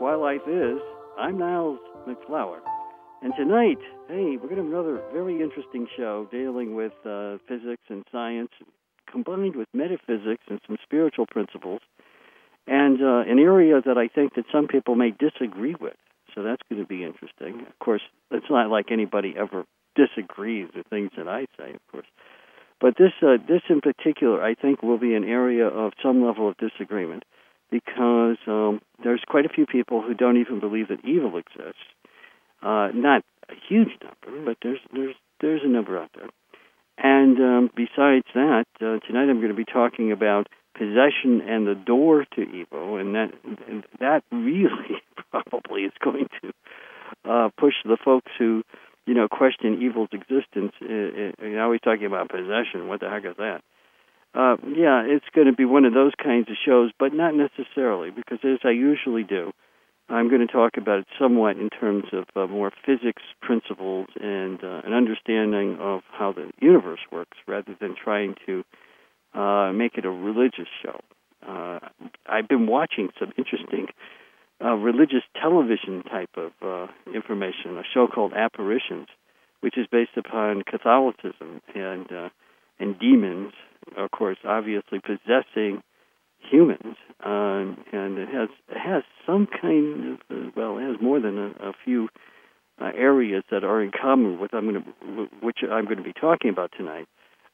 Life Is. I'm Niles MacFlouer. And tonight, hey, we're going to have another very interesting show dealing with uh, physics and science combined with metaphysics and some spiritual principles, and uh, an area that I think that some people may disagree with. So that's going to be interesting. Of course, it's not like anybody ever disagrees with things that I say, of course. But this, uh, this in particular, I think, will be an area of some level of disagreement because um, there's quite a few people who don't even believe that evil exists. Uh, not a huge number, but there's there's there's a number out there. And um, besides that, uh, tonight I'm going to be talking about possession and the door to evil, and that and that really probably is going to uh, push the folks who you know question evil's existence. Uh, uh, you're always talking about possession. What the heck is that? Uh, yeah, it's going to be one of those kinds of shows, but not necessarily, because as I usually do, I'm going to talk about it somewhat in terms of uh, more physics principles and uh, an understanding of how the universe works, rather than trying to uh, make it a religious show. Uh, I've been watching some interesting uh, religious television type of uh, information, a show called Apparitions, which is based upon Catholicism and uh, and demons of course, obviously possessing humans, um, and it has it has some kind of uh, well, it has more than a, a few uh, areas that are in common with I'm going to which I'm going to be talking about tonight.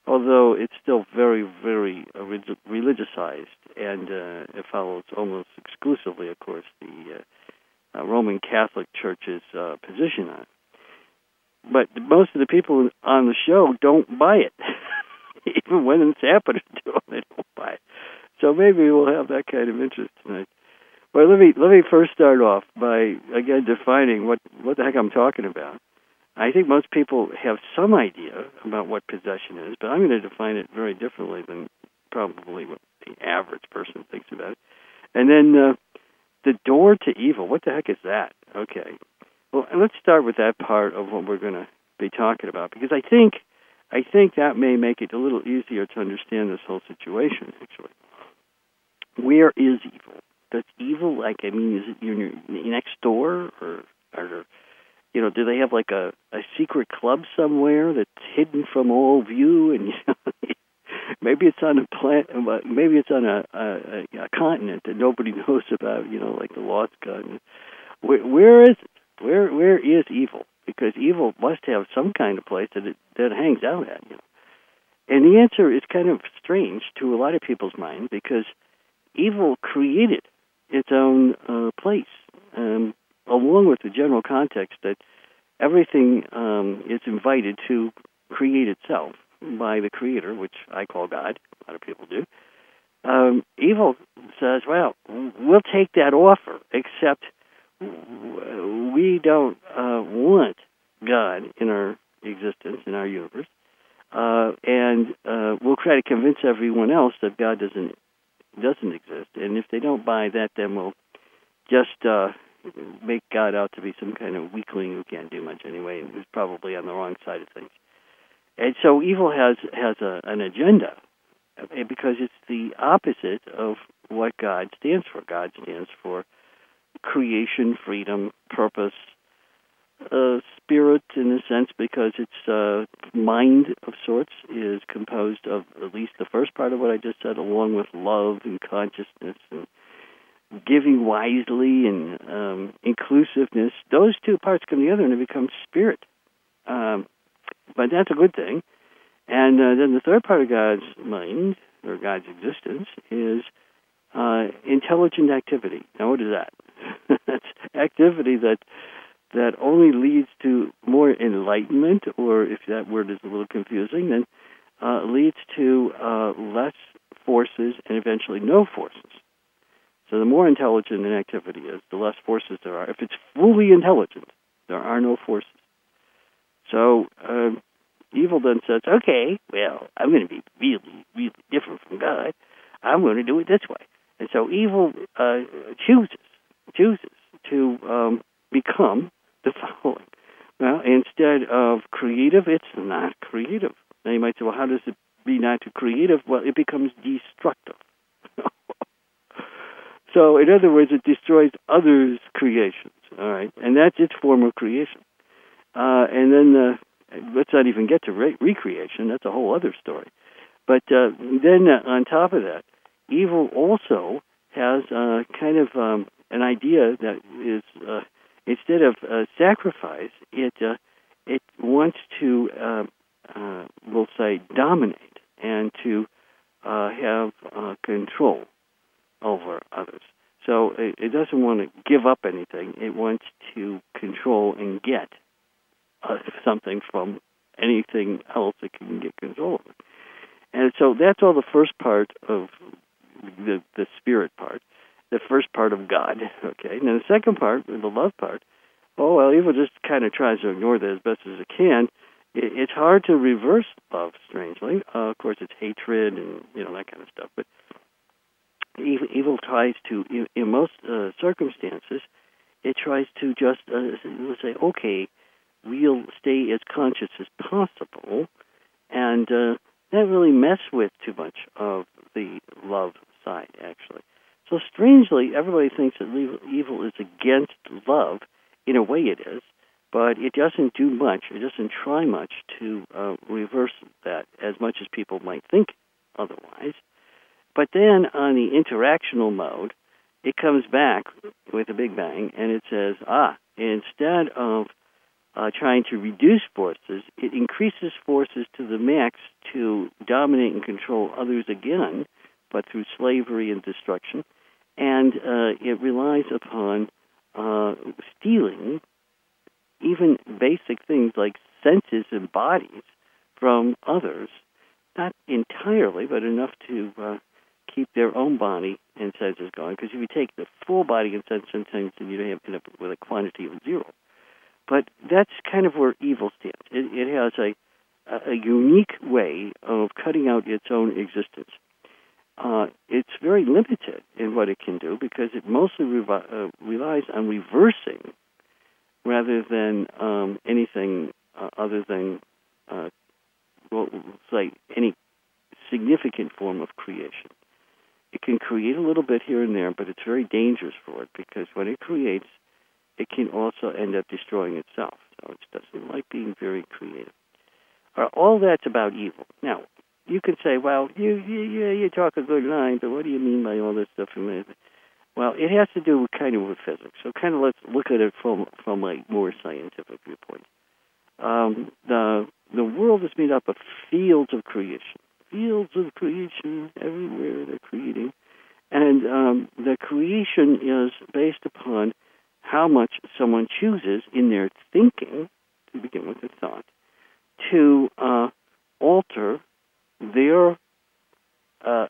Although it's still very, very uh, religiousized, and uh, it follows almost exclusively, of course, the uh, uh, Roman Catholic Church's position on it. But most of the people on the show don't buy it. even when it's happening to them, they don't buy it. So maybe we'll have that kind of interest tonight. Well, let me let me first start off by again defining what what the heck I'm talking about. I think most people have some idea about what possession is, but I'm going to define it very differently than probably what the average person thinks about it. And then uh, the door to evil. What the heck is that? Okay. Well, let's start with that part of what we're going to be talking about because I think I think that may make it a little easier to understand this whole situation, actually. Where is evil? Does evil, like, I mean, is it your next door? Or, or, you know, do they have, like, a, a secret club somewhere that's hidden from all view? And, you know, maybe it's on a planet, maybe it's on a, a, a continent that nobody knows about, you know, like the Lost Continent. Where, where is it? Where, where is evil? Because evil must have some kind of place that it that it hangs out at. You? And the answer is kind of strange to a lot of people's mind because evil created its own uh, place, um, along with the general context that everything um, is invited to create itself by the Creator, which I call God. A lot of people do. Um, evil says, "Well, we'll take that offer, except we don't uh, want God in our existence, in our universe, uh, and uh, we'll try to convince everyone else that God doesn't doesn't exist. And if they don't buy that, then we'll just uh, make God out to be some kind of weakling who can't do much anyway, and who's probably on the wrong side of things. And so evil has has a, an agenda because it's the opposite of what God stands for. God stands for creation, freedom, purpose, uh, spirit in a sense because its uh, mind of sorts is composed of at least the first part of what I just said, along with love and consciousness and giving wisely and um, inclusiveness. Those two parts come together and it becomes spirit. Um, but that's a good thing. And uh, then the third part of God's mind or God's existence is uh, intelligent activity. Now, what is that? That's activity that that only leads to more enlightenment, or if that word is a little confusing, then uh, leads to uh, less forces and eventually no forces. So the more intelligent an activity is, the less forces there are. If it's fully intelligent, there are no forces. So uh, evil then says, okay, well, I'm going to be really, really different from God. I'm going to do it this way. And so evil uh, chooses chooses to um, become the following. Well, instead of creative, it's not creative. Now you might say, well, how does it be not creative? Well, it becomes destructive. So, in other words, it destroys others' creations. All right, and that's its form of creation. Uh, and then uh, let's not even get to re- recreation. That's a whole other story. But uh, then uh, on top of that, evil also has uh, kind of um, an idea that is uh, instead of uh, sacrifice, it uh, it wants to uh, uh, we'll say dominate and to uh, have uh, control over others. So it, it doesn't want to give up anything. It wants to control and get uh, something from anything else it can get control of. And so that's all the first part of the the spirit part, the first part of God. Okay, and then the second part, the love part. Oh well, evil just kind of tries to ignore that as best as it can. It, it's hard to reverse love. Strangely, uh, of course, it's hatred and you know that kind of stuff. But evil, evil tries to, in, in most uh, circumstances, it tries to just uh, say, okay, we'll stay as conscious as possible, and uh, not really mess with too much of the love side, actually. So strangely, everybody thinks that evil is against love. In a way, it is, but it doesn't do much. It doesn't try much to uh, reverse that as much as people might think otherwise. But then on the interactional mode, it comes back with a big bang and it says, ah, instead of uh, trying to reduce forces, it increases forces to the max to dominate and control others again, but through slavery and destruction. And uh, it relies upon uh, stealing even basic things like senses and bodies from others, not entirely, but enough to uh, keep their own body and senses going. Because if you take the full body and sense, sometimes you end up with a quantity of zero. But that's kind of where evil stands. It, it has a, a unique way of cutting out its own existence. Uh, it's very limited in what it can do because it mostly revi- uh, relies on reversing rather than um, anything uh, other than, uh, well, say, any significant form of creation. It can create a little bit here and there, but it's very dangerous for it because when it creates, it can also end up destroying itself. So it doesn't like being very creative. All that's about evil. Now, you can say, well, you you you, talk a good line, but what do you mean by all this stuff? Well, it has to do with kind of with physics. So kind of let's look at it from from a more scientific viewpoint. Um, the the world is made up of fields of creation, fields of creation everywhere. They're creating, and um, the creation is based upon how much someone chooses in their thinking, to begin with the thought, to uh, alter their uh,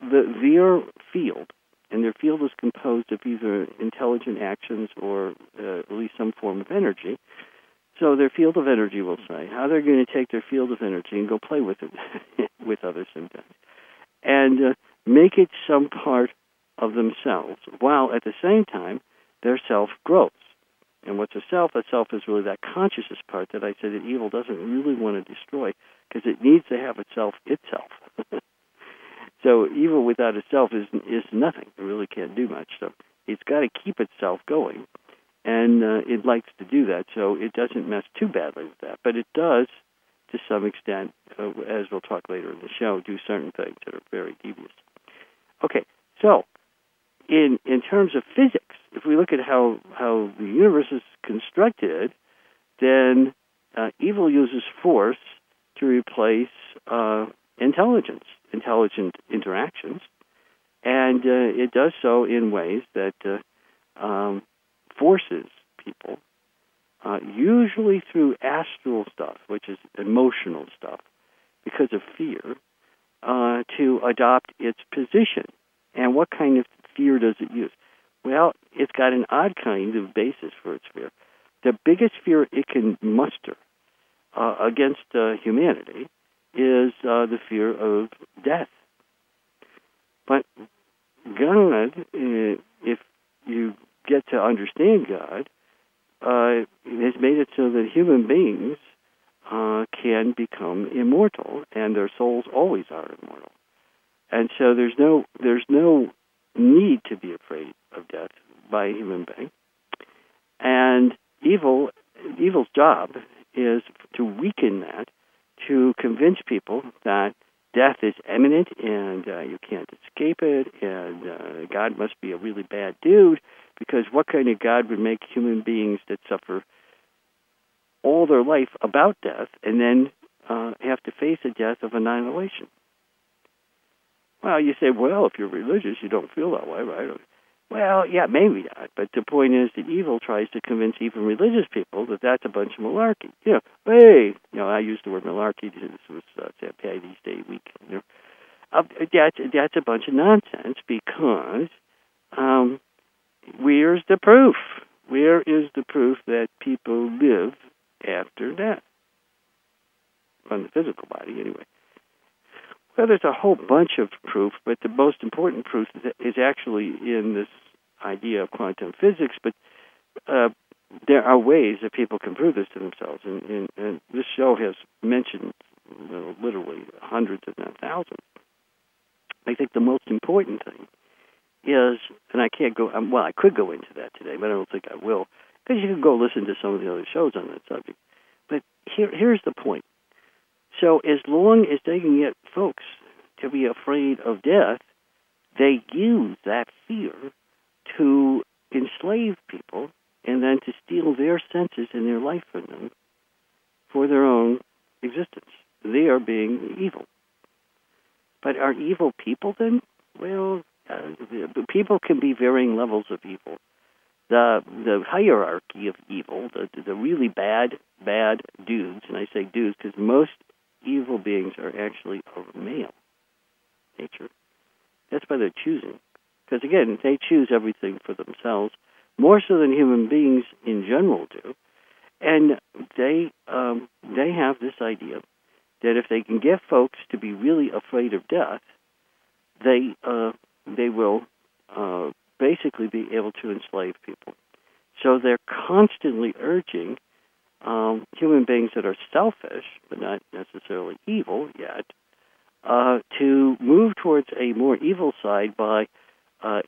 the, their field, and their field is composed of either intelligent actions or uh, at least some form of energy. So their field of energy will say how they're going to take their field of energy and go play with it with others sometimes, and uh, make it some part of themselves, while at the same time their self grows. And what's a self? A self is really that consciousness part that I said that evil doesn't really want to destroy because it needs to have itself itself. so evil without itself is is nothing. It really can't do much. So it's got to keep itself going, and uh, it likes to do that. So it doesn't mess too badly with that, but it does, to some extent, uh, as we'll talk later in the show, do certain things that are very devious. Okay, so in in terms of physics, if we look at how how the universe is constructed, then uh, evil uses force to replace uh, intelligence, intelligent interactions, and uh, it does so in ways that uh, um, forces people, uh, usually through astral stuff, which is emotional stuff, because of fear, uh, to adopt its position. And what kind of fear does it use? Well, it's got an odd kind of basis for its fear. The biggest fear it can muster uh, against uh, humanity is uh, the fear of death. But God, uh, if you get to understand God, uh, has made it so that human beings uh, can become immortal, and their souls always are immortal. And so there's no there's no need to be afraid of death by a human being. And evil, evil's job is to weaken that, to convince people that death is imminent and uh, you can't escape it, and uh, God must be a really bad dude, because what kind of God would make human beings that suffer all their life about death and then uh, have to face a death of annihilation? Well, you say, well, if you're religious, you don't feel that way, right? Well, yeah, maybe not. But the point is that evil tries to convince even religious people that that's a bunch of malarkey. You know, hey, you know, I used the word malarkey. This was uh. Patty's Day week. You know, uh, that's that's a bunch of nonsense because um, where's the proof? Where is the proof that people live after death? On the physical body, anyway. Well, there's a whole bunch of proof, but the most important proof is actually in this idea of quantum physics. But uh, there are ways that people can prove this to themselves, and, and, and this show has mentioned you know, literally hundreds, if not thousands. I think the most important thing is, and I can't go. Um, well, I could go into that today, but I don't think I will, because you can go listen to some of the other shows on that subject. But here, here's the point: so as long as they can get folks to be afraid of death, they use that fear to enslave people and then to steal their senses and their life from them for their own existence. They are being evil. But are evil people then? Well, uh, people can be varying levels of evil. The the hierarchy of evil, the the really bad bad dudes, and I say dudes because most evil beings are actually of male nature. That's by their choosing. Because again, they choose everything for themselves, more so than human beings in general do. And they um, they have this idea that if they can get folks to be really afraid of death, they uh, they will uh, basically be able to enslave people. So they're constantly urging um, human beings that are selfish, but not necessarily evil yet, uh, to move towards a more evil side by uh,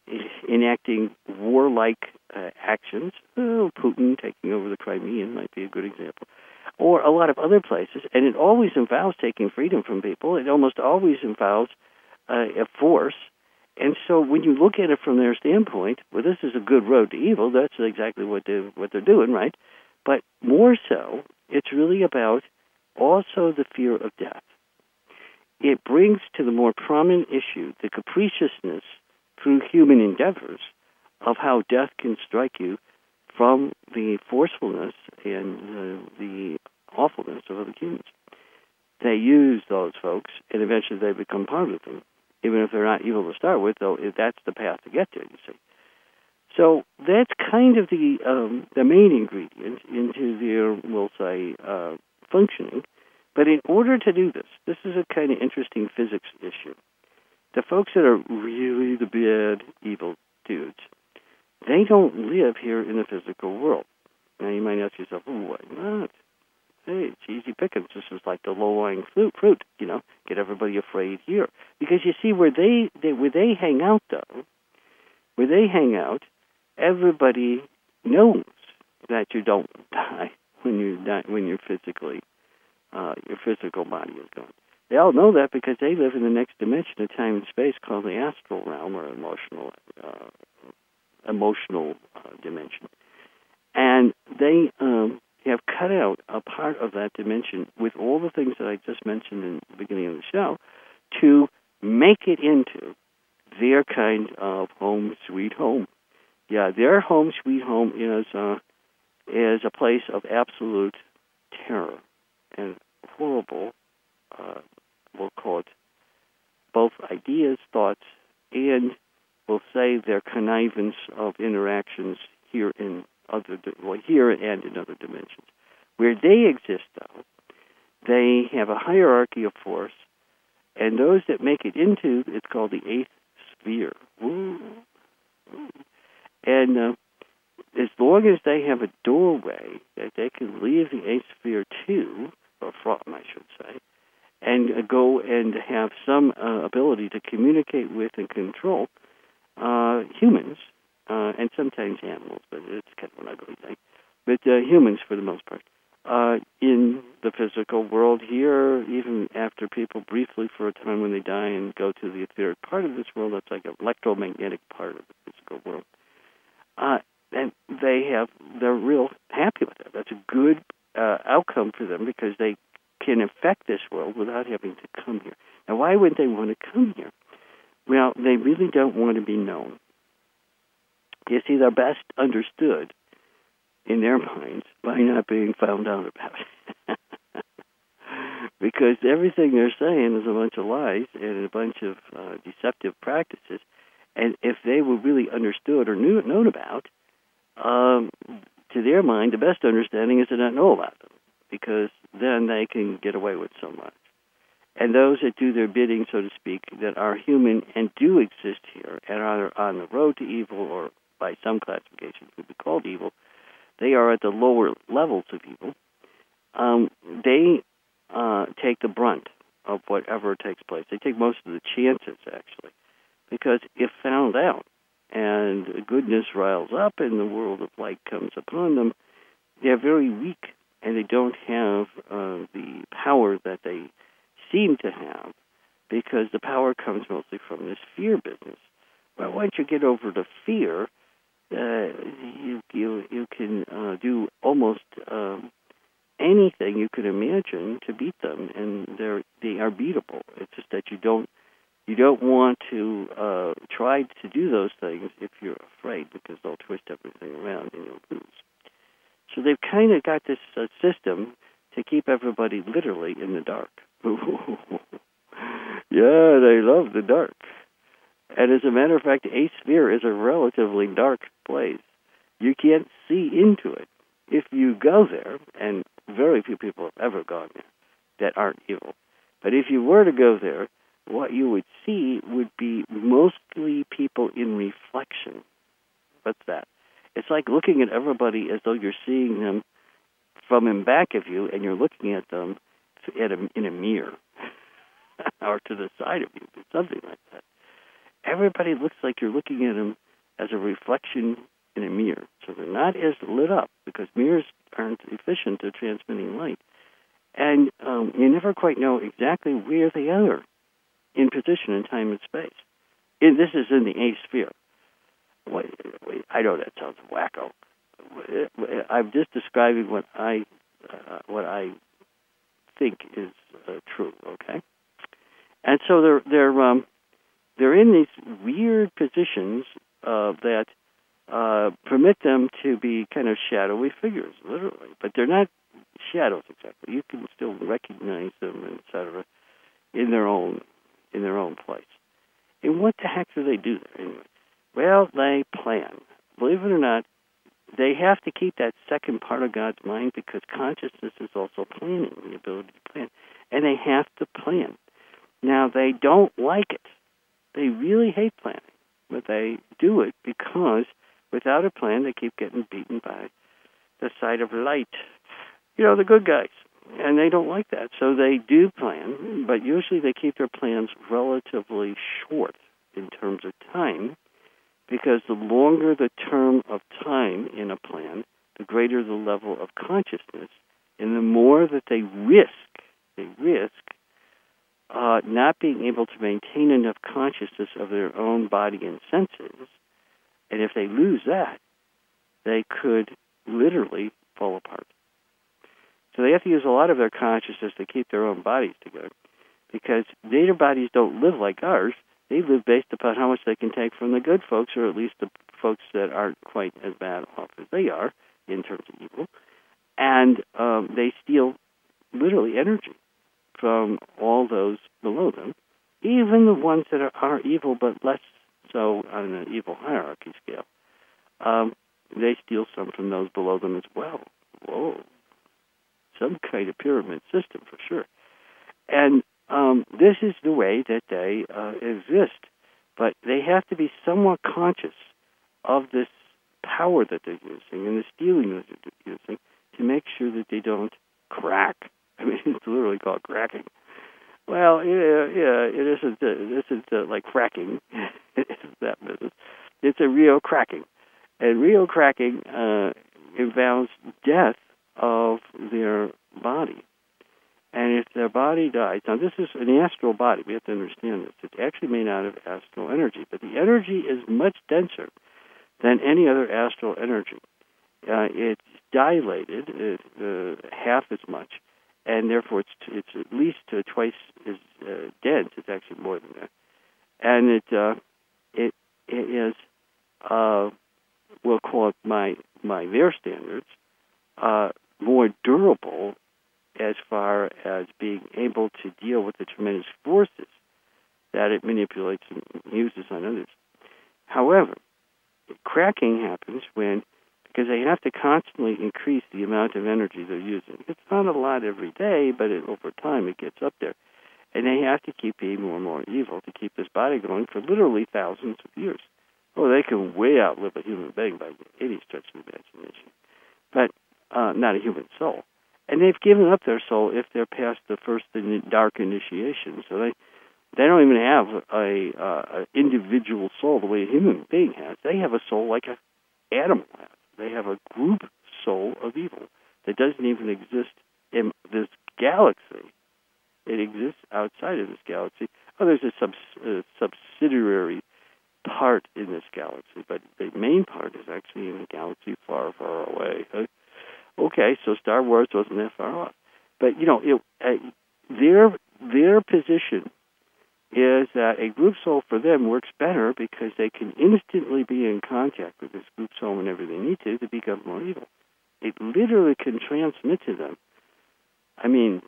enacting warlike uh, actions. Oh, Putin taking over the Crimean might be a good example, or a lot of other places. And it always involves taking freedom from people. It almost always involves uh, a force. And so, when you look at it from their standpoint, well, this is a good road to evil. That's exactly what they what they're doing, right? But more so, it's really about also the fear of death. It brings to the more prominent issue the capriciousness through human endeavors of how death can strike you from the forcefulness and the awfulness of other humans. They use those folks, and eventually they become part of them. Even if they're not evil to start with, though, that's the path to get there, you see. So that's kind of the um, the main ingredient into their, say, uh, functioning. But in order to do this, this is a kind of interesting physics issue. The folks that are really the bad, evil dudes, they don't live here in the physical world. Now you might ask yourself, why not? Hey, it's easy pickings. This is like the low-lying fruit, fruit, you know, get everybody afraid here. Because you see, where they, they where they hang out, though, where they hang out, everybody knows that you don't die when you die when you're physically uh, your physical body is gone. They all know that because they live in the next dimension of time and space called the astral realm or emotional uh, emotional uh, dimension, and they um, have cut out a part of that dimension with all the things that I just mentioned in the beginning of the show to make it into their kind of home sweet home yeah, their home sweet home is uh, is a place of absolute terror and horrible. Uh, we'll call it both ideas, thoughts, and we'll say their connivance of interactions here in other well here and in other dimensions. Where they exist, though, they have a hierarchy of force, and those that make it into it's called the eighth sphere. Ooh. Ooh. And uh, as long as they have a doorway that they can leave the eighth sphere to, or from, I should say, and go and have some uh, ability to communicate with and control, uh, humans, uh, and sometimes animals, but it's kind of an ugly thing. But uh, humans, for the most part, uh, in the physical world here, even after people briefly for a time when they die and go to the etheric part of this world, that's like an electromagnetic part of the physical world. Uh, and they have, they're real happy with that. That's a good uh, outcome for them because they can affect this world without having to come here. Now, why would they want to come here? Well, they really don't want to be known. You see, they're best understood in their minds by not being found out about. because everything they're saying is a bunch of lies and a bunch of uh, deceptive practices. And if they were really understood or knew, known about, um, to their mind, the best understanding is to not know about them, because then they can get away with so much. And those that do their bidding, so to speak, that are human and do exist here and are on the road to evil or by some classifications would be called evil, they are at the lower levels of evil. Um, they uh, take the brunt of whatever takes place. They take most of the chances, actually, because if found out and goodness riles up and the world of light comes upon them, they're very weak and they don't have uh, the power that they seem to have because the power comes mostly from this fear business. But once you get over the fear, uh, you you you can uh, do almost um, anything you could imagine to beat them, and they're they are beatable. It's just that you don't you don't want to uh, try to do those things if you're afraid because they'll twist everything around and you'll lose. So they've kind of got this uh, system to keep everybody literally in the dark. yeah, they love the dark. And as a matter of fact, eighth sphere is a relatively dark place. You can't see into it. If you go there, and very few people have ever gone there that aren't evil, but if you were to go there, what you would see would be mostly people in reflection. What's that? It's like looking at everybody as though you're seeing them from in back of you, and you're looking at them at a, in a mirror or to the side of you, something like that everybody looks like you're looking at them as a reflection in a mirror. So they're not as lit up because mirrors aren't efficient at transmitting light. And um, you never quite know exactly where they are in position in time and space. And this is in the eighth sphere. Wait, wait, I know that sounds wacko. I'm just describing what I uh, what I think is uh, true. Okay, and so they're they're um, they're in these weird positions uh, that permit them to be kind of shadowy figures, literally. But they're not shadows exactly. You can still recognize them, etc., in their own in their own place. And what the heck do they do there anyway? Well, they plan. Believe it or not, they have to keep that second part of God's mind because consciousness is also planning, the ability to plan. And they have to plan. Now, they don't like it they really hate planning, but they do it because without a plan, they keep getting beaten by the side of light. You know, the good guys. And they don't like that. So they do plan, but usually they keep their plans relatively short in terms of time because the longer the term of time in a plan, the greater the level of consciousness, and the more that they risk, they risk uh, not being able to maintain enough consciousness of their own body and senses, and if they lose that, they could literally fall apart. So they have to use a lot of their consciousness to keep their own bodies together, because their bodies don't live like ours. They live based upon how much they can take from the good folks, or at least the folks that aren't quite as bad off as they are in terms of evil, and um, they steal literally energy from all those below them, even the ones that are, are evil but less so on an evil hierarchy scale. Um, they steal some from those below them as well. Whoa. Some kind of pyramid system for sure. And um, this is the way that they uh, exist. But they have to be somewhat conscious of this power that they're using and the stealing that they're using to make sure that they don't crack I mean, it's literally called cracking. Well, yeah, yeah, it isn't. Uh, it isn't uh, like fracking. that business. It's a real cracking. And real cracking uh, involves death of their body. And if their body dies, now this is an astral body. We have to understand this. It's actually made out of astral energy, but the energy is much denser than any other astral energy. Uh, it's dilated uh, half as much, and therefore it's it's at least uh, twice as uh, dense. It's actually more than that, and it uh, it it is uh, we'll call it my my their standards uh, more durable as far as being able to deal with the tremendous forces that it manipulates and uses on others. However, cracking happens when because they have to constantly increase the amount of energy they're using. It's not a lot every day, but it, over time it gets up there. And they have to keep being more and more evil to keep this body going for literally thousands of years. Oh, they can way outlive a human being by any stretch of imagination, but uh, not a human soul. And they've given up their soul if they're past the first dark initiation. So they they don't even have a, uh, a individual soul the way a human being has. They have a soul like a animal has. They have a group soul of evil that doesn't even exist in this galaxy. It exists outside of this galaxy. Oh, there's a sub, uh, subsidiary part in this galaxy, but the main part is actually in a galaxy far, far away. Okay, so Star Wars wasn't that far off, but you know, it, uh, their their position is that a group soul for them works better because they can instantly be in contact with this group soul whenever they need to to become more evil. It literally can transmit to them. I mean,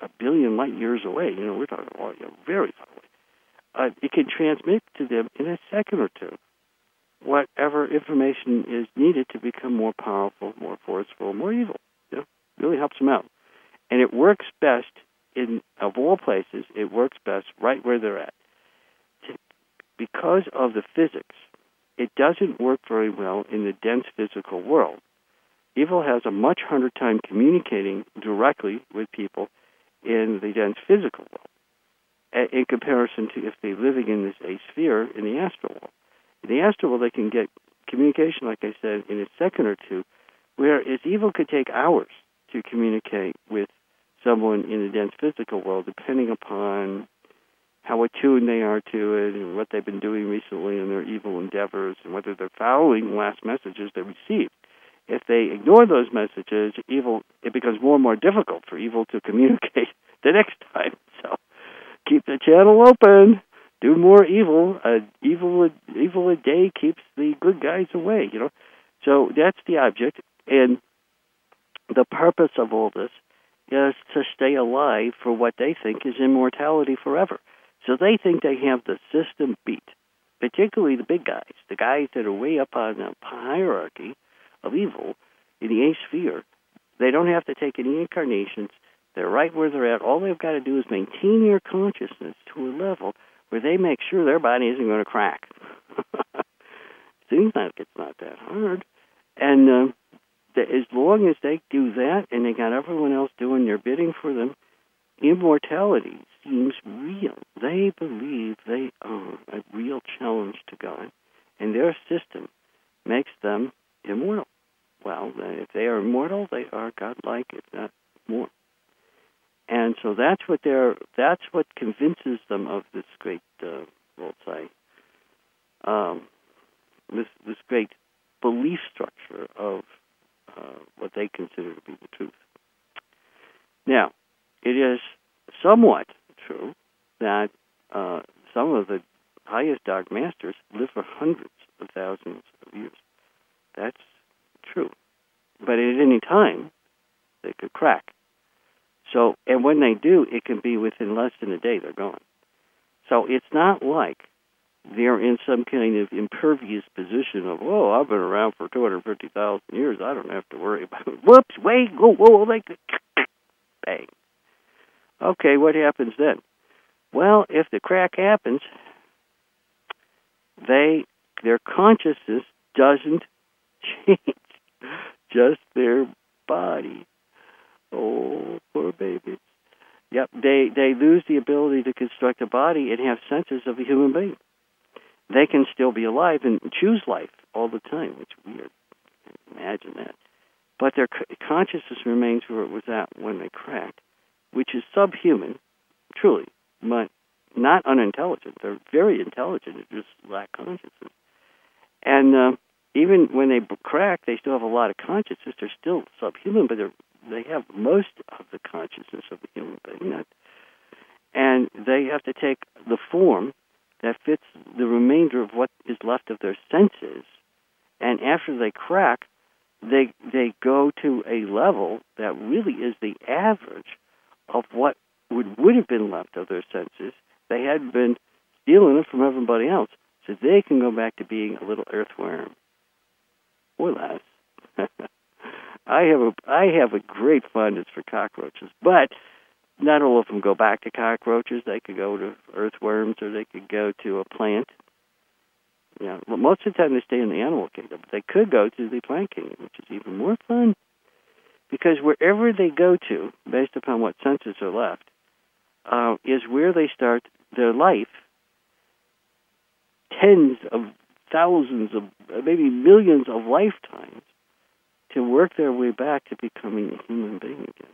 a billion light years away. You know, we're talking about you know, very far away. Uh, it can transmit to them in a second or two whatever information is needed to become more powerful, more forceful, more evil. You know, really helps them out, and it works best in of all places, it works best right where they're at. Because of the physics, it doesn't work very well in the dense physical world. Evil has a much harder time communicating directly with people in the dense physical world in comparison to if they're living in this eighth sphere in the astral world. In the astral world, they can get communication, like I said, in a second or two, whereas evil could take hours to communicate with someone in the dense physical world, depending upon how attuned they are to it and what they've been doing recently in their evil endeavors and whether they're following last messages they received. If they ignore those messages, evil it becomes more and more difficult for evil to communicate the next time. So keep the channel open. Do more evil. Uh, evil, evil a day keeps the good guys away. You know, so that's the object, and the purpose of all this is to stay alive for what they think is immortality forever. So they think they have the system beat, particularly the big guys, the guys that are way up on the hierarchy of evil in the eighth sphere. They don't have to take any incarnations. They're right where they're at. All they've got to do is maintain their consciousness to a level where they make sure their body isn't going to crack. Seems like it's not that hard. And uh, as long as they do that and they got everyone else doing their bidding for them, immortality seems real. They believe they are a real challenge to God, and their system makes them immortal. Well, if they are immortal, they are godlike, if not more. And so that's what they're. That's what convinces them of this great, uh, um, this this great belief structure of uh, what they consider to be the truth. Now, it is somewhat true that uh, some of the highest dark masters live for hundreds of thousands of years. That's true. But at any time, they could crack. So, and when they do, it can be within less than a day they're gone. So it's not like they're in some kind of impervious position of, oh, I've been around for 250,000 years. I don't have to worry about it. Whoops, wait, whoa, whoa, like, bang. Okay, what happens then? Well, if the crack happens, they their consciousness doesn't change, just their body. Oh, poor babies. Yep, they they lose the ability to construct a body and have senses of a human being. they can still be alive and choose life all the time. It's weird. Imagine that. But their consciousness remains where it was at when they cracked, which is subhuman, truly, but not unintelligent. They're very intelligent. They just lack consciousness. And uh, even when they crack, they still have a lot of consciousness. They're still subhuman, but they're, they have most of the consciousness of the human being. And they have to take the form that fits the remainder of what is left of their senses. And after they crack, they they go to a level that really is the average of what would would have been left of their senses. They had been stealing it from everybody else, so they can go back to being a little earthworm or less. I have a I have a great fondness for cockroaches, but not all of them go back to cockroaches. They could go to earthworms, or they could go to a plant. Know, well, most of the time they stay in the animal kingdom, but they could go to the plant kingdom, which is even more fun. Because wherever they go to, based upon what senses are left, uh, is where they start their life. Tens of thousands of, maybe millions of lifetimes to work their way back to becoming a human being again.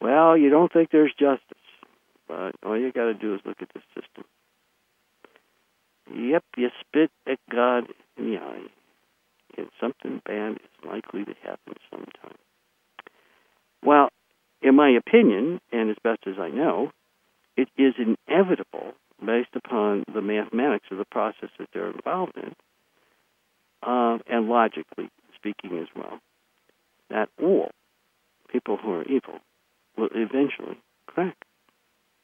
Well, you don't think there's justice, but all you got to do is look at the system. Yep, you spit at God in the eye, and something bad is likely to happen sometime. Well, in my opinion, and as best as I know, it is inevitable based upon the mathematics of the process that they're involved in, uh, and logically speaking as well, that all people who are evil will eventually crack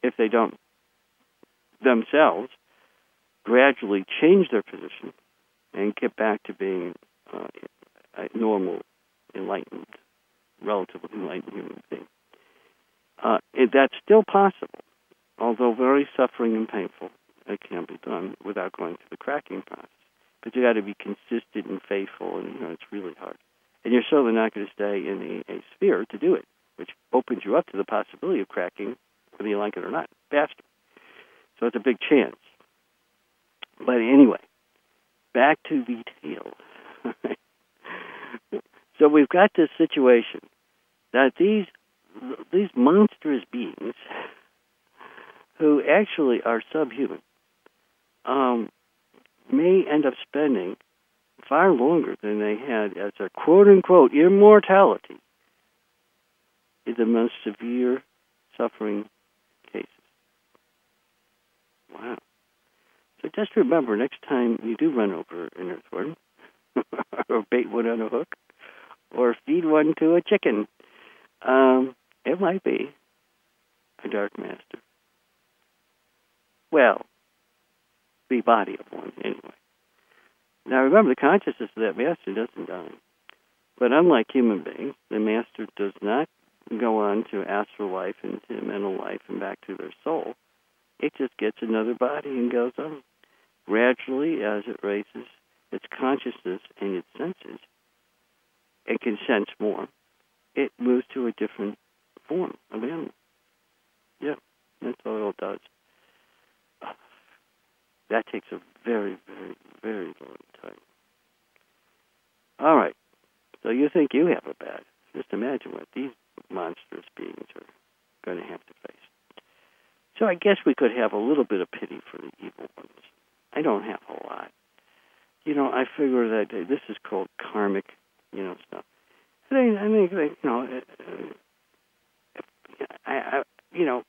if they don't themselves gradually change their position and get back to being uh, a normal, enlightened, relatively enlightened human being. Uh, that's still possible, although very suffering and painful. It can be done without going through the cracking process. But you got to be consistent and faithful, and you know it's really hard. And you're certainly not going to stay in a, eighth sphere to do it which opens you up to the possibility of cracking, whether you like it or not, faster. So it's a big chance. But anyway, back to the tale. so we've got this situation that these these monstrous beings, who actually are subhuman, um, may end up spending far longer than they had as a quote unquote immortality in the most severe suffering cases. Wow. So just remember next time you do run over an earthworm, or bait one on a hook, or feed one to a chicken, um, it might be a dark master. Well, the body of one, anyway. Now remember, the consciousness of that master doesn't die. But unlike human beings, the master does not go on to astral life and to mental life and back to their soul. It just gets another body and goes on. Gradually, as it raises its consciousness and its senses, it can sense more. It moves to a different form of animal. Yeah, that's all it does. That takes a very, very, very long time. All right. So you think you have a bad. Just imagine what these monstrous beings are going to have to face. So I guess we could have a little bit of pity for the evil ones. I don't have a lot. You know, I figure that this is called karmic, you know, stuff. I think, I you know, uh, I, I, you know,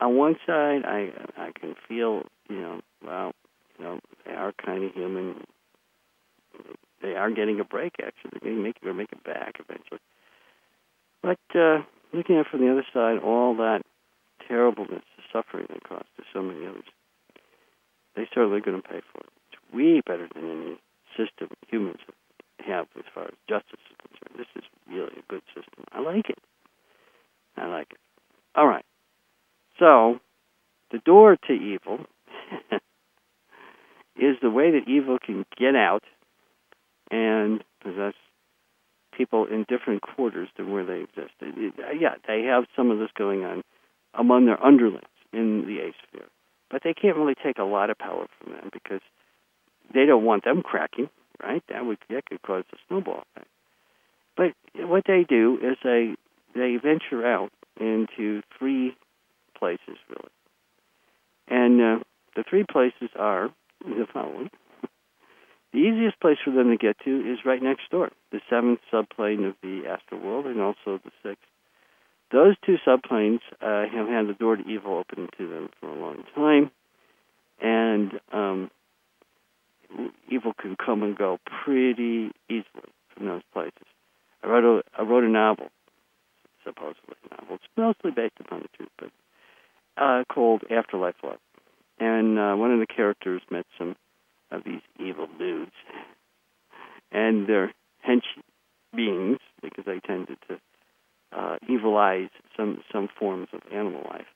on one side, I, I can feel, you know, well, you know, they are kind of human. They are getting a break. Actually, they're going to make, they're make it back eventually. But uh, looking at it from the other side, all that terribleness, the suffering they caused to so many others, they certainly going to pay for it. It's way better than any system humans have as far as justice is concerned. This is really a good system. I like it. I like it. All right. So, the door to evil is the way that evil can get out and possess people in different quarters than where they exist. Yeah, they have some of this going on among their underlings in the eighth sphere. but they can't really take a lot of power from them because they don't want them cracking, right? That would that could cause a snowball effect. But what they do is they they venture out into three places really, and uh, the three places are the following. The easiest place for them to get to is right next door, the seventh subplane of the astral world, and also the sixth. Those two subplanes uh, have had the door to evil open to them for a long time, and um, evil can come and go pretty easily from those places. I wrote a I wrote a novel, supposedly a novel. It's mostly based upon the truth, but uh, called Afterlife Love, and uh, one of the characters met some of these evil dudes, and they're hench beings because they tended to uh, evilize some some forms of animal life,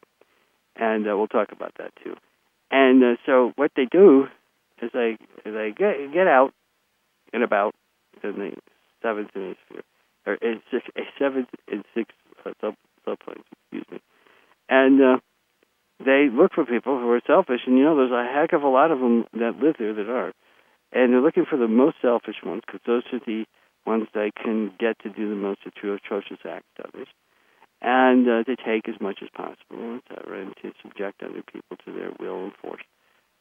and uh, we'll talk about that too. And uh, so what they do is they they get get out and about in the seventh hemisphere, or in seventh and sixth uh, sub subplanes, excuse me, and uh, they look for people who are selfish, and you know there's a heck of a lot of them that live there that are, and they're looking for the most selfish ones because those are the ones they can get to do the most atrocious acts to others, and uh, to take as much as possible, etc., and to subject other people to their will and force.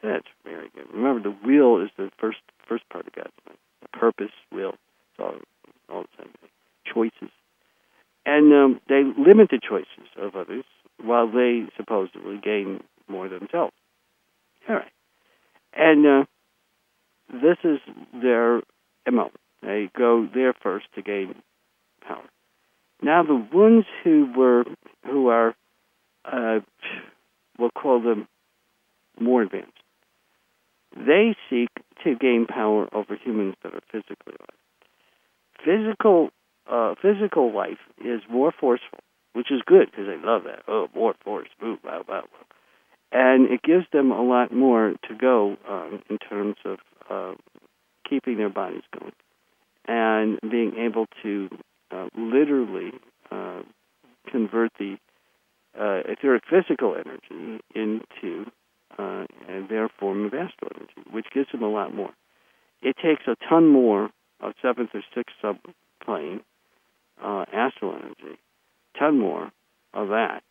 That's very good. Remember, the will is the first first part of God's mind. Purpose, will, it's all all the same. Choices, and um, they limit the choices of others while they supposedly gain more themselves. All right, and uh, this is their mo. They go there first to gain power. Now, the ones who were who are, uh, we'll call them more advanced. They seek to gain power over humans that are physically alive. Physical, uh, physical life is more forceful, which is good because they love that. Oh, more force, move, blah, blah, blah. And it gives them a lot more to go um, in terms of uh, keeping their bodies going and being able to uh, literally uh, convert the uh, etheric physical energy into uh, their form of astral energy, which gives them a lot more. It takes a ton more of seventh or sixth subplane uh, astral energy, ton more of that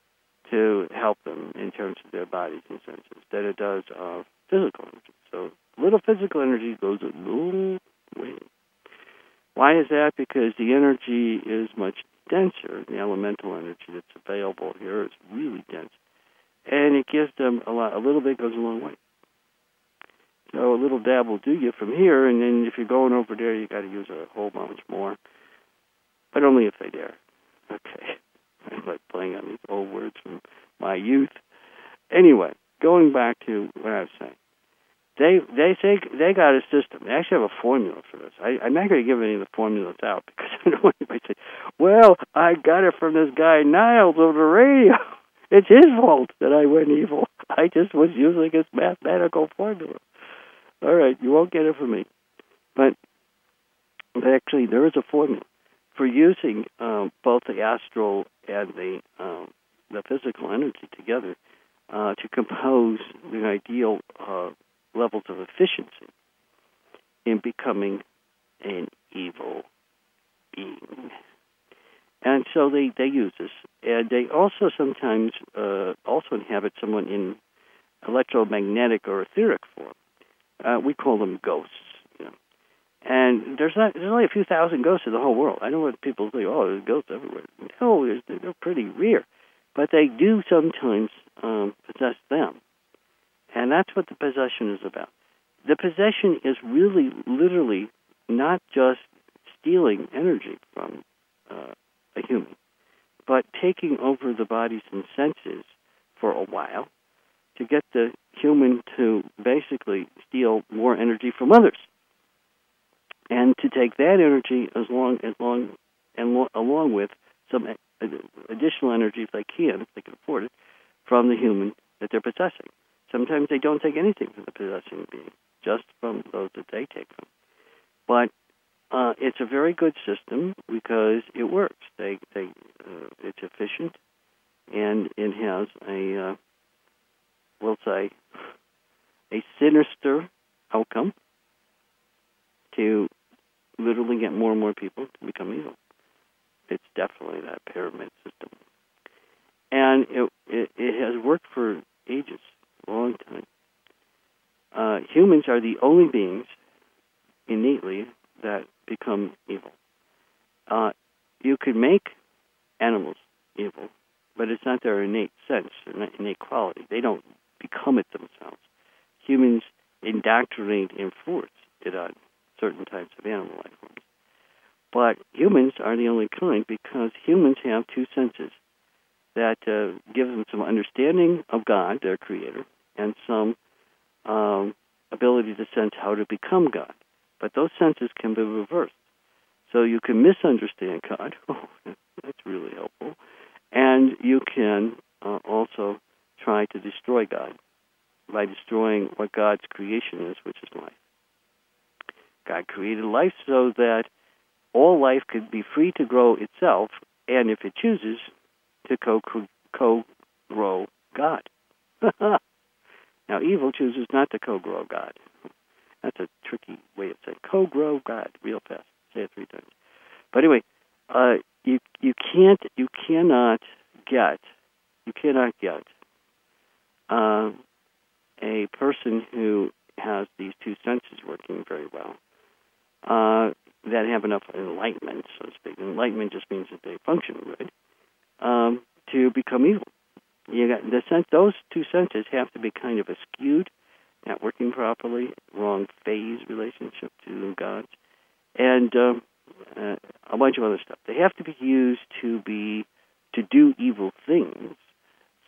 to help them in terms of their bodies and senses than it does of physical energy. So little physical energy goes a little way. Why is that? Because the energy is much denser. The elemental energy that's available here is really dense, and it gives them a lot. A little bit goes a long way. So a little dab will do you from here, and then if you're going over there, you got to use a whole bunch more, but only if they dare. Okay, like playing on these old words from my youth. Anyway, going back to what I was saying they they say they got a system. They actually have a formula for this. I, I'm not going to give any of the formulas out because I don't want anybody to say, "Well, I got it from this guy Niles over the radio." It's his fault that I went evil. I just was using his mathematical formula. All right, you won't get it from me, but actually there is a formula for using um, both the astral and the um, the physical energy together uh, to compose the ideal uh, levels of efficiency in becoming an evil being. And so they, they use this. And they also sometimes uh, also inhabit someone in electromagnetic or etheric form. Uh, we call them ghosts. And there's not there's only a few thousand ghosts in the whole world. I know what people say, oh, there's ghosts everywhere. No, they're pretty rare. But they do sometimes um, possess them. And that's what the possession is about. The possession is really, literally, not just stealing energy from uh, a human, but taking over the bodies and senses for a while to get the human to basically steal more energy from others, and to take that energy as long as long and lo- along with some additional energy if they can, if they can afford it, from the human that they're possessing. Sometimes they don't take anything from the possessing being, just from those that they take from. But uh, it's a very good system because it works. They, they, uh, it's efficient, and it has a, uh, we'll say, a sinister outcome to literally get more and more people to become evil. It's definitely that pyramid system. And it, it, it has worked for ages, a long time. Uh, humans are the only beings innately that become evil. Uh, you could make animals evil, but it's not their innate sense, their innate quality. They don't become it themselves. Humans indoctrinate and force it on certain types of animal life forms. But humans are the only kind because humans have two senses that uh, give them some understanding of God, their creator, and some um, ability to sense how to become God. But those senses can be reversed. So you can misunderstand God. Oh, that's really helpful. And you can uh, also try to destroy God by destroying what God's creation is, which is life. God created life so that all life could be free to grow itself, and if it chooses, to co co grow God. now, evil chooses not to co grow God. That's a tricky way of saying co grow God real fast. Say it three times. But anyway, uh, you you can't you cannot get you cannot get uh, a person who has these two senses working very well uh, that have enough enlightenment, so to speak. Enlightenment just means that they function right um, to become evil. You got the sense; those two senses have to be kind of skewed, not working properly, wrong phase relationship to God, and um, uh, a bunch of other stuff. They have to be used to be to do evil things,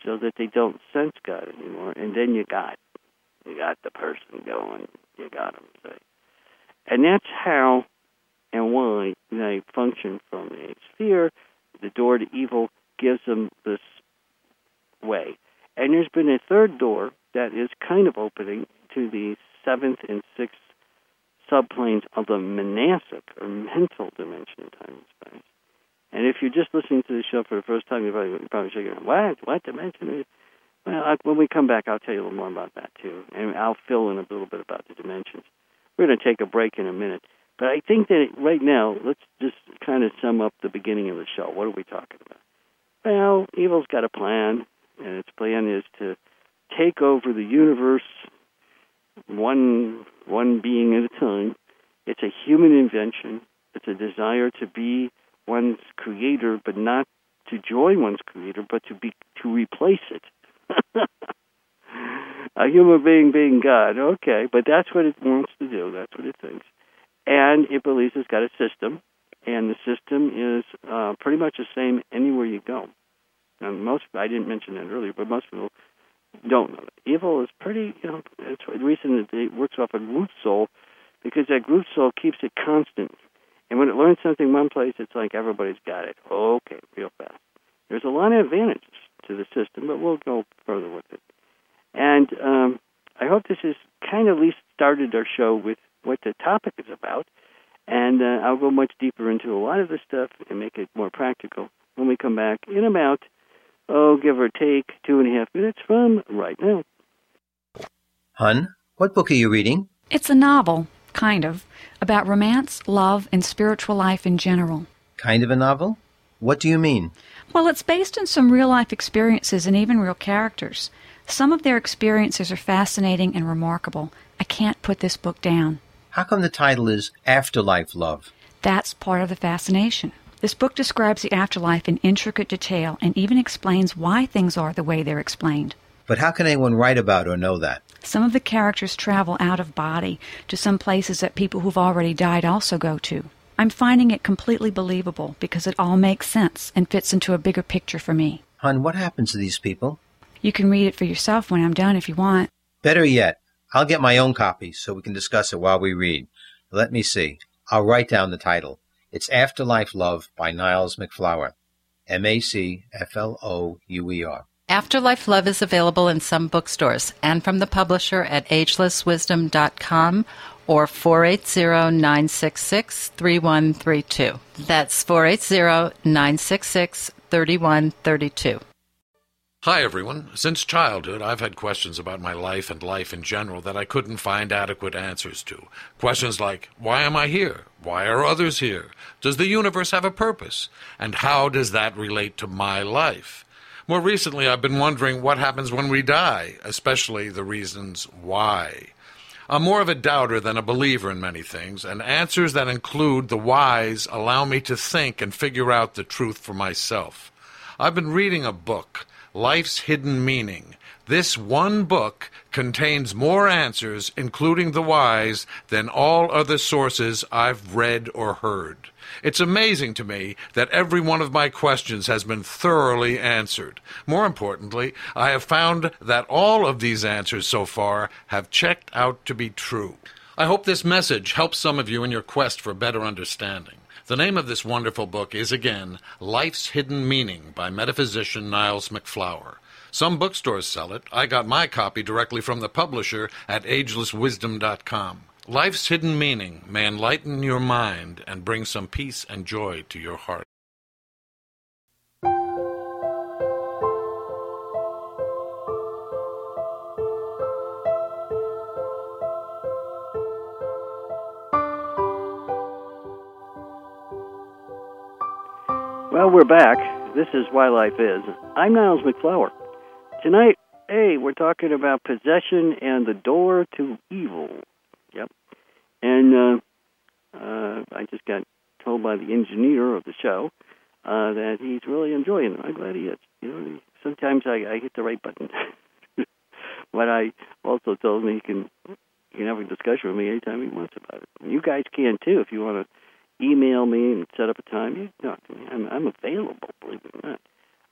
so that they don't sense God anymore, and then you got you got the person going, you got them. Say. And that's how and why they function from a sphere. The door to evil gives them this way. And there's been a third door that is kind of opening to the seventh and sixth subplanes of the manasic or mental dimension of time and space. And if you're just listening to the show for the first time, you're probably, you're probably shaking, what? What dimension? Is Well, I, when we come back, I'll tell you a little more about that too, and I'll fill in a little bit about the dimensions. We're going to take a break in a minute. But I think that right now, let's just kind of sum up the beginning of the show. What are we talking about? Well, evil's got a plan, and its plan is to take over the universe one one being at a time. It's a human invention. It's a desire to be one's creator, but not to join one's creator, but to be to replace it. a human being being God. Okay, but that's what it wants to do. That's what it thinks, and it believes it's got a system, and the system is uh, pretty much the same anywhere you go. And most I didn't mention that earlier, but most people don't know that. Evil is pretty, you know, it's the reason that it works off a root soul because that root soul keeps it constant. And when it learns something one place, it's like everybody's got it. Okay, real fast. There's a lot of advantages to the system, but we'll go further with it. And um, I hope this has kind of at least started our show with what the topic is about. And uh, I'll go much deeper into a lot of this stuff and make it more practical when we come back in about, oh, give or take two and a half minutes from right now. Hun, what book are you reading? It's a novel, kind of, about romance, love, and spiritual life in general. Kind of a novel? What do you mean? Well, it's based on some real life experiences and even real characters. Some of their experiences are fascinating and remarkable. I can't put this book down. How come the title is Afterlife Love? That's part of the fascination. This book describes the afterlife in intricate detail and even explains why things are the way they're explained. But how can anyone write about or know that? Some of the characters travel out of body to some places that people who've already died also go to. I'm finding it completely believable because it all makes sense and fits into a bigger picture for me. Hun, what happens to these people? You can read it for yourself when I'm done if you want. Better yet, I'll get my own copy so we can discuss it while we read. Let me see. I'll write down the title. It's Afterlife Love by Niles MacFlouer. M A C F L O U E R. Afterlife Love is available in some bookstores and from the publisher at agelesswisdom.com or 480-966-3132. That's 480-966-3132. Hi, everyone. Since childhood, I've had questions about my life and life in general that I couldn't find adequate answers to. Questions like, why am I here? Why are others here? Does the universe have a purpose? And how does that relate to my life? More recently, I've been wondering what happens when we die, especially the reasons why. I'm more of a doubter than a believer in many things, and answers that include the whys allow me to think and figure out the truth for myself. I've been reading a book Life's Hidden Meaning. This one book contains more answers, including the whys, than all other sources I've read or heard. It's amazing to me that every one of my questions has been thoroughly answered. More importantly, I have found that all of these answers so far have checked out to be true. I hope this message helps some of you in your quest for better understanding. The name of this wonderful book is again Life's Hidden Meaning by metaphysician Niles MacFlouer. Some bookstores sell it. I got my copy directly from the publisher at agelesswisdom.com. Life's hidden meaning may enlighten your mind and bring some peace and joy to your heart. We're back. This is Why Life Is. I'm Niles MacFlouer. Tonight, hey, we're talking about possession and the door to evil. Yep. And uh, uh, I just got told by the engineer of the show uh, that he's really enjoying it. I'm glad he is. You know, sometimes I, I hit the right button. but I also told him he can he can have a discussion with me anytime he wants about it. And you guys can too if you want to email me and set up a time. You talk to me. I'm, I'm available, believe it or not.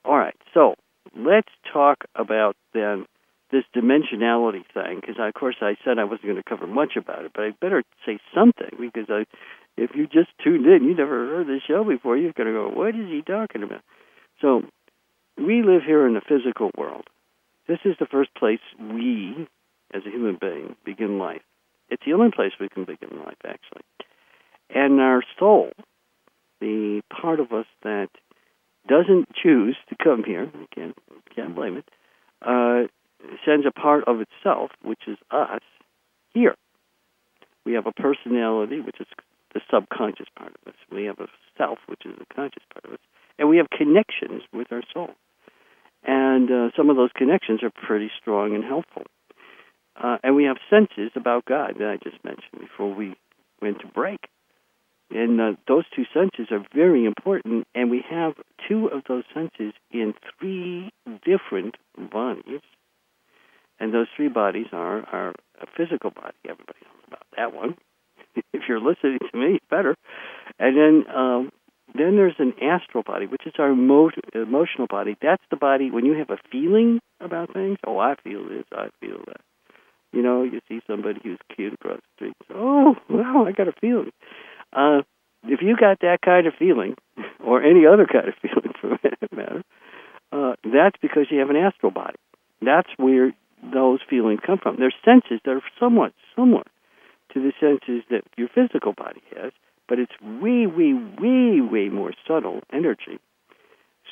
All right, so let's talk about then this dimensionality thing, because of course I said I wasn't going to cover much about it, but I better say something because I, if you just tuned in, you never heard this show before, you're going to go, what is he talking about? So we live here in the physical world. This is the first place we, as a human being, begin life. It's the only place we can begin life, actually. And our soul, the part of us that doesn't choose to come here, can't, can't blame it, uh, sends a part of itself, which is us, here. We have a personality, which is the subconscious part of us. We have a self, which is the conscious part of us. And we have connections with our soul. And uh, some of those connections are pretty strong and helpful. Uh, and we have senses about God that I just mentioned before we went to break. And uh, those two senses are very important, and we have two of those senses in three different bodies. And those three bodies are our physical body. Everybody knows about that one. if you're listening to me, better. And then um, then there's an astral body, which is our emo- emotional body. That's the body when you have a feeling about things. Oh, I feel this. I feel that. You know, you see somebody who's cute across the street. Oh, wow, I got a feeling. Uh, if you got that kind of feeling, or any other kind of feeling for that matter, uh, that's because you have an astral body. That's where those feelings come from. They're senses that are somewhat similar to the senses that your physical body has, but it's way, way, way, way more subtle energy.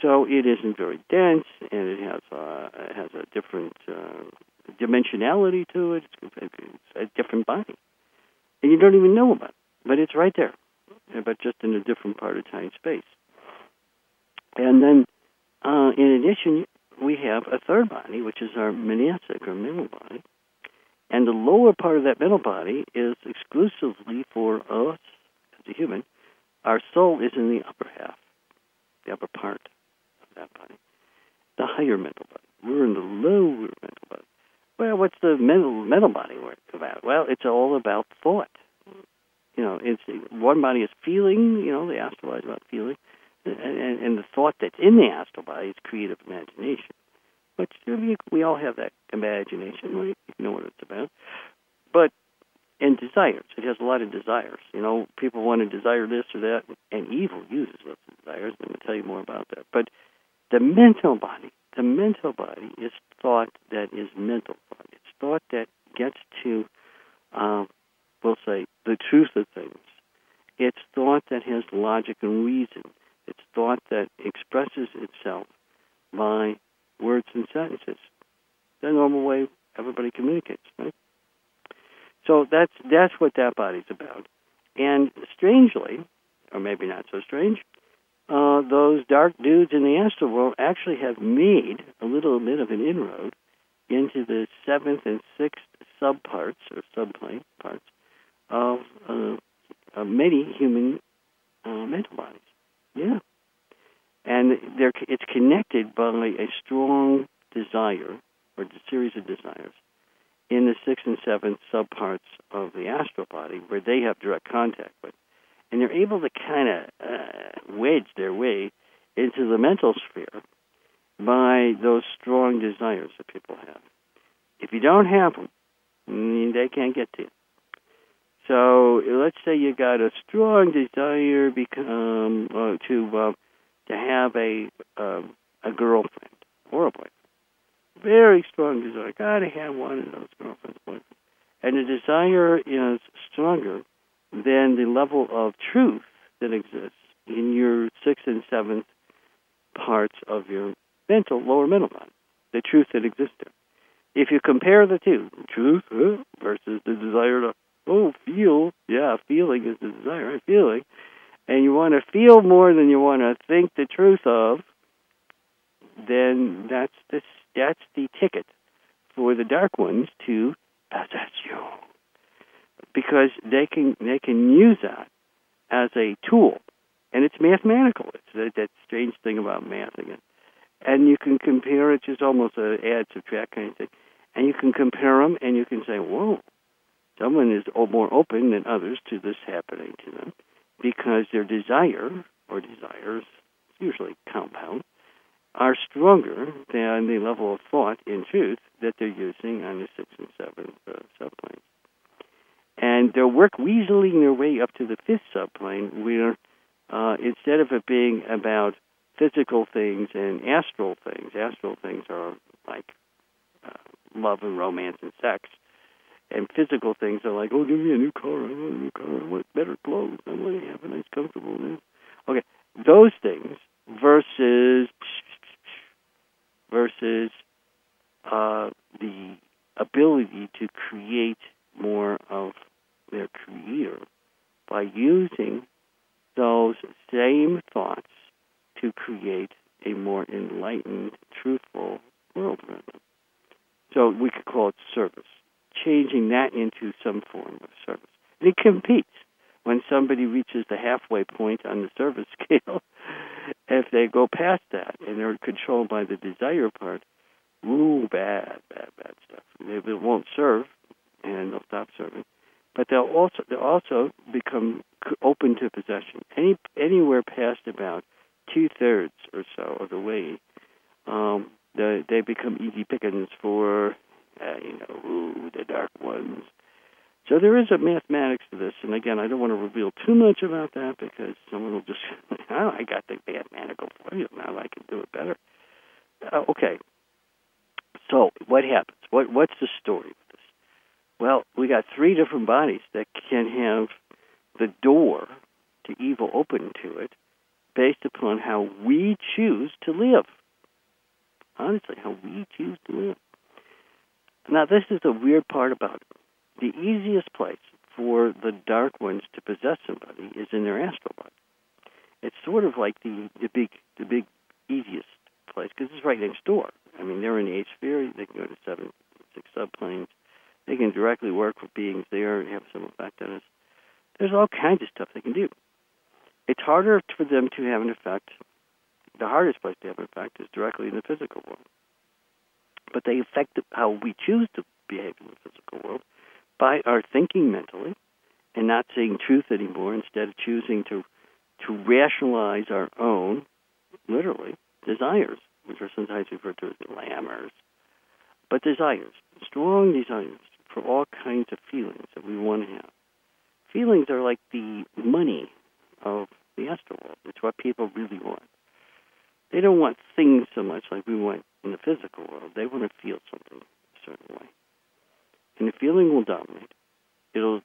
So it isn't very dense, and it has a, it has a different uh, dimensionality to it. It's a different body, and you don't even know about it, but it's right there, but just in a different part of time space. And then, uh, in addition, we have a third body, which is our manasic or mental body. And the lower part of that mental body is exclusively for us as a human. Our soul is in the upper half, the upper part of that body, the higher mental body. We're in the lower mental body. Well, what's the mental mental body about? Well, it's all about thought. You know, it's one body is feeling. You know, the astral body is about feeling and, and and the thought that's in the astral body is creative imagination. But we all have that imagination, right? You know what it's about. But and desires. It has a lot of desires. You know, people want to desire this or that, and evil uses those desires. I'm going to tell you more about that. But the mental body, the mental body is thought that is mental thought. It's thought that gets to, uh, we'll say, the truth of things. It's thought that has logic and reason. It's thought that expresses itself by words and sentences. The normal way everybody communicates, right? So that's that's what that body's about. And strangely, or maybe not so strange, uh, those dark dudes in the astral world actually have made a little bit of an inroad into the seventh and sixth subparts or subplane parts of, uh, of many human uh, mental bodies. Yeah, and it's connected by a strong desire or a series of desires in the sixth and seventh subparts of the astral body where they have direct contact with and they're able to kind of uh, wedge their way into the mental sphere by those strong desires that people have. If you don't have them, they can't get to you. So let's say you got a strong desire become uh, to uh, to have a uh, a girlfriend or a boyfriend. Very strong desire. Got to have one of those girlfriends, boyfriends. And the desire is stronger than the level of truth that exists in your sixth and seventh parts of your mental, lower mental body, the truth that exists there. If you compare the two, truth versus the desire to, oh, feel, yeah, feeling is the desire, feeling, and you want to feel more than you want to think the truth of, then that's the, that's the ticket for the dark ones to oh, possess you. Because they can they can use that as a tool, and it's mathematical. It's that, that strange thing about math again, and you can compare it just almost a add subtract kind of thing, and you can compare them, and you can say, whoa, someone is more open than others to this happening to them because their desire or desires, usually compound, are stronger than the level of thought in truth that they're using on the sixth and seventh uh, subplanes. And they'll work weaseling their way up to the fifth subplane, where uh, instead of it being about physical things and astral things, astral things are like uh, love and romance and sex, and physical things are like, oh, give me a new car, I want a new car, I want better clothes, I want to have a nice, comfortable. Life. Okay, those things versus versus uh, the ability to create more of their creator by using those same thoughts to create a more enlightened, truthful world. So we could call it service, changing that into some form of service. And it competes. When somebody reaches the halfway point on the service scale, if they go past that and they're controlled by the desire part, ooh, bad, bad, bad stuff. They won't serve, and they'll stop serving but they'll also they'll also become open to possession. Any anywhere past about two thirds or so of the way, um, the, they become easy pickings for uh, you know ooh, the dark ones. So there is a mathematics to this, and again, I don't want to reveal too much about that because someone will just, oh, I got the mathematical formula now, I can do it better. Uh, okay. So what happens? What what's the story? With this? Well, we got three different bodies that can have the door to evil open to it based upon how we choose to live. Honestly, how we choose to live. Now, this is the weird part about it. The easiest place for the dark ones to possess somebody is in their astral body. It's sort of like the, the big the big easiest place because it's right next door. I mean, they're in the eighth sphere. They can go to seven, six subplanes. They can directly work with beings there and have some effect on us. There's all kinds of stuff they can do. It's harder for them to have an effect. The hardest place to have an effect is directly in the physical world. But they affect how we choose to behave in the physical world by our thinking mentally and not seeing truth anymore, instead of choosing to to rationalize our own, literally, desires, which are sometimes referred to as glamours, but desires, strong desires for all kinds of feelings that we want to have. Feelings are like the money of the astral world. It's what people really want. They don't want things so much like we want in the physical world. They want to feel something a certain way. And the feeling will dominate. It'll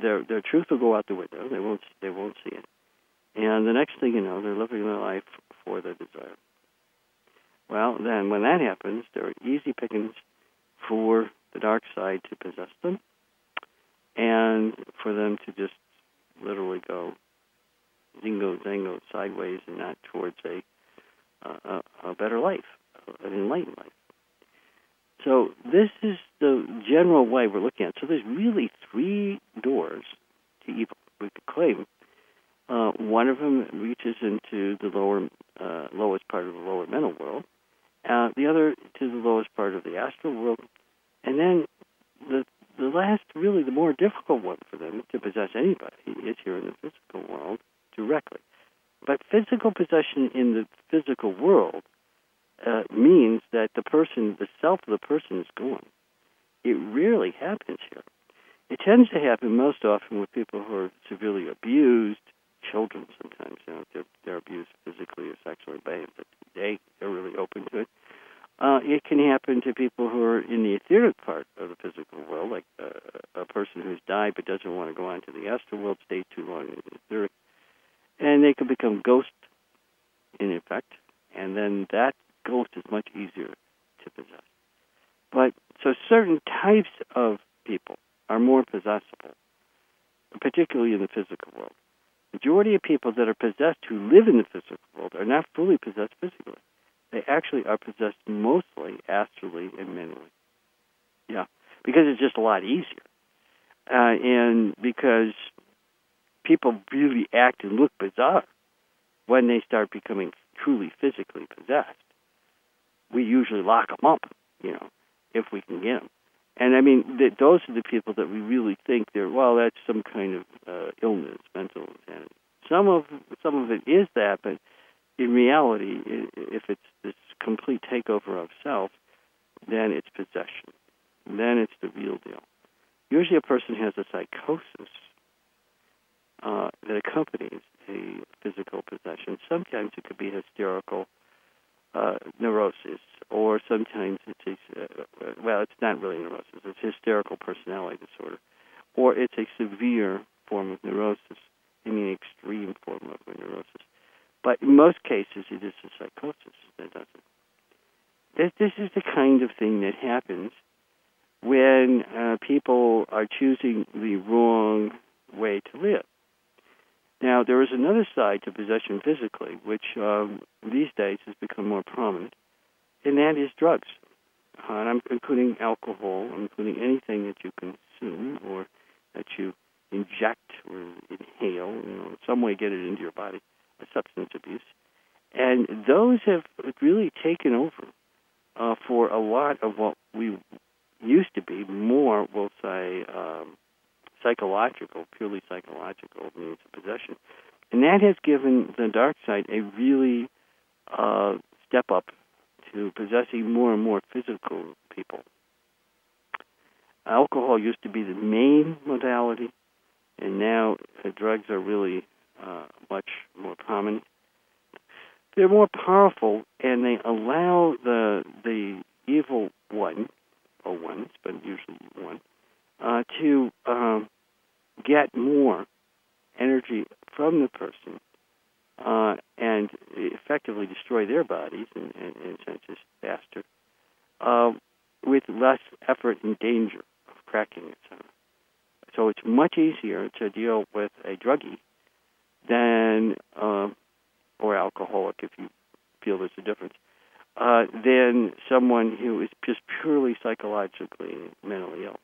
their their truth will go out the window. They won't they won't see it. And the next thing you know, they're living their life for their desire. well, then when that happens, there are easy pickings for the dark side to possess them and for them to just literally go zingo zango sideways and not towards a a, a better life, life. So this is the general way we're looking at. It. So there's really three doors to evil. We could claim uh, one of them reaches into the lower, uh, lowest part of the lower mental world. Uh, the other to the lowest part of the astral world, and then the the last, really the more difficult one for them to possess anybody is here in the physical world directly. But physical possession in the physical world uh, means that the person, the self of the person, is gone. It rarely happens here. It tends to happen most often with people who are severely abused, children sometimes. You know, they're, they're abused physically or sexually but they they're really open to it. Uh, it can happen to people who are in the etheric part of the physical world, like uh, a person who's died but doesn't want to go on to the astral world, stay too long in the etheric, and they can become ghosts in effect, and then that ghost is much easier to possess. But so certain types of people are more possessible, particularly in the physical world. Majority of people that are possessed who live in the physical world are not fully possessed physically. They actually are possessed mostly astrally and mentally. Yeah, because it's just a lot easier, uh, and because people really act and look bizarre when they start becoming truly physically possessed. We usually lock them up, you know, if we can get them. And I mean, th- those are the people that we really think they're well. That's some kind of uh, illness, mental insanity. Some of some of it is that, but in reality, if it's this complete takeover of self, then it's possession. Then it's the real deal. Usually, a person has a psychosis uh, that accompanies a physical possession. Sometimes it could be hysterical uh, neurosis, or sometimes it's a, uh, well, it's not really neurosis. It's hysterical personality disorder, or it's a severe form of neurosis, I mean, extreme form of neurosis. But in most cases, it is a psychosis that does it. This, this is the kind of thing that happens when uh, people are choosing the wrong way to live. Now, there is another side to possession physically, which um, these days has become more prominent, and that is drugs. Uh, and I'm including alcohol, I'm including anything that you consume or that you inject or inhale, you know, in some way get it into your body a substance abuse. And those have really taken over uh, for a lot of what we used to be more, we'll say, um, psychological, purely psychological means of possession. And that has given the dark side a really uh, step up to possessing more and more physical people. Alcohol used to be the main modality, and now uh, drugs are really uh, much more prominent. They're more powerful, and they allow the the evil one, or ones, but usually one, uh, to um, get more energy from the person uh, and effectively destroy their bodies in, in, in senses faster, uh, with less effort and danger of cracking it. So it's much easier to deal with a druggie than, uh, or alcoholic if you feel there's a difference, uh, than someone who is just purely psychologically mentally ill.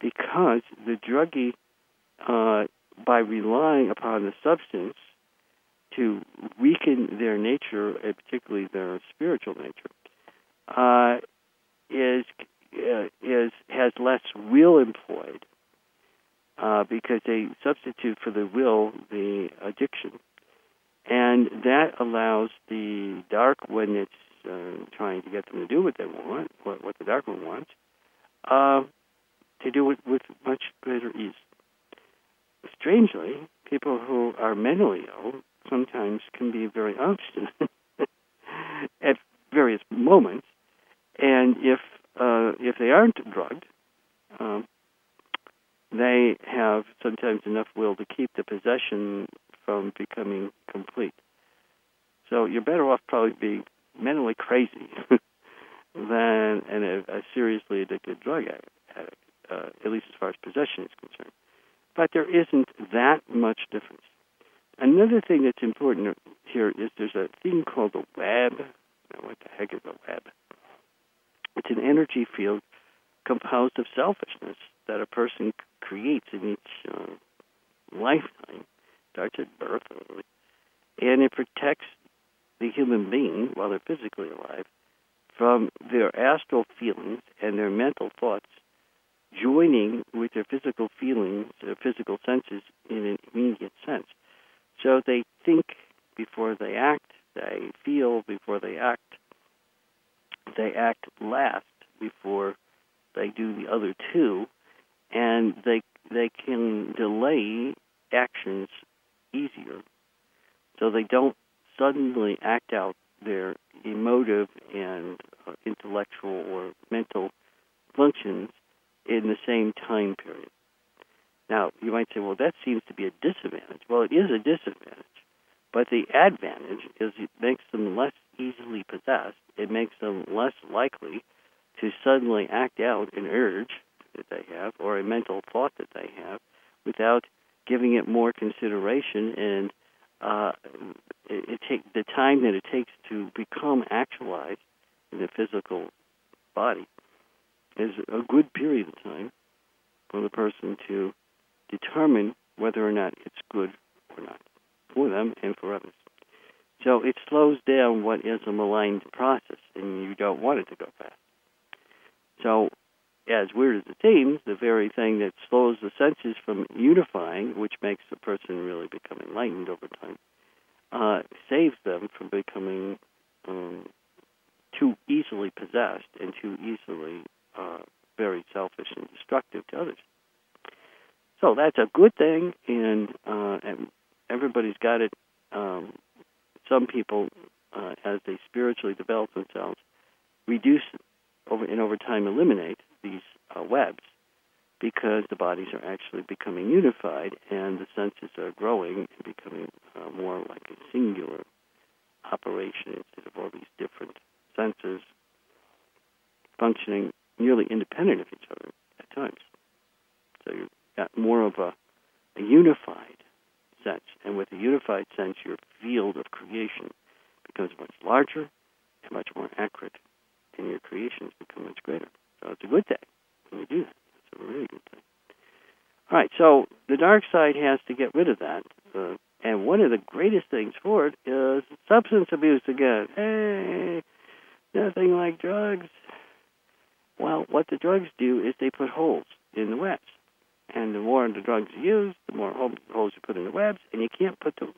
Because the druggie, uh, by relying upon the substance to weaken their nature, and particularly their spiritual nature, uh, is uh, is has less will employed uh, because they substitute for the will the addiction. And that allows the dark, when it's uh, trying to get them to do what they want, what, what the dark one wants, uh, to do it with much greater ease. Strangely, people who are mentally ill sometimes can be very obstinate at various moments, and if uh, if they aren't drugged, um, they have sometimes enough will to keep the possession from becoming complete. So you're better off probably being mentally crazy than an, a, a seriously addicted drug addict, uh, at least as far as possession is concerned. But there isn't that much difference. Another thing that's important here is there's a thing called the web. Now, what the heck is a web? It's an energy field composed of selfishness that a person creates in each uh, lifetime, starts at birth, and it protects the human being while they're physically alive from their astral feelings and their mental thoughts joining with their physical feelings, their physical senses in an immediate sense. So they think before they act, they feel before they act, they act last before they do the other two, and they they can delay actions easier. So they don't suddenly act out their emotive and uh, intellectual or mental functions in the same time period. Now, you might say, well, that seems to be a disadvantage. Well, it is a disadvantage. But the advantage is it makes them less easily possessed. It makes them less likely to suddenly act out an urge that they have or a mental thought that they have without giving it more consideration and uh, it, it take the time that it takes to become actualized in the physical body is a good period of time for the person to determine whether or not it's good or not for them and for others. So it slows down what is a maligned process, and you don't want it to go fast. So, as weird as it seems, the very thing that slows the senses from unifying, which makes the person really become enlightened over time, uh, saves them from becoming um, too easily possessed and too easily uh, very selfish and destructive to others. So that's a good thing, and, uh, and everybody's got it. Um, some people, uh, as they spiritually develop themselves, reduce over and over time eliminate these uh, webs because the bodies are actually becoming unified and the senses are growing and becoming uh, more like a singular operation instead of all these different senses functioning nearly independent of each other at times. So you've got more of a, a unified sense. And with a unified sense, your field of creation becomes much larger and much more accurate, and your creations become much greater. So it's a good thing when you do that. It's a really good thing. All right, so the dark side has to get rid of that. Uh, and one of the greatest things for it is substance abuse again. Hey, nothing like drugs. Well, what the drugs do is they put holes in the webs. And the more the drugs you use, the more holes you put in the webs, and you can't put the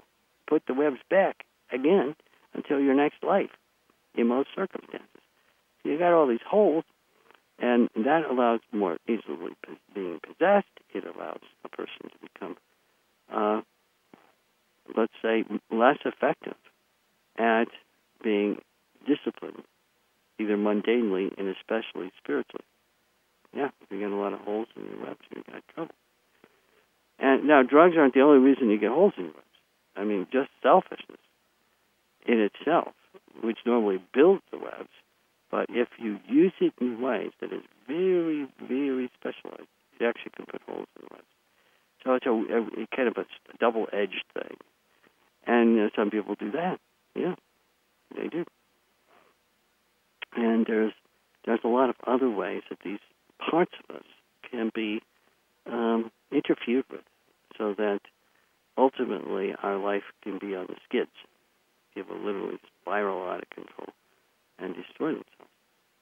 put the webs back again until your next life, in most circumstances. So you got all these holes, and that allows more easily being possessed. It allows a person to become, uh, let's say, less effective at being disciplined either mundanely and especially spiritually. Yeah, if you get a lot of holes in your webs, you got trouble. And now, drugs aren't the only reason you get holes in your webs. I mean, just selfishness in itself, which normally builds the webs, but if you use it in ways that is very, very specialized, it actually can put holes in the webs. So it's a, a kind of a double-edged thing. And uh, some people do that. Yeah, they do. And there's there's a lot of other ways that these parts of us can be um, interfered with, so that ultimately our life can be on the skids. Will literally spiral out of control and destroy themselves.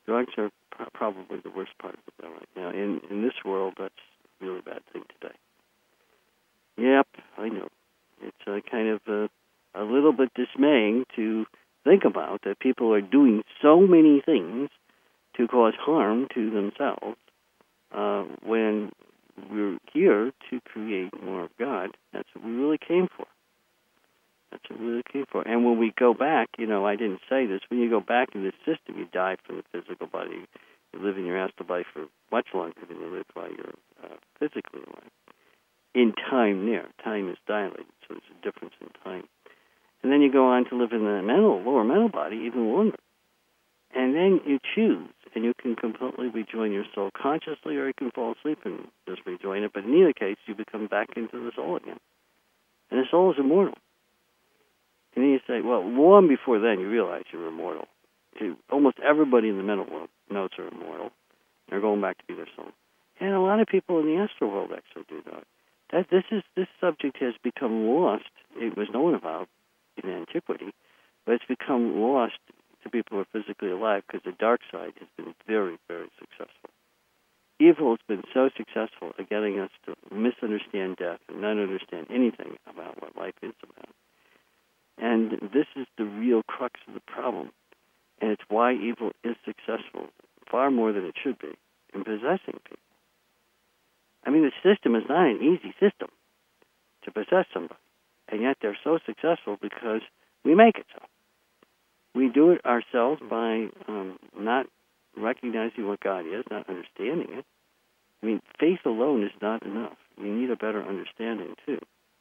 Drugs are pr- probably the worst part of it right now. In in this world, that's a really bad thing today. Yep, I know. It's a kind of a, a little bit dismaying to think about that people are doing so many things to cause harm to themselves uh, when we're here to create more of God. That's what we really came for. That's what we really came for. And when we go back, you know, I didn't say this, when you go back in this system, you die from the physical body. You live in your astral life for much longer than you live while you're uh, physically alive. In time there, time is dilated, so there's a difference in time. And then you go on to live in the mental, lower mental body even longer. And then you choose, and you can completely rejoin your soul consciously, or you can fall asleep and just rejoin it. But in either case, you become back into the soul again. And the soul is immortal. And then you say, well, long before then, you realize you're immortal. Almost everybody in the mental world knows they're immortal. They're going back to be their soul. And a lot of people in the astral world actually do that. That this is this subject has become lost. It was known about in antiquity, but it's become lost to people who are physically alive because the dark side has been very, very successful. Evil has been so successful at getting us to misunderstand death and not understand anything about what life is about. And this is the real crux of the problem. And it's why evil is successful far more than it should be in possessing people. I mean, the system is not an easy system to possess somebody. And yet they're so successful because we make it so. We do it ourselves by um, not recognizing what God is, not understanding it. I mean, faith alone is not enough. We need a better understanding, too.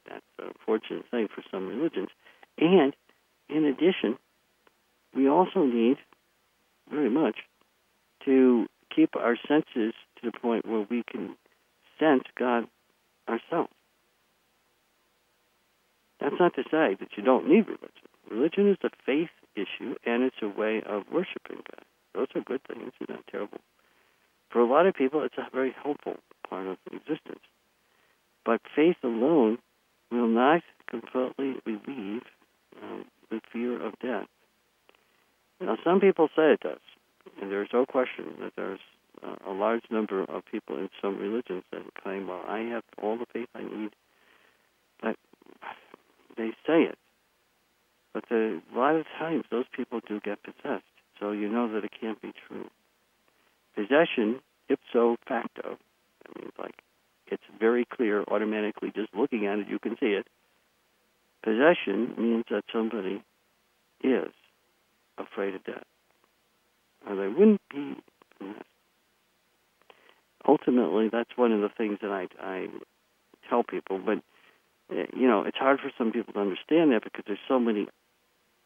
That's a fortunate thing for some religions. And in addition, we also need very much to keep our senses to the point where we can sense God ourselves. That's not to say that you don't need religion. Religion is a faith issue and it's a way of worshiping God. Those are good things, they're not terrible. For a lot of people, it's a very helpful part of existence. But faith alone will not completely relieve um, the fear of death. Now, some people say it does, and there's no question that there's uh, a large number of people in some religions that claim, well, I have all the faith I need. But they say it. But the, a lot of times those people do get possessed. So you know that it can't be true. Possession, ipso facto, I mean, like it's very clear automatically just looking at it, you can see it. Possession means that somebody is afraid of death. Or they wouldn't be ultimately, that's one of the things that I, I tell people. But Eh, you know, it's hard for some people to understand that because there's so many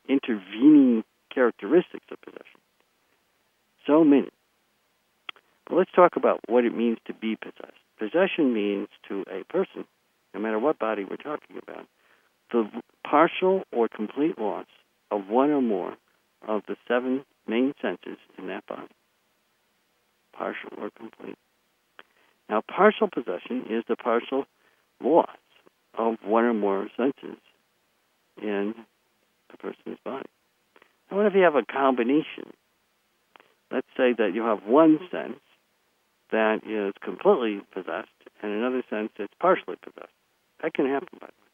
intervening characteristics of possession. So many. But let's talk about what it means to be possessed. Possession means to a person, no matter what body we're talking about, the partial or complete loss of one or more of the seven main senses in that body. Partial or complete. Now, partial possession is the partial loss of one or more senses in a person's body. Now, what if you have a combination? Let's say that you have one sense that is completely possessed and another sense that's partially possessed. That can happen, by the way.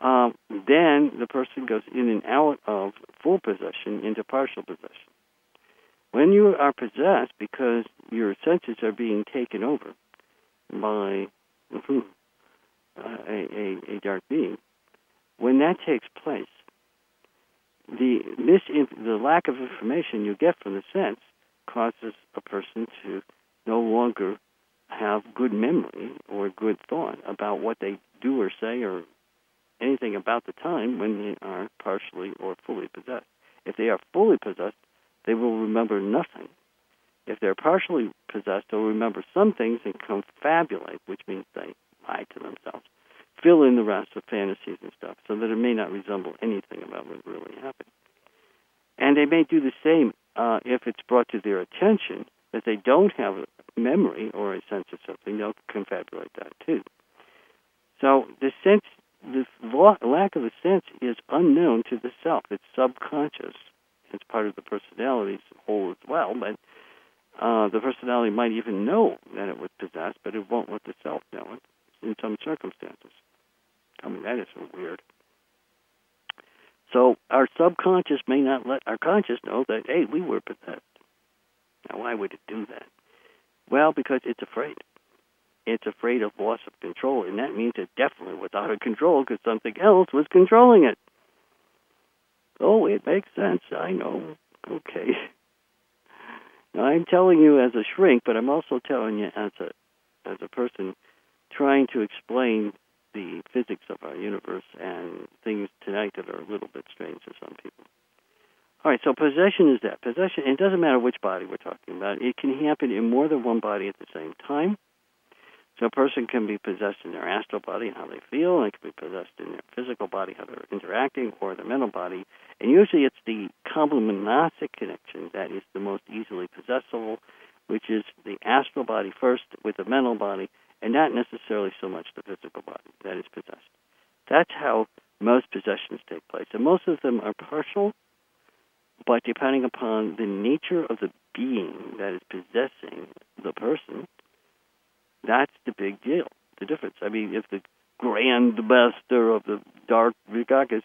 Um, then the person goes in and out of full possession into partial possession. When you are possessed because your senses are being taken over, by uh, a, a, a dark being, when that takes place, the the lack of information you get from the sense causes a person to no longer have good memory or good thought about what they do or say or anything about the time when they are partially or fully possessed. If they are fully possessed, they will remember nothing if they're partially possessed, they'll remember some things and confabulate, which means they lie to themselves, fill in the rest with fantasies and stuff, so that it may not resemble anything about what really happened. And they may do the same uh, if it's brought to their attention that they don't have a memory or a sense of something, they'll confabulate that too. So the sense, the lack of a sense is unknown to the self. It's subconscious. It's part of the personality's whole as well, but uh, the personality might even know that it was possessed, but it won't let the self know it in some circumstances. I mean, that is so weird. So our subconscious may not let our conscious know that, hey, we were possessed. Now, why would it do that? Well, because it's afraid. It's afraid of loss of control, and that means it definitely was out of control because something else was controlling it. Oh, it makes sense. I know. Okay. Now, I'm telling you as a shrink, but I'm also telling you as a as a person trying to explain the physics of our universe and things tonight that are a little bit strange to some people. All right, so possession is that. Possession, it doesn't matter which body we're talking about. It can happen in more than one body at the same time. So a person can be possessed in their astral body and how they feel, and it can be possessed in their physical body, how they're interacting, or their mental body. And usually it's the complementaric connection that is the most easily possessible, which is the astral body first with the mental body, and not necessarily so much the physical body that is possessed. That's how most possessions take place. And most of them are partial, but depending upon the nature of the being that is possessing the person, that's the big deal, the difference. I mean, if the grand master of the dark Vigakas,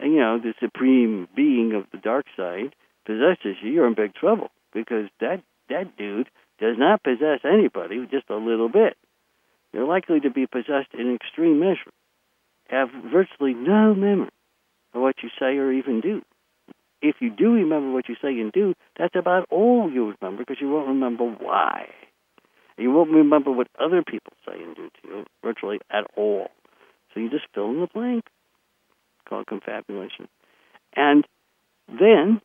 you know, the supreme being of the dark side, possesses you, you're in big trouble because that that dude does not possess anybody just a little bit. You're likely to be possessed in extreme measure, have virtually no memory of what you say or even do. If you do remember what you say and do, that's about all you remember because you won't remember why. You won't remember what other people say and do to you virtually at all. So you just fill in the blank. Called confabulation. And then,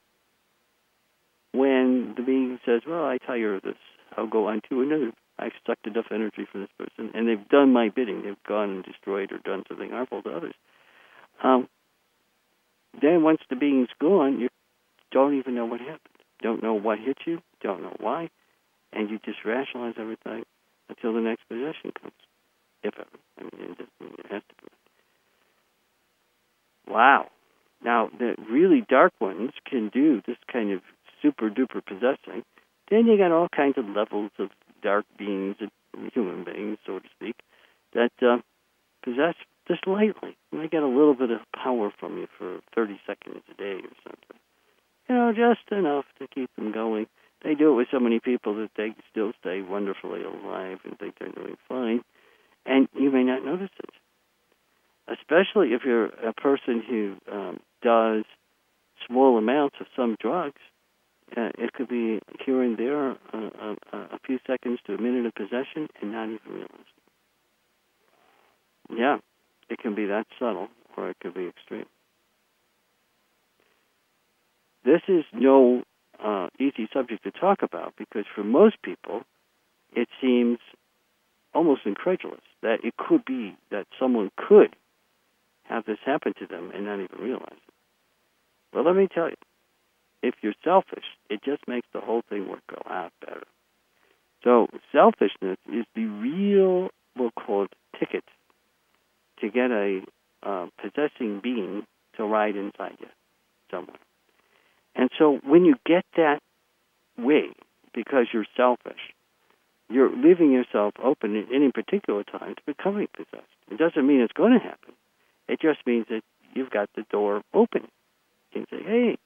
when the being says, Well, I tire of this, I'll go on to another. I've sucked enough energy from this person, and they've done my bidding. They've gone and destroyed or done something harmful to others. Um, then, once the being's gone, you don't even know what happened. Don't know what hit you. Don't know why and you just rationalize everything until the next possession comes, if ever. I mean, it, just, it has to be. Wow. Now, the really dark ones can do this kind of super duper possessing. Then you got all kinds of levels of dark beings, human beings, so to speak, that uh, possess just lightly. And they get a little bit of power from you for 30 seconds a day or something. You know, just enough to keep them going they do it with so many people that they still stay wonderfully alive and think they're doing fine, and you may not notice it. Especially if you're a person who um, does small amounts of some drugs, uh, it could be here and there, uh, a, a few seconds to a minute of possession, and not even realize. Yeah, it can be that subtle, or it could be extreme. This is no uh, easy subject to talk about because for most people, it seems almost incredulous that it could be that someone could have this happen to them and not even realize it. Well, let me tell you, if you're selfish, it just makes the whole thing work a lot better. So, selfishness is the real, we'll call it, ticket to get a uh, possessing being to ride inside you somewhere. And so when you get that way, because you're selfish, you're leaving yourself open at any particular time to becoming possessed. It doesn't mean it's going to happen. It just means that you've got the door open. You can say, hey,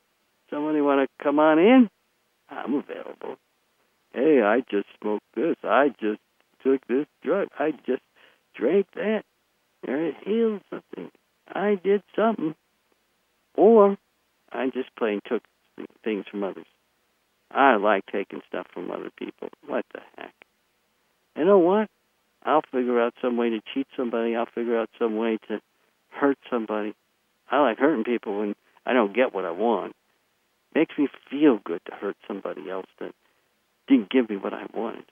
somebody want to come on in? I'm available. Hey, I just smoked this. I just took this drug. I just drank that. Or it healed something. I did something. Or I just plain took things from others. I like taking stuff from other people. What the heck? You know what? I'll figure out some way to cheat somebody. I'll figure out some way to hurt somebody. I like hurting people when I don't get what I want. Makes me feel good to hurt somebody else that didn't give me what I wanted.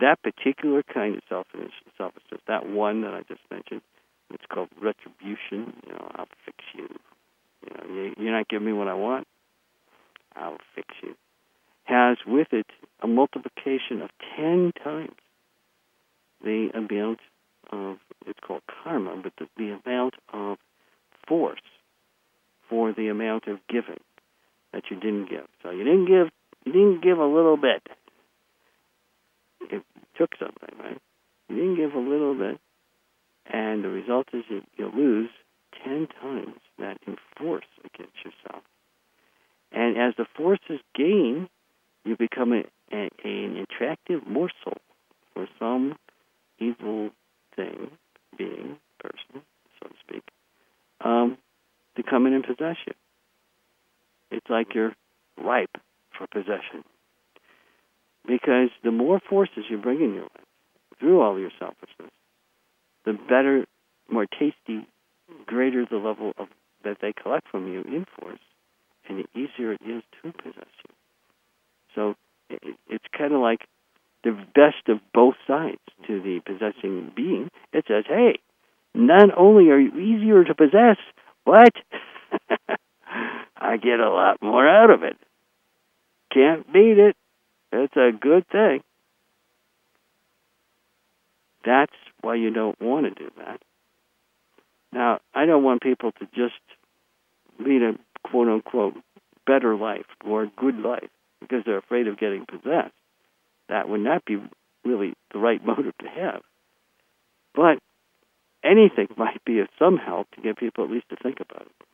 That particular kind of selfishness, selfishness, that one that I just mentioned, it's called retribution. You know, I'll fix you. You know, you're not giving me what I want. I'll fix you. Has with it a multiplication of ten times the amount of it's called karma, but the, the amount of force for the amount of giving that you didn't give. So you didn't give you didn't give a little bit. It took something, right? You didn't give a little bit, and the result is you, you lose ten times that in force against yourself. And as the forces gain, you become a, a, an attractive morsel for some evil thing, being, person, so to speak, um, to come in and possess you. It's like you're ripe for possession. Because the more forces you bring in your life through all your selfishness, the better, more tasty greater the level of that they collect from you in force, and the easier it is to possess you. So it's kind of like the best of both sides to the possessing being. It says, hey, not only are you easier to possess, but I get a lot more out of it. Can't beat it. It's a good thing. That's why you don't want to do that. Now, I don't want people to just lead a quote unquote better life or good life because they're afraid of getting possessed. That would not be really the right motive to have. But anything might be of some help to get people at least to think about it.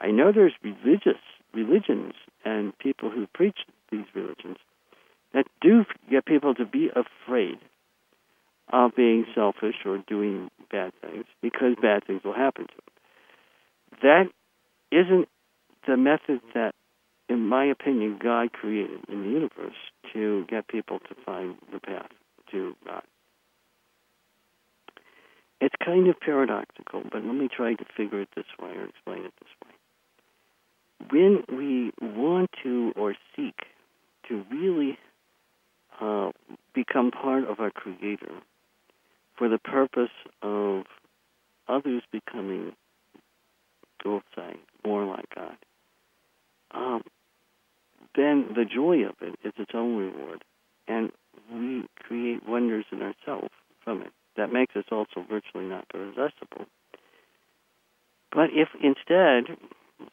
I know there's religious religions and people who preach these religions that do get people to be afraid of being selfish or doing bad things because bad things will happen to them. That isn't the method that, in my opinion, God created in the universe to get people to find the path to God. It's kind of paradoxical, but let me try to figure it this way or explain it this way. When we want to or seek to really uh, become part of our Creator for the purpose of others becoming, we'll say, more like God, um, then the joy of it is its own reward. And we create wonders in ourselves from it. That makes us also virtually not possessible. But if instead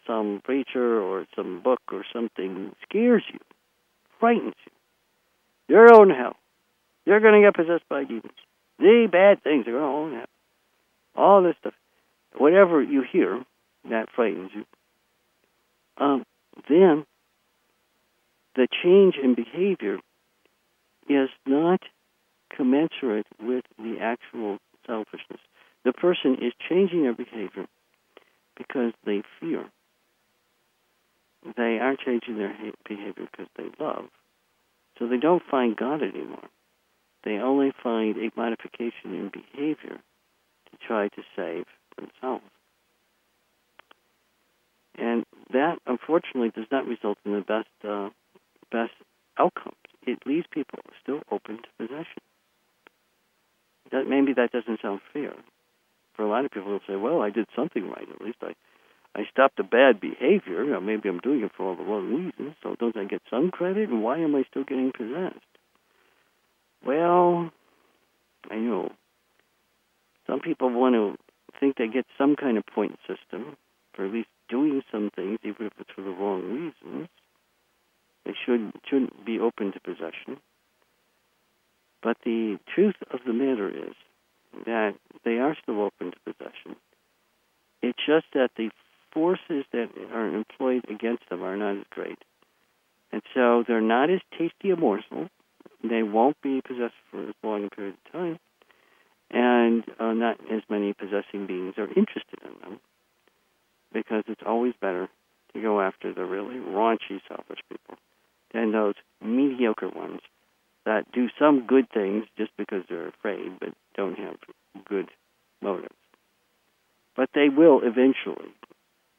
some preacher or some book or something scares you, frightens you, you're going to hell. You're going to get possessed by demons. The bad things are going to happen. All this stuff. Whatever you hear that frightens you, um, then the change in behavior is not commensurate with the actual selfishness. The person is changing their behavior because they fear. They aren't changing their behavior because they love. So they don't find God anymore. They only find a modification in behavior to try to save themselves. And that, unfortunately, does not result in the best uh, best outcomes. It leaves people still open to possession. That maybe that doesn't sound fair. For a lot of people, they'll say, "Well, I did something right. At least I, I stopped a bad behavior. Maybe I'm doing it for all the wrong reasons. So don't I get some credit? And why am I still getting possessed?" Well, I know some people want to think they get some kind of point system for at least doing some things, even if it's for the wrong reasons. They should shouldn't be open to possession. But the truth of the matter is that they are still open to possession. It's just that the forces that are employed against them are not as great. And so they're not as tasty a morsel. They won't be possessed for as long a period of time. And uh, not as many possessing beings are interested in them because it's always better to go after the really raunchy, selfish people than those mediocre ones that do some good things just because they're afraid but don't have good motives. But they will eventually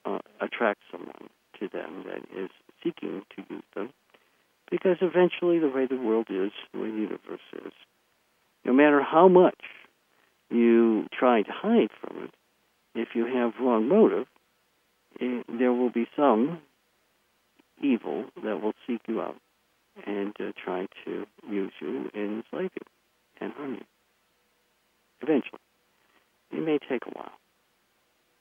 uh, attract someone to them that is seeking to use them because eventually the way the world is, the way the universe is, no matter how much you try to hide from it, if you have wrong motive, it, eh, there will be some evil that will seek you out and uh, try to use you and enslave you and harm you. Eventually. It may take a while.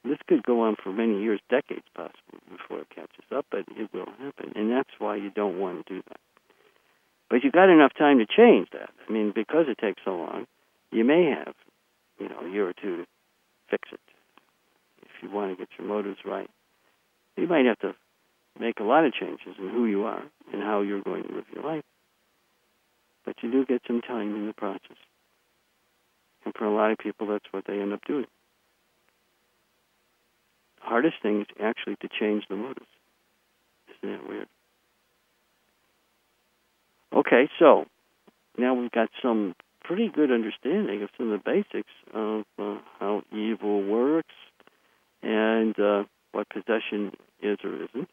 This could go on for many years, decades possibly, before it catches up, but it will happen. And that's why you don't want to do that. But you've got enough time to change that. I mean, because it takes so long, you may have, you know, a year or two to fix it. If you want to get your motives right, you might have to make a lot of changes in who you are and how you're going to live your life. But you do get some time in the process. And for a lot of people, that's what they end up doing. The hardest thing is actually to change the motives. Isn't that weird? Okay, so now we've got some pretty good understanding of some of the basics of uh, how evil works and uh, what possession is or isn't.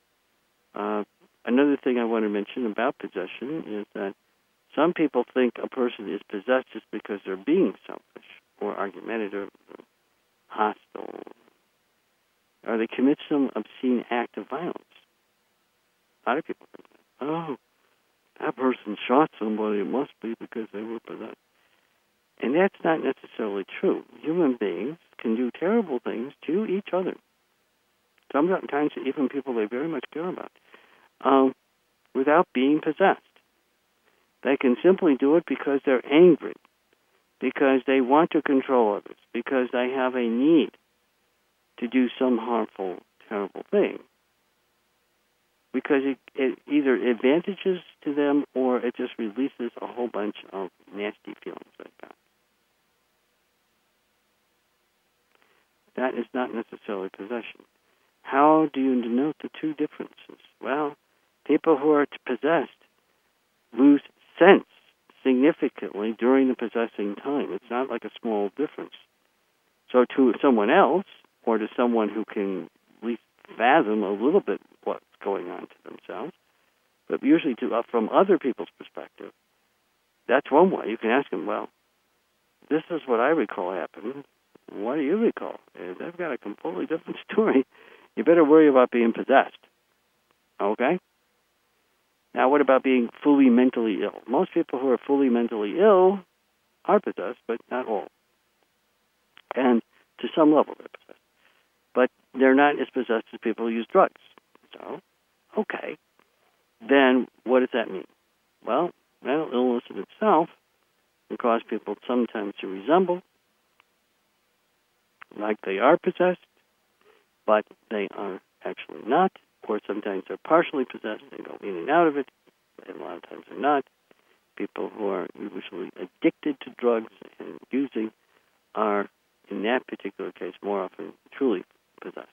Uh, another thing I want to mention about possession is that some people think a person is possessed just because they're being selfish or argumentative, or hostile, or they commit some obscene act of violence. A lot of people think that. Oh, that person shot somebody. It must be because they were possessed. And that's not necessarily true. Human beings can do terrible things to each other. Sometimes even people they very much care about, um, without being possessed. They can simply do it because they're angry, because they want to control others, because they have a need to do some harmful, terrible thing. Because it, it either advantages to them or it just releases a whole bunch of nasty feelings like that. That is not necessarily possession. How do you denote the two differences? Well, people who are possessed lose sense significantly during the possessing time. It's not like a small difference. So to someone else, or to someone who can at least fathom a little bit what's going on to themselves, but usually to, uh, from other people's perspective, that's one way. You can ask them, well, this is what I recall happening. What do you recall? And they've got a completely different story. You better worry about being possessed. Okay? Now, what about being fully mentally ill? Most people who are fully mentally ill are possessed, but not all. And to some level, they're possessed. But they're not as possessed as people who use drugs. So, okay. Then what does that mean? Well, mental illness in itself can cause people sometimes to resemble like they are possessed, but they are actually not or sometimes they're partially possessed, they go in and out of it, and a lot of times they're not. People who are usually addicted to drugs and using are, in that particular case, more often truly possessed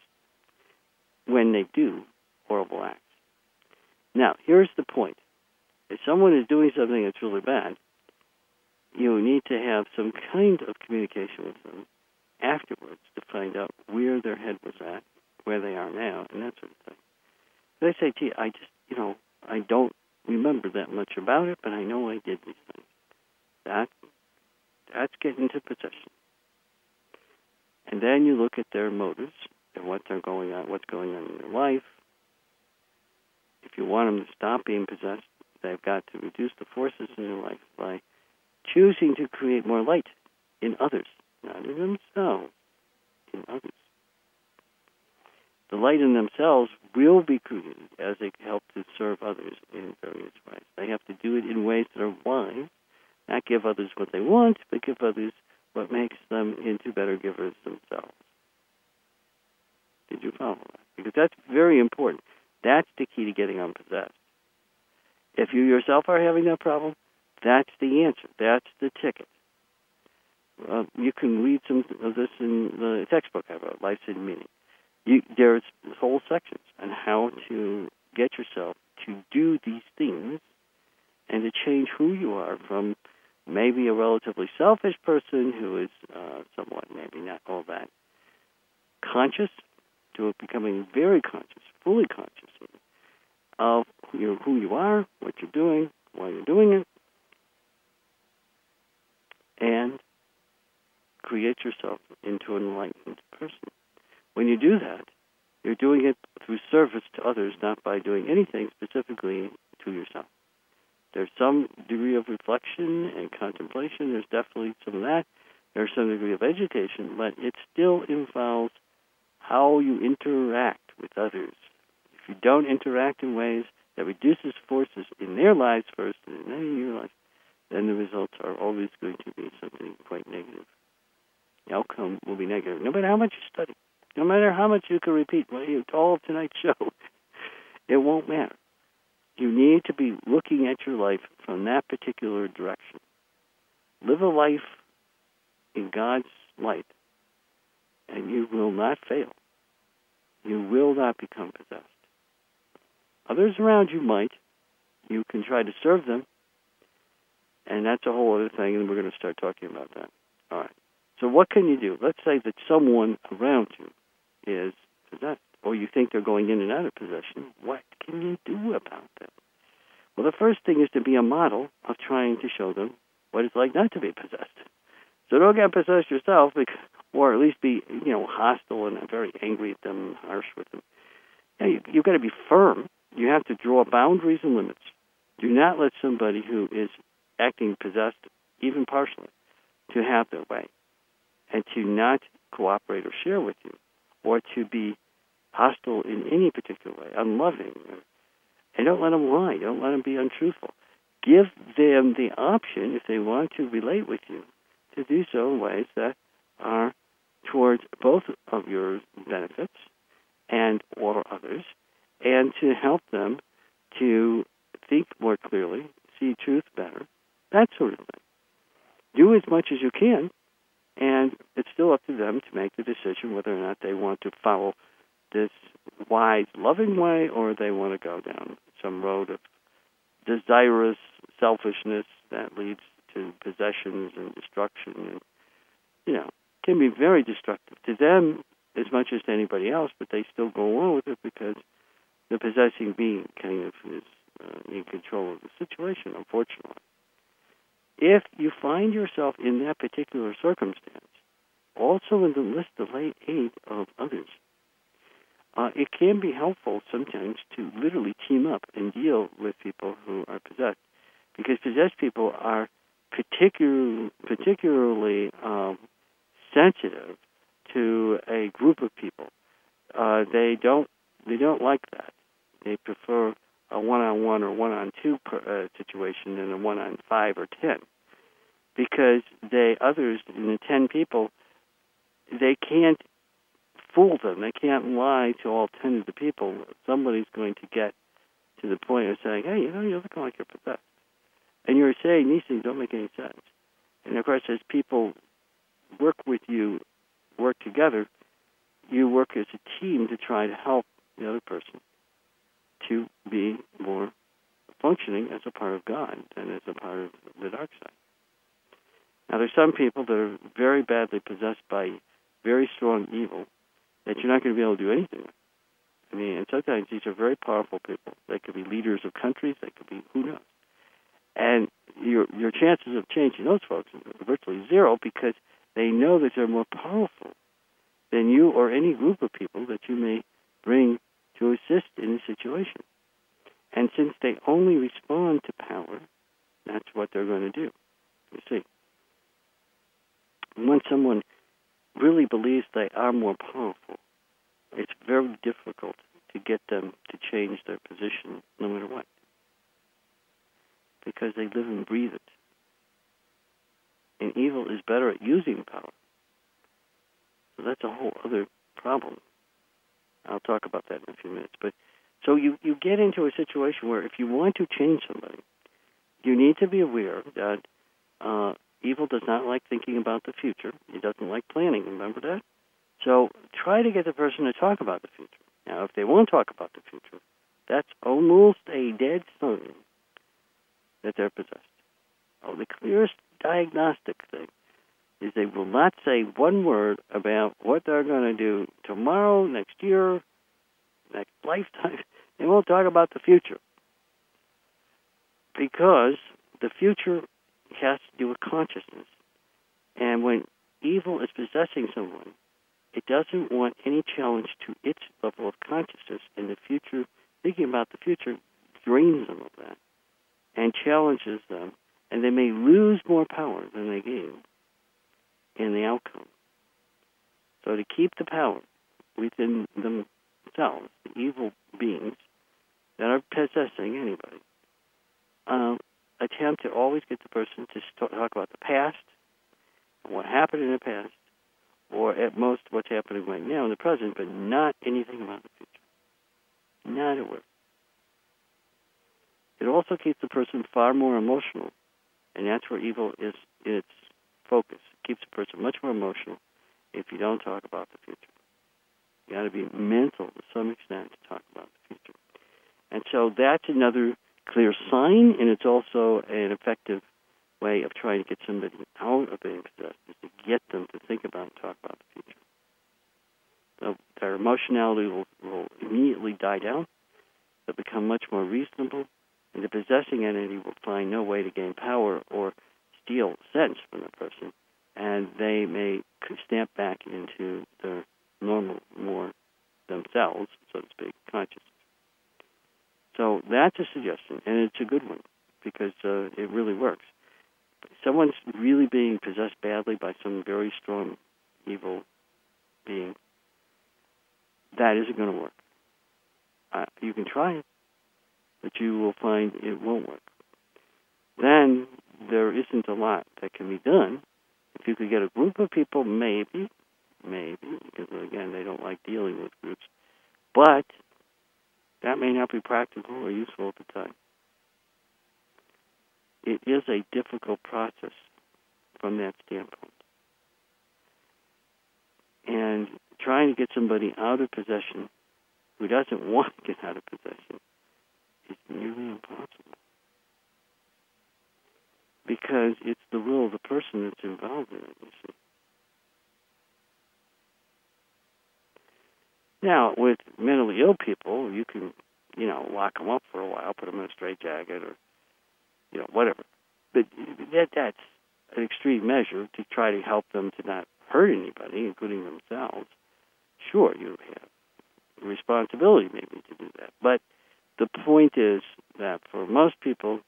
when they do horrible acts. Now, here's the point. If someone is doing something that's really bad, you need to have some kind of communication with them afterwards to find out where their head was at, where they are now, and that sort of thing. They say, gee, I just, you know, I don't remember that much about it, but I know I did these things. That, that's getting to possession. And then you look at their motives and what they're going on, what's going on in their life. If you want them to stop being possessed, they've got to reduce the forces in their life by choosing to create more light in others, not in themselves, in others the light in themselves will be created as they help to serve others in various ways. They have to do it in ways that are wise, not give others what they want, but give others what makes them into better givers themselves. Did you follow that? Because that's very important. That's the key to getting unpossessed. If you yourself are having that problem, that's the answer. That's the ticket. Uh, you can read some of this in the textbook I wrote, Life's Hidden Meaning. You, there's whole sections on how to get yourself to do these things and to change who you are from maybe a relatively selfish person who is uh, somewhat maybe not all that conscious to becoming very conscious, fully conscious of you, who you are, what you're doing, why you're doing it, and create yourself into an enlightened person. When you do that, you're doing it through service to others, not by doing anything specifically to yourself. There's some degree of reflection and contemplation. There's definitely some of that. There's some degree of education, but it still involves how you interact with others. If you don't interact in ways that reduces forces in their lives first and then in your life, then the results are always going to be something quite negative. The outcome will be negative, no matter how much you study. No matter how much you can repeat all of tonight's show, it won't matter. You need to be looking at your life from that particular direction. Live a life in God's light, and you will not fail. You will not become possessed. Others around you might. You can try to serve them, and that's a whole other thing, and we're going to start talking about that. All right. So, what can you do? Let's say that someone around you is possessed. or you think they're going in and out of possession, what can you do about that? Well, the first thing is to be a model of trying to show them what it's like not to be possessed. So don't get possessed yourself, or at least be, you know, hostile and very angry at them, and harsh with them. You you've got to be firm. You have to draw boundaries and limits. Do not let somebody who is acting possessed, even partially, to have their way, and to not cooperate or share with you, or to be hostile in any particular way, unloving. And don't let them lie. Don't let them be untruthful. Give them the option, if they want to relate with you, to do so in ways that are towards both of your benefits and or others, and to help them to think more clearly, see truth better, that sort of thing. Do as much as you can, and it's still up to them to make the decision whether or not they want to follow this wise, loving way or they want to go down some road of desirous selfishness that leads to possessions and destruction and you know can be very destructive to them as much as to anybody else but they still go along with it because the possessing being kind of is uh, in control of the situation unfortunately if you find yourself in that particular circumstance also in the list of late aid of others uh, it can be helpful sometimes to literally team up and deal with people who are possessed, because possessed people are particular, particularly um, sensitive to a group of people. Uh, they don't they don't like that. They prefer a one-on-one or one-on-two uh, situation than a one-on-five or ten, because they others in the ten people they can't fool them. They can't lie to all ten of the people. Somebody's going to get to the point of saying, "Hey, you know, you're looking like you're possessed," and you're saying these things don't make any sense. And of course, as people work with you, work together, you work as a team to try to help the other person to be more functioning as a part of God than as a part of the dark side. Now, there's some people that are very badly possessed by very strong evil, that you're not going to be able to do anything. I mean, and sometimes these are very powerful people. They could be leaders of countries. They could be who knows. And your your chances of changing those folks are virtually zero because they know that they're more powerful than you or any group of people that you may bring to assist in a situation. And since they only respond to power, that's what they're going to do. You see. When someone really believes they are more powerful, it's very difficult to get them to change their position no matter what. Because they live and breathe it. And evil is better at using power. So that's a whole other problem. I'll talk about that in a few minutes. But so you, you get into a situation where if you want to change somebody, you need to be aware that uh, Evil does not like thinking about the future. He doesn't like planning. Remember that? So try to get the person to talk about the future. Now, if they won't talk about the future, that's almost a dead sign that they're possessed. Oh, the clearest diagnostic thing is they will not say one word about what they're going to do tomorrow, next year, next lifetime. They won't talk about the future because the future has to do with consciousness. And when evil is possessing someone, it doesn't want any challenge to its level of consciousness in the future. Thinking about the future drains them of that and challenges them, and they may lose more power than they gain in the outcome. So to keep the power within themselves, the evil beings that are possessing anybody, um, attempt to always get the person to talk about the past, what happened in the past, or at most what's happening right now in the present, but not anything about the future. Not a word. It also keeps the person far more emotional, and that's where evil is in its focus. Keeps a person much more emotional if you don't talk about the future. You got to be mental to some extent to talk about the future. And so that's another clear sign, and it's also an effective way of trying to get somebody out of being possessed, is to get them to think about and talk about the future. So their emotionality will, will die down. They'll become much more reasonable, and the possessing entity will find no way to gain power or steal sense from the person, and they may snap back into their normal, more themselves, so to speak, consciousness. So that's a suggestion, and it's a good one because uh, it really works. If someone's really being possessed badly by some very strong evil being, that isn't going to work. Uh, you can try it, but you will find it won't work. Then there isn't a lot that can be done. If you could get a group of people, maybe, maybe, because again, they don't like dealing with groups, but that may not be practical or useful at the time. It is a difficult process from that standpoint. And trying to get somebody out of possession who doesn't want to get out of possession is nearly impossible. Because it's the will of the person that's involved in it, you see. Now, with mentally ill people, you can, you know, lock them up for a while, put them in a straitjacket, or, you know, whatever. But that that's an extreme measure to try to help them to not hurt anybody, including themselves. Sure, you have responsibility maybe to do that, but the point is that for most people,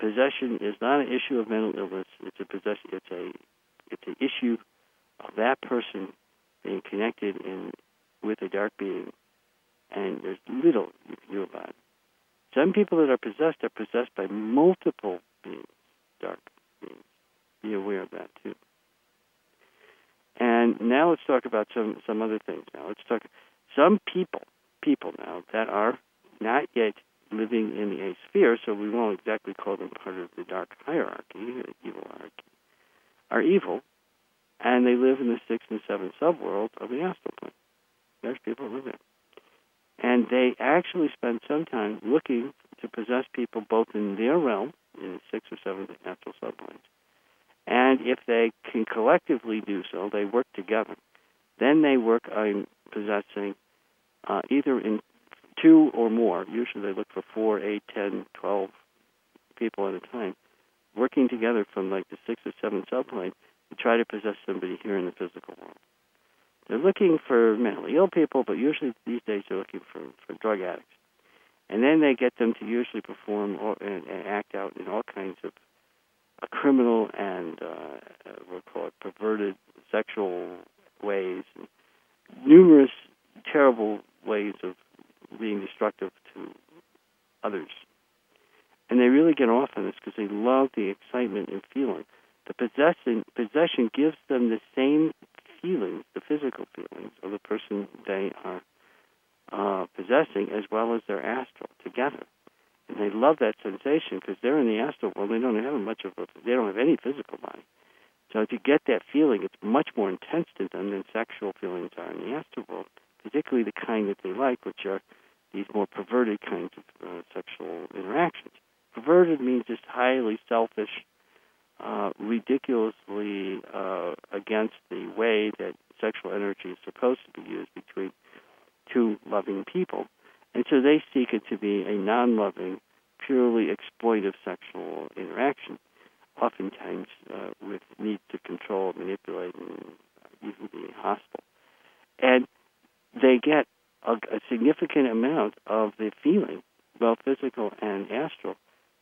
possession is not an issue of mental illness. It's a possession. It's a it's an issue of that person being connected in with a dark being, and there's little you can do about it. Some people that are possessed are possessed by multiple beings, dark beings. Be aware of that too. And now let's talk about some some other things. Now let's talk some people people now that are not yet living in the eighth sphere, so we won't exactly call them part of the dark hierarchy, the evil hierarchy, are evil, and they live in the sixth and seventh subworld of the astral plane. There's people who live there. And they actually spend some time looking to possess people both in their realm, in the sixth or seventh astral subplanes, and if they can collectively do so, they work together. Then they work on possessing uh, either in two or more. Usually they look for four, eight, ten, twelve people at a time, working together from like the sixth or seventh subplane to try to possess somebody here in the physical world. They're looking for mentally ill people, but usually these days they're looking for, for drug addicts. And then they get them to usually perform or, and, and act out in all kinds of uh, criminal and uh, uh, we'll call it perverted sexual ways, and numerous terrible ways of being destructive to others. And they really get off on this because they love the excitement and feeling. The possession possession gives them the same feelings, the physical feelings of the person they are uh, possessing, as well as their astral together. And they love that sensation because they're in the astral world. They don't have much of a, they don't have any physical body. So to get that feeling, it's much more intense to them than sexual feelings are in the astral world, particularly the kind that they like, which are these more perverted kinds of uh, sexual interactions. Perverted means just highly selfish, uh, ridiculously uh, against the way that sexual energy is supposed to be used between two loving people. And so they seek it to be a non loving, purely exploitive sexual interaction, oftentimes uh, with need to control, manipulate, and even be hostile. And they get a, a significant amount of the feeling, both physical and astral,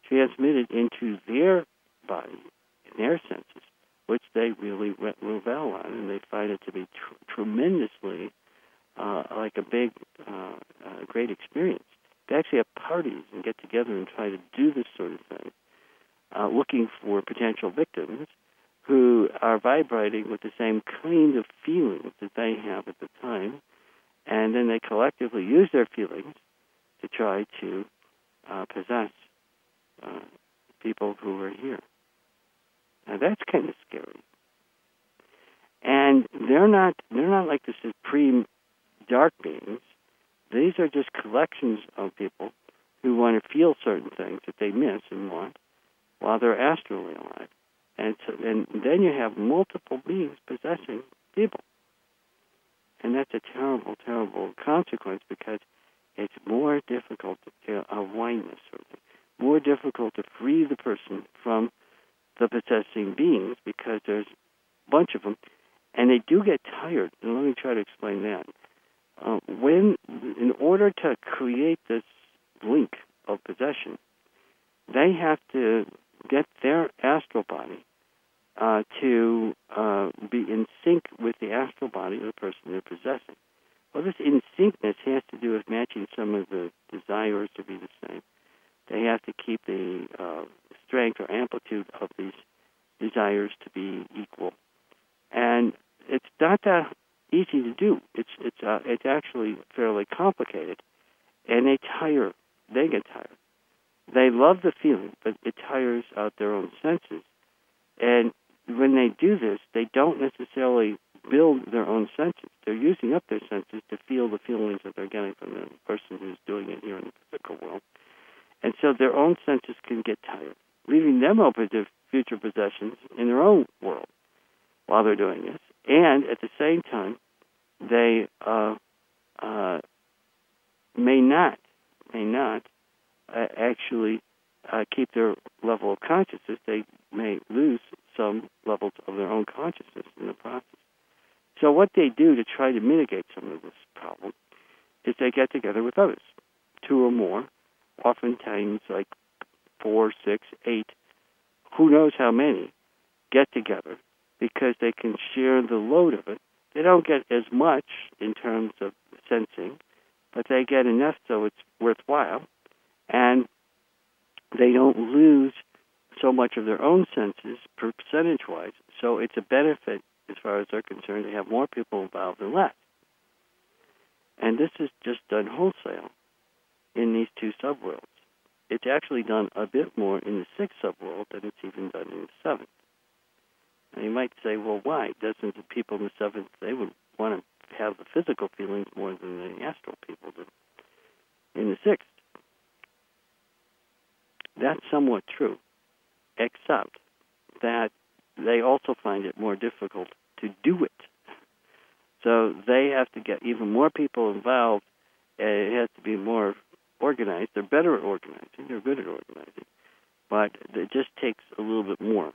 transmitted into their body, in their senses, which they really re- revel on, and they find it to be tr- tremendously uh, like a big, uh, uh, great experience. They actually have parties and get together and try to do this sort of thing, uh, looking for potential victims who are vibrating with the same kind of feelings that they have at the time, and then they collectively use their feelings to try to uh, possess uh, people who are here. Now that's kind of scary. And they're not they're not like the supreme dark beings. These are just collections of people who want to feel certain things that they miss and want while they're astrally alive. And so, and then you have multiple beings possessing people. And that's a terrible, terrible consequence because it's more difficult, to, a wineness, certainly, more difficult to free the person from the possessing beings because there's a bunch of them, and they do get tired. And let me try to explain that. Uh, when, in order to create this link of possession, they have to get their astral body uh, to uh, be in sync with the astral body of the person they're possessing. Well, this in syncness has to do with matching some of the desires to be the same. They have to keep the uh, strength or amplitude of these desires to be equal, and it's not that easy to do. It's it's uh, it's actually fairly complicated, and they tire. They get tired. They love the feeling, but it tires out their own senses. And when they do this, they don't necessarily build their own senses. They're using up their senses to feel the feelings that they're getting from the person who's doing it here in the physical world. And so their own senses can get tired, leaving them open to future possessions in their own world while they're doing this. And at the same time, they uh, uh, may not, may not uh, actually uh, keep their level of consciousness. They may lose some levels of their own consciousness in the process. So what they do to try to mitigate some of this problem is they get together with others, two or more, oftentimes like four, six, eight, who knows how many, get together because they can share the load of it. They don't get as much in terms of sensing, but they get enough so it's worthwhile, and they don't lose so much of their own senses percentage wise. So it's a benefit as far as they're concerned to have more people involved than less. And this is just done wholesale in these two subworlds. It's actually done a bit more in the sixth subworld than it's even done in the seventh. And you might say, well, why? Doesn't the people in the seventh, they would want to have the physical feelings more than the astral people do in the sixth? That's somewhat true, except that they also find it more difficult to do it. So they have to get even more people involved. and It has to be more organized. They're better at organizing. They're good at organizing, but it just takes a little bit more.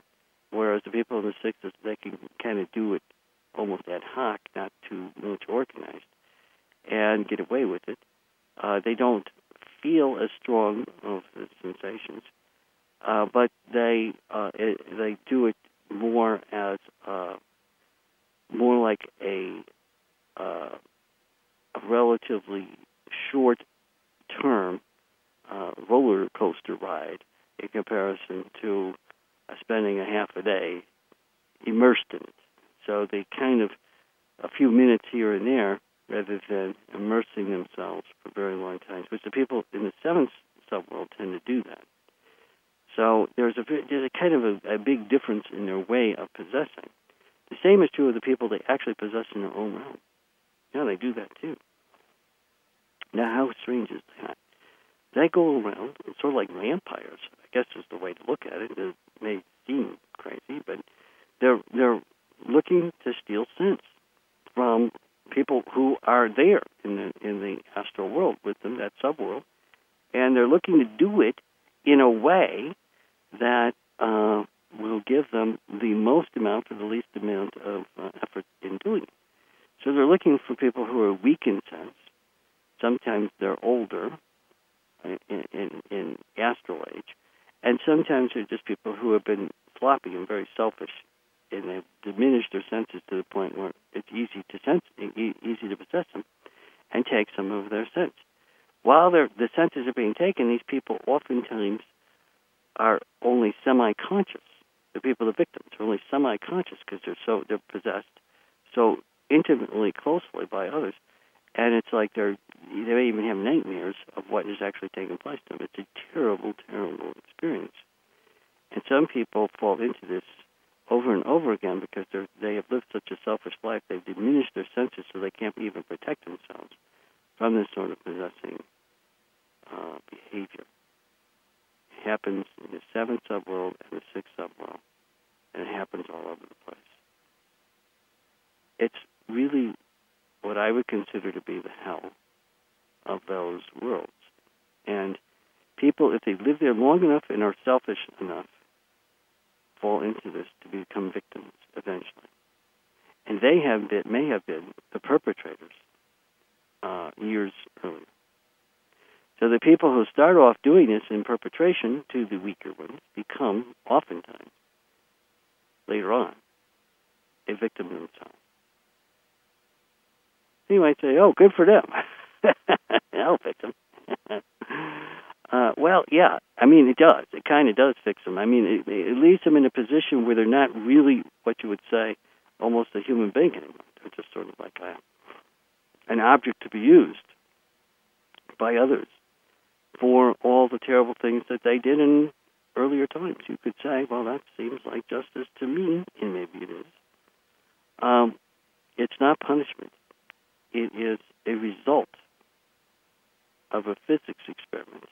Whereas the people in the 60s, they can kind of do it almost ad hoc, not too much organized, and get away with it. Uh, they don't feel as strong of the sensations, uh, but they uh, it, they do it more as uh, more like a uh, a relatively short term uh, roller coaster ride in comparison to uh, spending a half a day immersed in it. So they kind of a few minutes here and there rather than immersing themselves for very long times, which the people in the seventh subworld tend to do that. So there's a there's a kind of a, a big difference in their way of possessing. The same is true of the people they actually possess in their own realm. Yeah, they do that too. Now, how strange is that? They go around sort of like vampires. I guess is the way to look at it. It may seem crazy, but they're they're looking to steal sense from people who are there in the in the astral world with them, that subworld, and they're looking to do it in a way that uh, will give them the most amount for the least amount of uh, effort in doing it. So they're looking for people who are weak in sense. Sometimes they're older in, in, in astral age, and sometimes they're just people who have been sloppy and very selfish, and they've diminished their senses to the point where it's easy to sense, easy to possess them, and take some of their sense. While the senses are being taken, these people oftentimes are only semi-conscious. The people, the victims, are only semi-conscious because they're so they're possessed so intimately, closely by others, and it's like they're they may even have nightmares of what is actually taking place to them. It's a terrible, terrible experience, and some people fall into this over and over again because they have lived such a selfish life. They've diminished their senses, so they can't even protect themselves from this sort of possessing uh, behavior It happens in the seventh subworld and the sixth subworld, and it happens all over the place. It's really what I would consider to be the hell of those worlds. And people, if they live there long enough and are selfish enough, fall into this to become victims eventually. And they have been, may have been the perpetrators uh, years earlier. So the people who start off doing this in perpetration to the weaker ones become, oftentimes, later on, a victim themselves. You might say, oh, good for them. I'll them. uh, well, yeah, I mean, it does. It kind of does fix them. I mean, it, it leaves them in a position where they're not really what you would say almost a human being anymore. They're just sort of like a, an object to be used by others for all the terrible things that they did in earlier times. You could say, well, that seems like justice to me, and maybe it is. Um, it's not punishment. It is a result of a physics experiment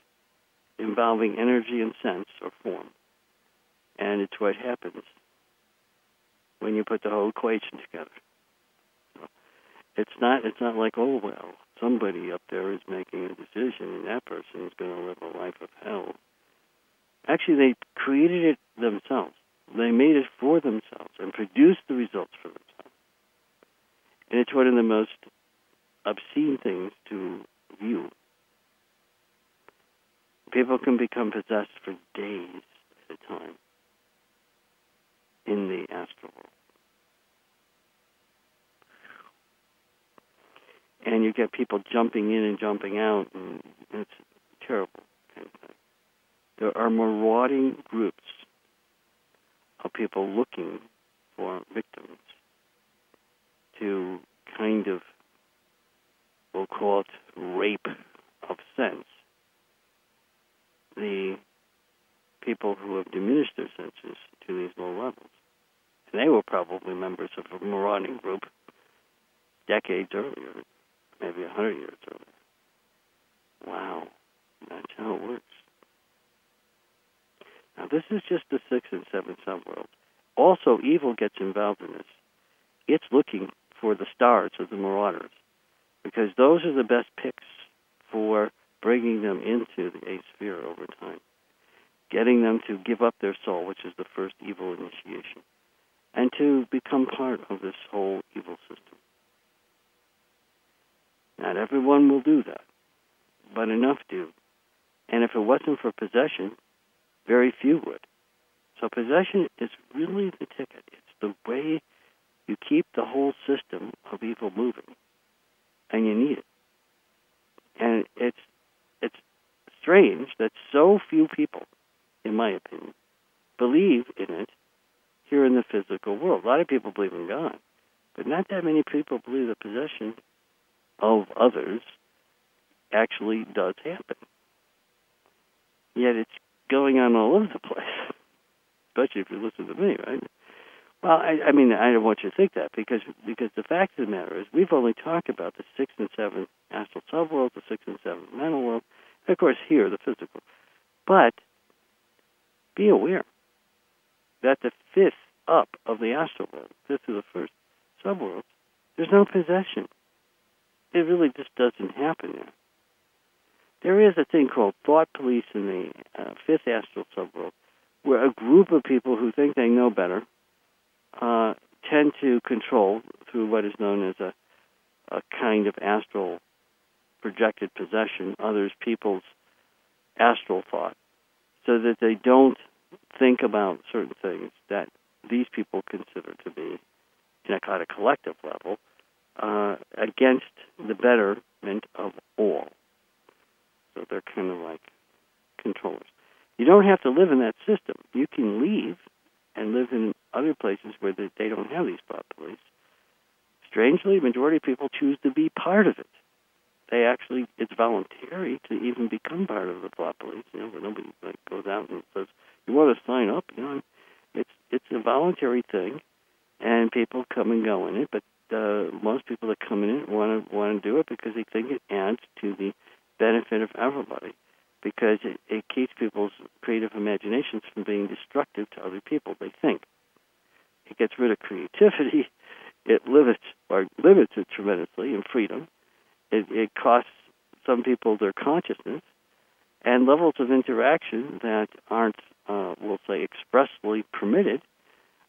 involving energy and sense or form. And it's what happens when you put the whole equation together. It's not it's not like, oh well, somebody up there is making a decision and that person is going to live a life of hell. Actually, they created it themselves. They made it for themselves and produced the results for themselves. And it's one of the most obscene things to view. People can become possessed for days at a time in the astral world. And you get people jumping in and jumping out, and it's terrible. There are marauding groups of people looking for victims to kind of, we'll call it rape of sense, the people who have diminished their senses to these low levels. And they were probably members of a marauding group decades earlier, maybe a hundred years earlier. Wow, that's how it works. Now, this is just the six and seven subworlds. Also, evil gets involved in this. It's looking for the stars of the marauders because those are the best picks for bringing them into the eighth sphere over time, getting them to give up their soul, which is the first evil initiation, and to become part of this whole evil system. Not everyone will do that, but enough do. And if it wasn't for possession, very few would. So possession is really the ticket. It's the way you keep the whole system of evil moving, and you need it. And it's it's strange that so few people, in my opinion, believe in it here in the physical world. A lot of people believe in God, but not that many people believe the possession of others actually does happen. Yet it's going on all over the place, especially if you listen to me, right? Well, I, I mean, I don't want you to think that because because the fact of the matter is we've only talked about the sixth and seventh astral subworld, the sixth and seventh mental world, of course here the physical. But be aware that the fifth up of the astral world, fifth of the first subworld, there's no possession. It really just doesn't happen there. There is a thing called thought police in the uh, fifth astral subworld, where a group of people who think they know better uh, tend to control through what is known as a, a kind of astral projected possession others people's astral thought, so that they don't think about certain things that these people consider to be, in a kind of collective level, uh, against the betterment of all. So they're kind of like controllers. You don't have to live in that system. You can leave and live in other places where they don't have these thought. Strangely, majority of people choose to be part of it. They actually, it's voluntary to even become part of the thought police. You know, where nobody like goes out and says, "You want to sign up?" You know, it's it's a voluntary thing, and people come and go in it. But uh, most people that come in it want to want to do it because they think it adds to the benefit of everybody because it, it keeps people's creative imaginations from being destructive to other people. They think it gets rid of creativity, it limits or limits it tremendously in freedom. It, it costs some people their consciousness, and levels of interaction that aren't, uh, we'll say, expressly permitted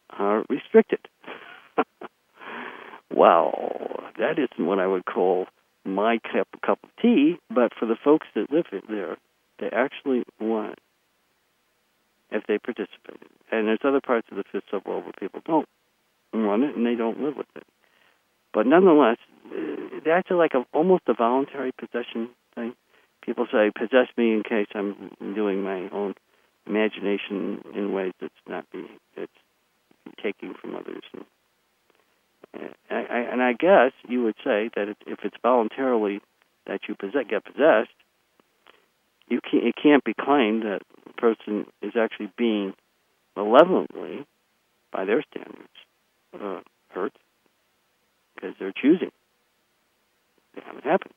are restricted. well, that isn't what I would call my cup, cup of tea, but for the folks that live there, they actually want if they participate. And there's other parts of the fifth subworld where people don't want it and they don't live with it. But nonetheless, uh, that's like a, almost a voluntary possession thing. People say, possess me in case I'm doing my own imagination in ways that's not being, that's taking from others. And, I, I, and I guess you would say that if it's voluntarily that you possess, get possessed, you can't, it can't be claimed that the person is actually being malevolently, by their standards, uh, hurt because they're choosing. They haven't happened.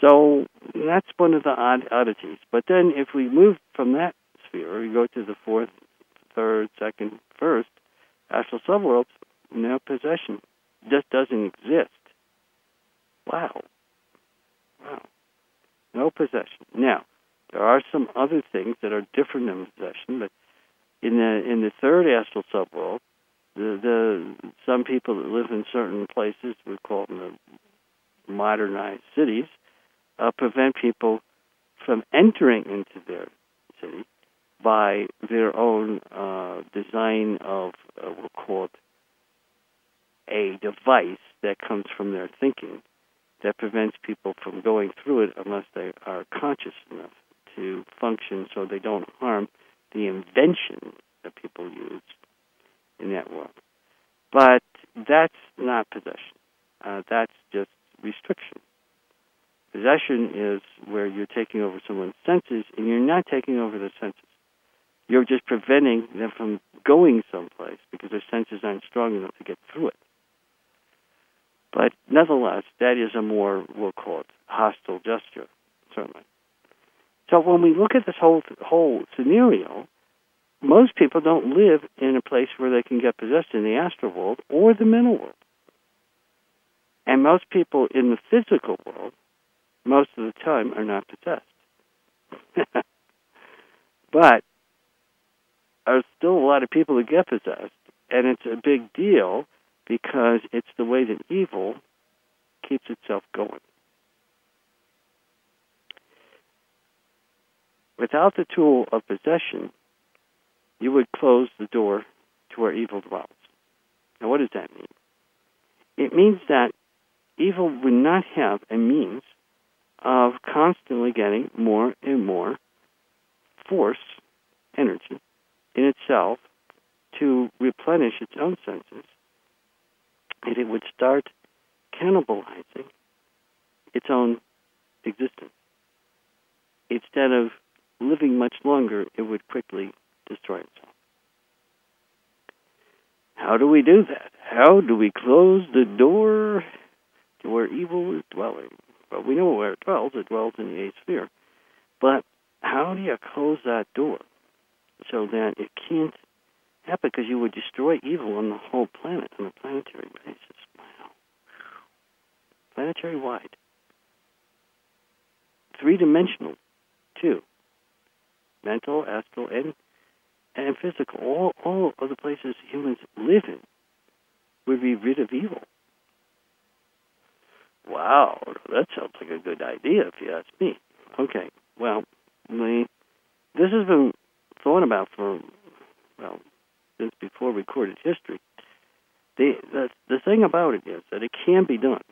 So that's one of the odd oddities. But then if we move from that sphere, we go to the fourth, third, second, first, astral subworlds, no possession just doesn't exist. Wow. Wow. No possession. Now, there are some other things that are different than possession, but in the in the third astral subworld, the some people that live in certain places, we call them the modernized cities, uh, prevent people from entering into their city by their own uh, design of uh, we'll call it a device that comes from their thinking that prevents people from going through it unless they are conscious enough to function so they don't harm the invention that people use in that world. But that's not possession. Uh, that's just restriction. Possession is where you're taking over someone's senses and you're not taking over their senses. You're just preventing them from going someplace because their senses aren't strong enough to get through it. But nevertheless, that is a more, we'll call it, hostile gesture, certainly. So when we look at this whole whole scenario, most people don't live in a place where they can get possessed in the astral world or the mental world. And most people in the physical world, most of the time, are not possessed. but are still a lot of people that get possessed, and it's a big deal because it's the way that evil keeps itself going. Without the tool of possession, you would close the door to where evil dwells. Now, what does that mean? It means that evil would not have a means of constantly getting more and more force, energy, in itself to replenish its own senses and it would start cannibalizing its own existence. Instead of living much longer, it would quickly destroy itself. How do we do that? How do we close the door to where evil is dwelling? Well, we know where it dwells. It dwells in the eighth sphere. But how do you close that door so that it can't happen because you would destroy evil on the whole planet on a planetary basis. Wow. Planetary wide. Three dimensional, too. Mental, astral, and and physical. All all of the places humans live in would be rid of evil. Wow, that sounds like a good idea if you ask me. Okay, well, we, this has been thought about for well since before recorded history. The, the the thing about it is that it can be done,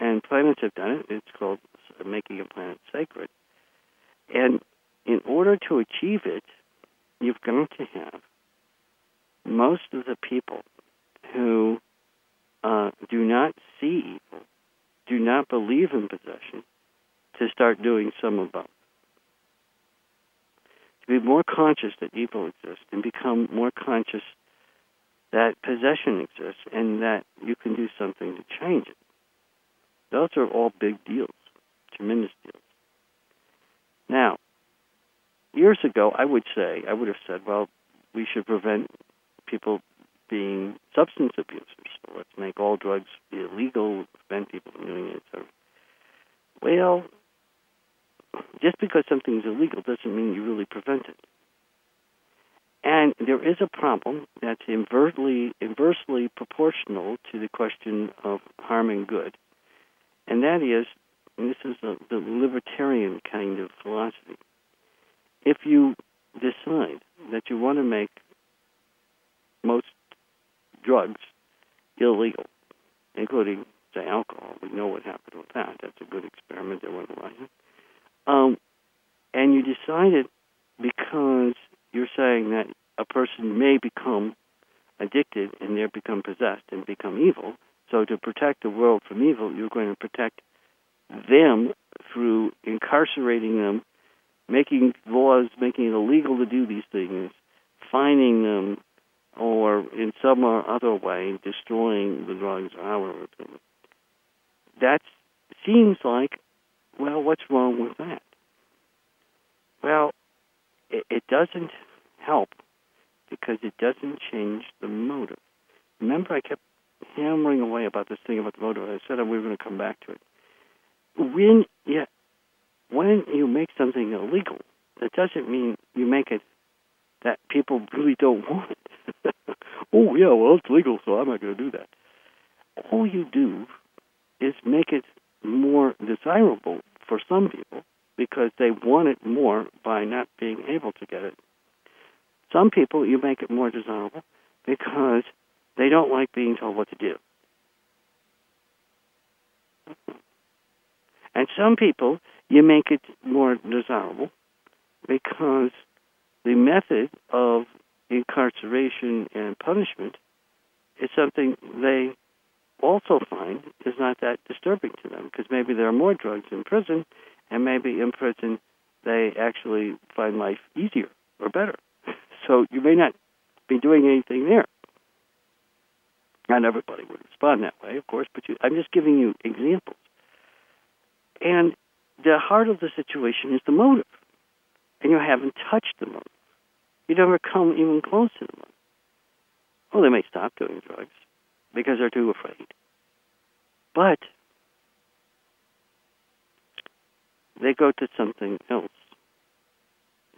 and planets have done it. It's called uh, making a planet sacred. And in order to achieve it, you've got to have most of the people who uh, do not see evil, do not believe in possession, to start doing some of both to be more conscious that evil exists and become more conscious that possession exists and that you can do something to change it. Those are all big deals, tremendous deals. Now, years ago, I would say, I would have said, well, we should prevent people being substance abusers. Let's make all drugs illegal, prevent people from doing it. Well, just because something's illegal doesn't mean you really prevent it. And there is a problem that's inversely, inversely proportional to the question of harm and good. And that is, and this is a, the libertarian kind of philosophy. If you decide that you want to make most drugs illegal, including, say, alcohol, we know what happened with that. That's a good experiment that went right. Um, and you decide it because you're saying that a person may become addicted and they become possessed and become evil. So to protect the world from evil, you're going to protect them through incarcerating them, making laws making it illegal to do these things, finding them, or in some other way destroying the drugs or however. That seems like, well, what's wrong with that? Well, it, it doesn't help because it doesn't change the motive. Remember, I kept hammering away about this thing about the motive. I said we were going to come back to it. When yeah, when you make something illegal, that doesn't mean you make it that people really don't want it. oh yeah, well it's legal, so I'm not going to do that. All you do is make it more desirable for some people because they want it more by not being able to get it some people, you make it more desirable because they don't like being told what to do. And some people, you make it more desirable because the method of incarceration and punishment is something they also find is not that disturbing to them because maybe there are more drugs in prison and maybe in prison they actually find life easier or better. So you may not be doing anything there. Not everybody would respond that way, of course, but you, I'm just giving you examples. And the heart of the situation is the motive. And you haven't touched the motive. You never come even close to the motive. Well, they may stop doing drugs because they're too afraid. But they go to something else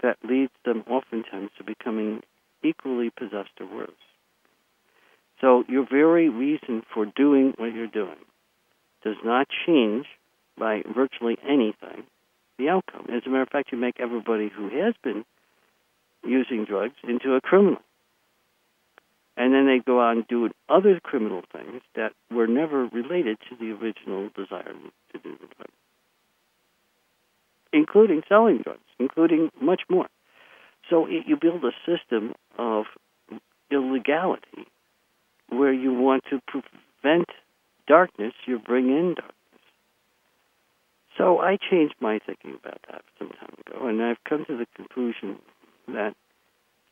that leads them oftentimes to becoming equally possessed or worse. So your very reason for doing what you're doing does not change by virtually anything the outcome. As a matter of fact, you make everybody who has been using drugs into a criminal. And then they go on and do other criminal things that were never related to the original desire to do the drug including selling drugs, including much more. So it, you build a system of illegality where you want to prevent darkness, you bring in darkness. So I changed my thinking about that some time ago, and I've come to the conclusion that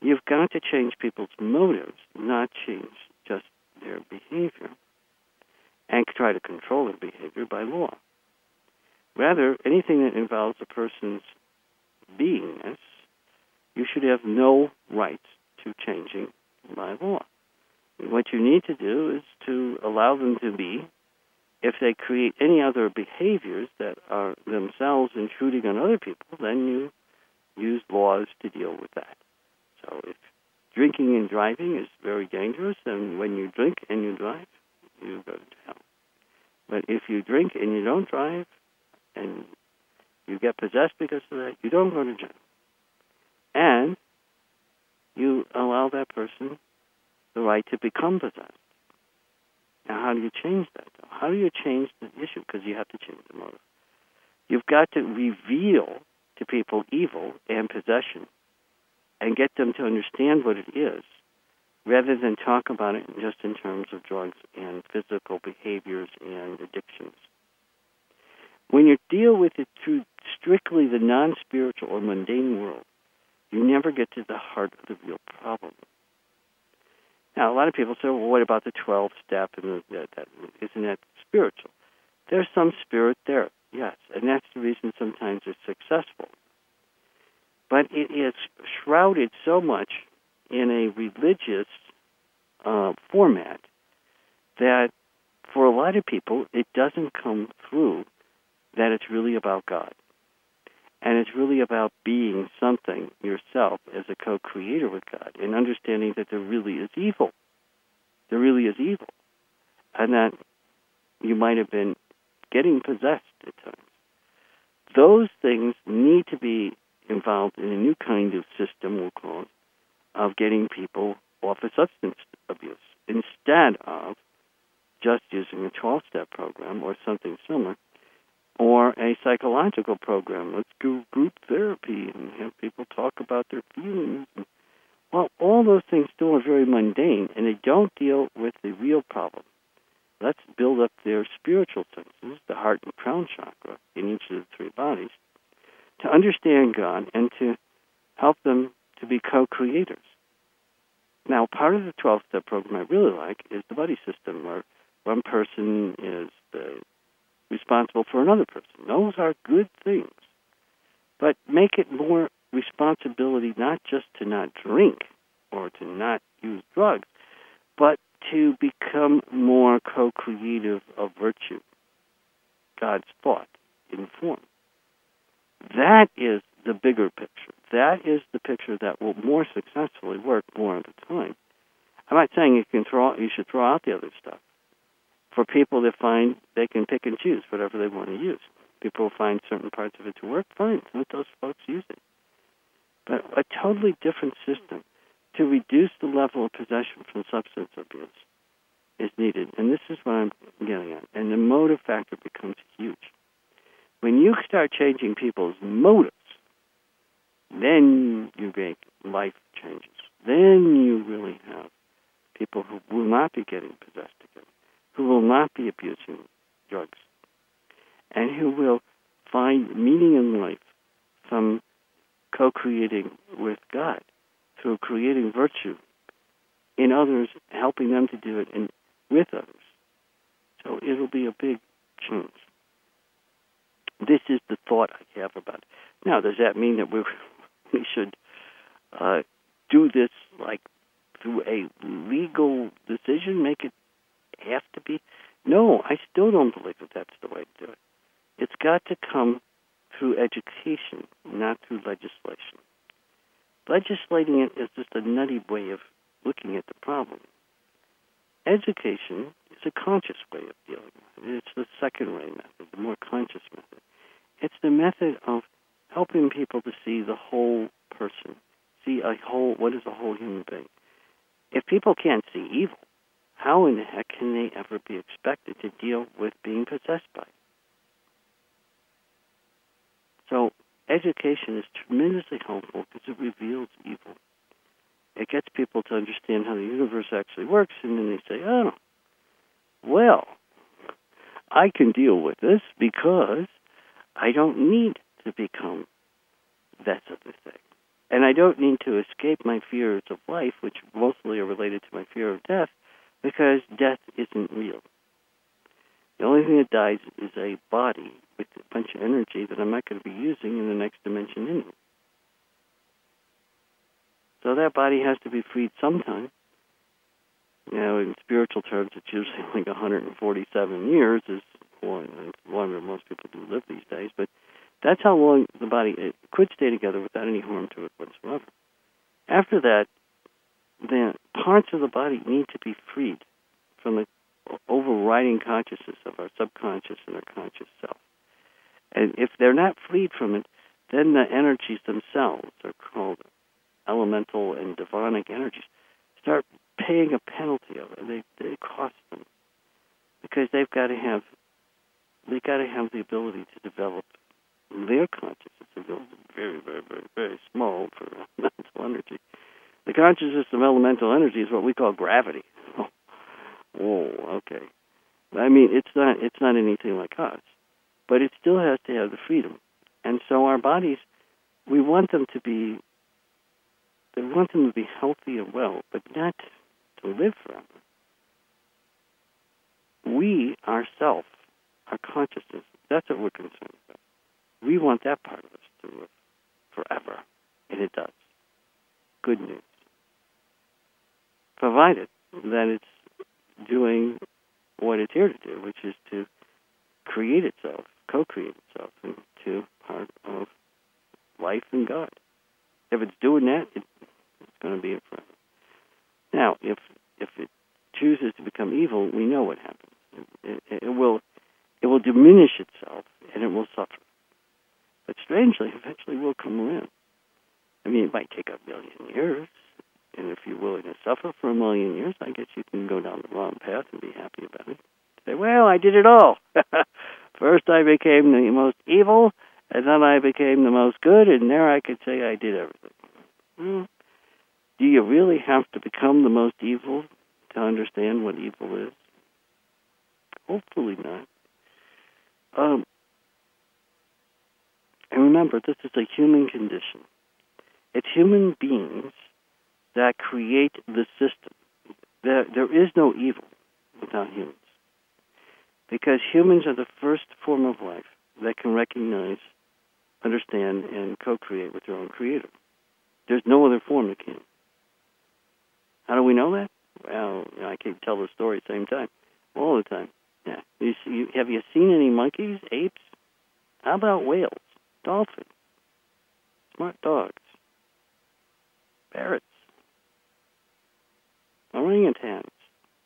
you've got to change people's motives, not change just their behavior, and try to control their behavior by law. Rather, anything that involves a person's beingness, you should have no right to changing by law. What you need to do is to allow them to be. If they create any other behaviors that are themselves intruding on other people, then you use laws to deal with that. So if drinking and driving is very dangerous, then when you drink and you drive, you go to jail. But if you drink and you don't drive, and you get possessed because of that, you don't go to jail. And you allow that person the right to become possessed. Now, how do you change that? How do you change the issue? Because you have to change the motive. You've got to reveal to people evil and possession and get them to understand what it is rather than talk about it just in terms of drugs and physical behaviors and addictions. When you deal with it through strictly the non spiritual or mundane world, you never get to the heart of the real problem. Now, a lot of people say, well, what about the 12 step? And that, that, isn't that spiritual? There's some spirit there, yes, and that's the reason sometimes it's successful. But it is shrouded so much in a religious uh, format that for a lot of people, it doesn't come through that it's really about God. And it's really about being something yourself as a co creator with God and understanding that there really is evil. There really is evil. And that you might have been getting possessed at times. Those things need to be involved in a new kind of system, we'll call it, of getting people off of substance abuse instead of just using a 12 step program or something similar or a psychological program. Let's do group therapy and have people talk about their feelings. Well, all those things still are very mundane and they don't deal with the real problem. Let's build up their spiritual senses, the heart and crown chakra in each of the three bodies, to understand God and to help them to be co creators. Now, part of the 12 step program I really like is the buddy system, where one person is the, responsible for another person. Those are good things. But make it more responsibility not just to not drink or to not use drugs, but to become more co creative of virtue, God's thought in form. That is the bigger picture. That is the picture that will more successfully work more of the time. I'm not saying you can throw you should throw out the other stuff. For people that find they can pick and choose whatever they want to use. People find certain parts of it to work, fine. Let those folks use it. But a totally different system to reduce the level of possession from substance abuse is needed. And this is what I'm getting at. And the motive factor becomes huge. When you start changing people's motives, then you make life changes. Then you really have people who will not be getting possessed again, who will not be abusing drugs, and who will find meaning in life from co creating with God, through creating virtue in others, helping them to do it and with others. So it'll be a big change. This is the thought I have about it. Now, does that mean that we we should uh, do this like through a legal decision? Make it have to be? No, I still don't believe that that's the way to do it. It's got to come through education, not through legislation. Legislating it is just a nutty way of looking at the problem. Education is a conscious way of dealing with it. It's the second way method, the more conscious method. It's the method of helping people to see the whole person, see a whole, what is a whole human being. If people can't see evil, how in the heck can they ever be expected to deal with being possessed by? So, education is tremendously helpful because it reveals evil. It gets people to understand how the universe actually works, and then they say, oh, well, I can deal with this because I don't need to become that sort of thing. And I don't need to escape my fears of life, which mostly are related to my fear of death, because death isn't real. The only thing that dies is a body with a bunch of energy that I'm not going to be using in the next dimension anyway. So that body has to be freed sometime. You know, in spiritual terms, it's usually like 147 years is longer than most people do live these days. But that's how long the body could stay together without any harm to it whatsoever. After that, the parts of the body need to be freed from the overriding consciousness of our subconscious and our conscious self. And if they're not freed from it, then the energies themselves are called elemental and divinic energies start paying a penalty of it. They they cost them because they've got to have they got to have the ability to develop their consciousness. It's very, very, very, very small for mental energy. The consciousness of elemental energy is what we call gravity. Oh, okay. I mean, it's not it's not anything like us, but it still has to have the freedom. And so our bodies, we want them to be, we want them to be healthy and well, but not to live forever. We ourselves our consciousness. That's what we're concerned about. We want that part of us to live forever, and it does. Good news. Provided that it's doing what it's here to do, which is to create itself co-create itself into part of life and God. If it's doing that, it, it's going to be it forever. Now, if if it chooses to become evil, we know what happens. It, it, it will it will diminish itself and it will suffer. But strangely, eventually will come around. I mean, it might take a million years, and if you're willing to suffer for a million years, I guess you can go down the wrong path and be happy about it. Say, well, I did it all. First, I became the most evil, and then I became the most good, and there I could say I did everything. Well, do you really have to become the most evil to understand what evil is? Hopefully not. Um, and remember, this is a human condition. It's human beings that create the system. There, there is no evil without humans. Because humans are the first form of life that can recognize, understand, and co create with their own creator. There's no other form that can. How do we know that? Well, I can tell the story at the same time, all the time. Yeah. You see, you, have you seen any monkeys, apes? How about whales, dolphins, smart dogs, parrots, orangutans?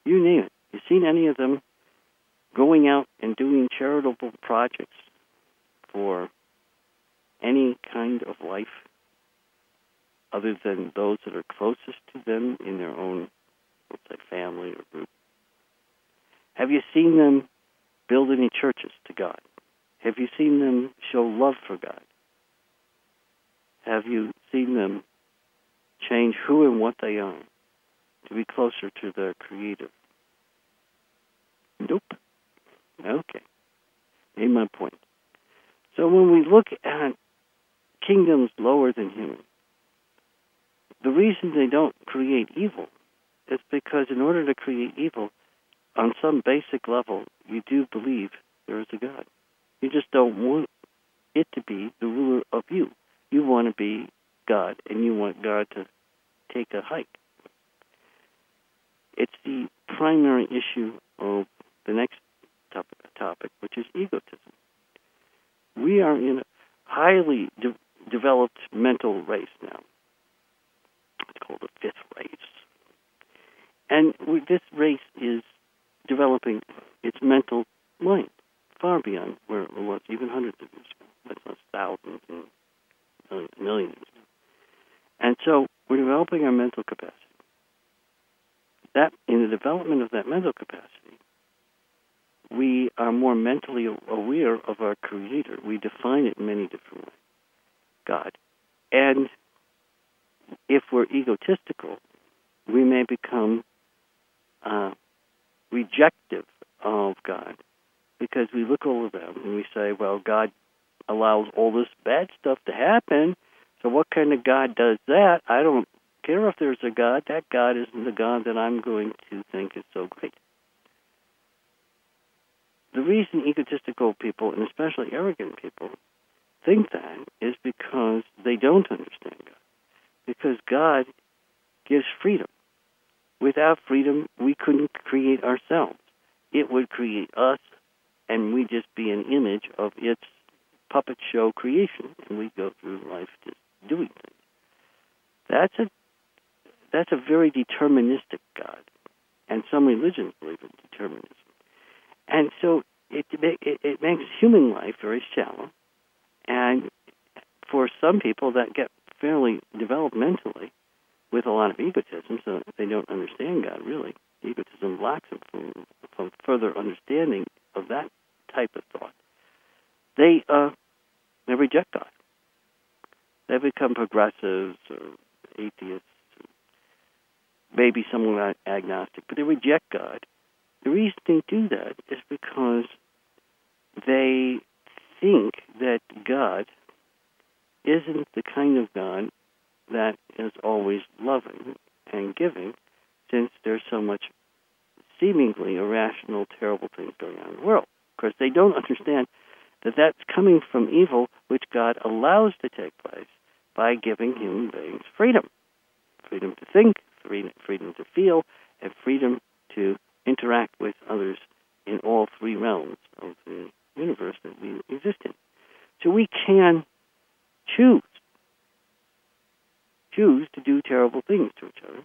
You name it. You seen any of them going out and doing charitable projects for any kind of life other than those that are closest to them in their own, let's say, family or group? Have you seen them build any churches to God? Have you seen them show love for God? Have you seen them change who and what they are to be closer to their Creator? Nope. Okay. Made my point. So when we look at kingdoms lower than human, the reason they don't create evil is because in order to create evil, on some basic level, you do believe there is a God. You just don't want it to be the ruler of you. You want to be God, and you want God to take a hike. It's the primary issue of the next topic, which is egotism. We are in a highly de- developed mental race now. It's called the fifth race. And this race is developing its mental mind far beyond where it was even hundreds of years ago, much thousands and millions. And so we're developing our mental capacity. That in the development of that mental capacity, we are more mentally aware of our Creator. We define it in many different ways. God. And if we're egotistical, we may become uh, rejective of God because we look all around and we say, well, God allows all this bad stuff to happen. So what kind of God does that? I don't care if there's a God. That God isn't the God that I'm going to think is so great. The reason egotistical people, and especially arrogant people, think that is because they don't understand God. Because God gives freedom. Without freedom, we couldn't create ourselves. It would create us, and we'd just be an image of its puppet show creation, and we go through life just doing things. That's a that's a very deterministic God, and some religions believe in determinism. And so it, it, it makes human life very shallow. And for some people that get fairly developed mentally with a lot of egotism, so they don't understand God really, egotism blocks them from, from further understanding of that type of thought. They uh, they reject God. They become progressives or atheists, maybe somewhat agnostic, but they reject God the reason they do that is because they think that God isn't the kind of God that is always loving and giving, since there's so much seemingly irrational, terrible things going on in the world. Of course, they don't understand that that's coming from evil, which God allows to take place by giving human beings freedom freedom to think, freedom to feel, and freedom to interact with others in all three realms of the universe that we exist in. So we can choose. Choose to do terrible things to each other.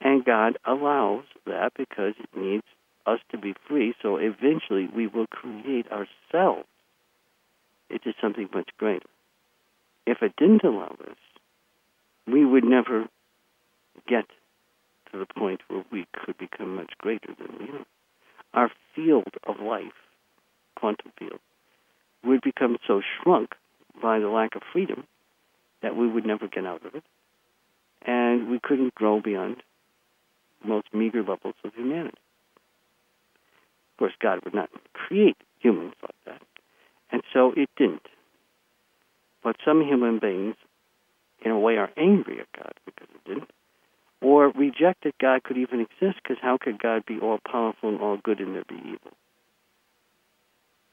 And God allows that because it needs us to be free, so eventually we will create ourselves into something much greater. If it didn't allow this, we would never get to the point where we could become much greater than we are. Our field of life, quantum field, would become so shrunk by the lack of freedom that we would never get out of it. And we couldn't grow beyond most meager levels of humanity. Of course, God would not create humans like that. And so it didn't. But some human beings, in a way, are angry at God because it didn't, or reject that God could even exist because how could God be all powerful and all good and there be evil?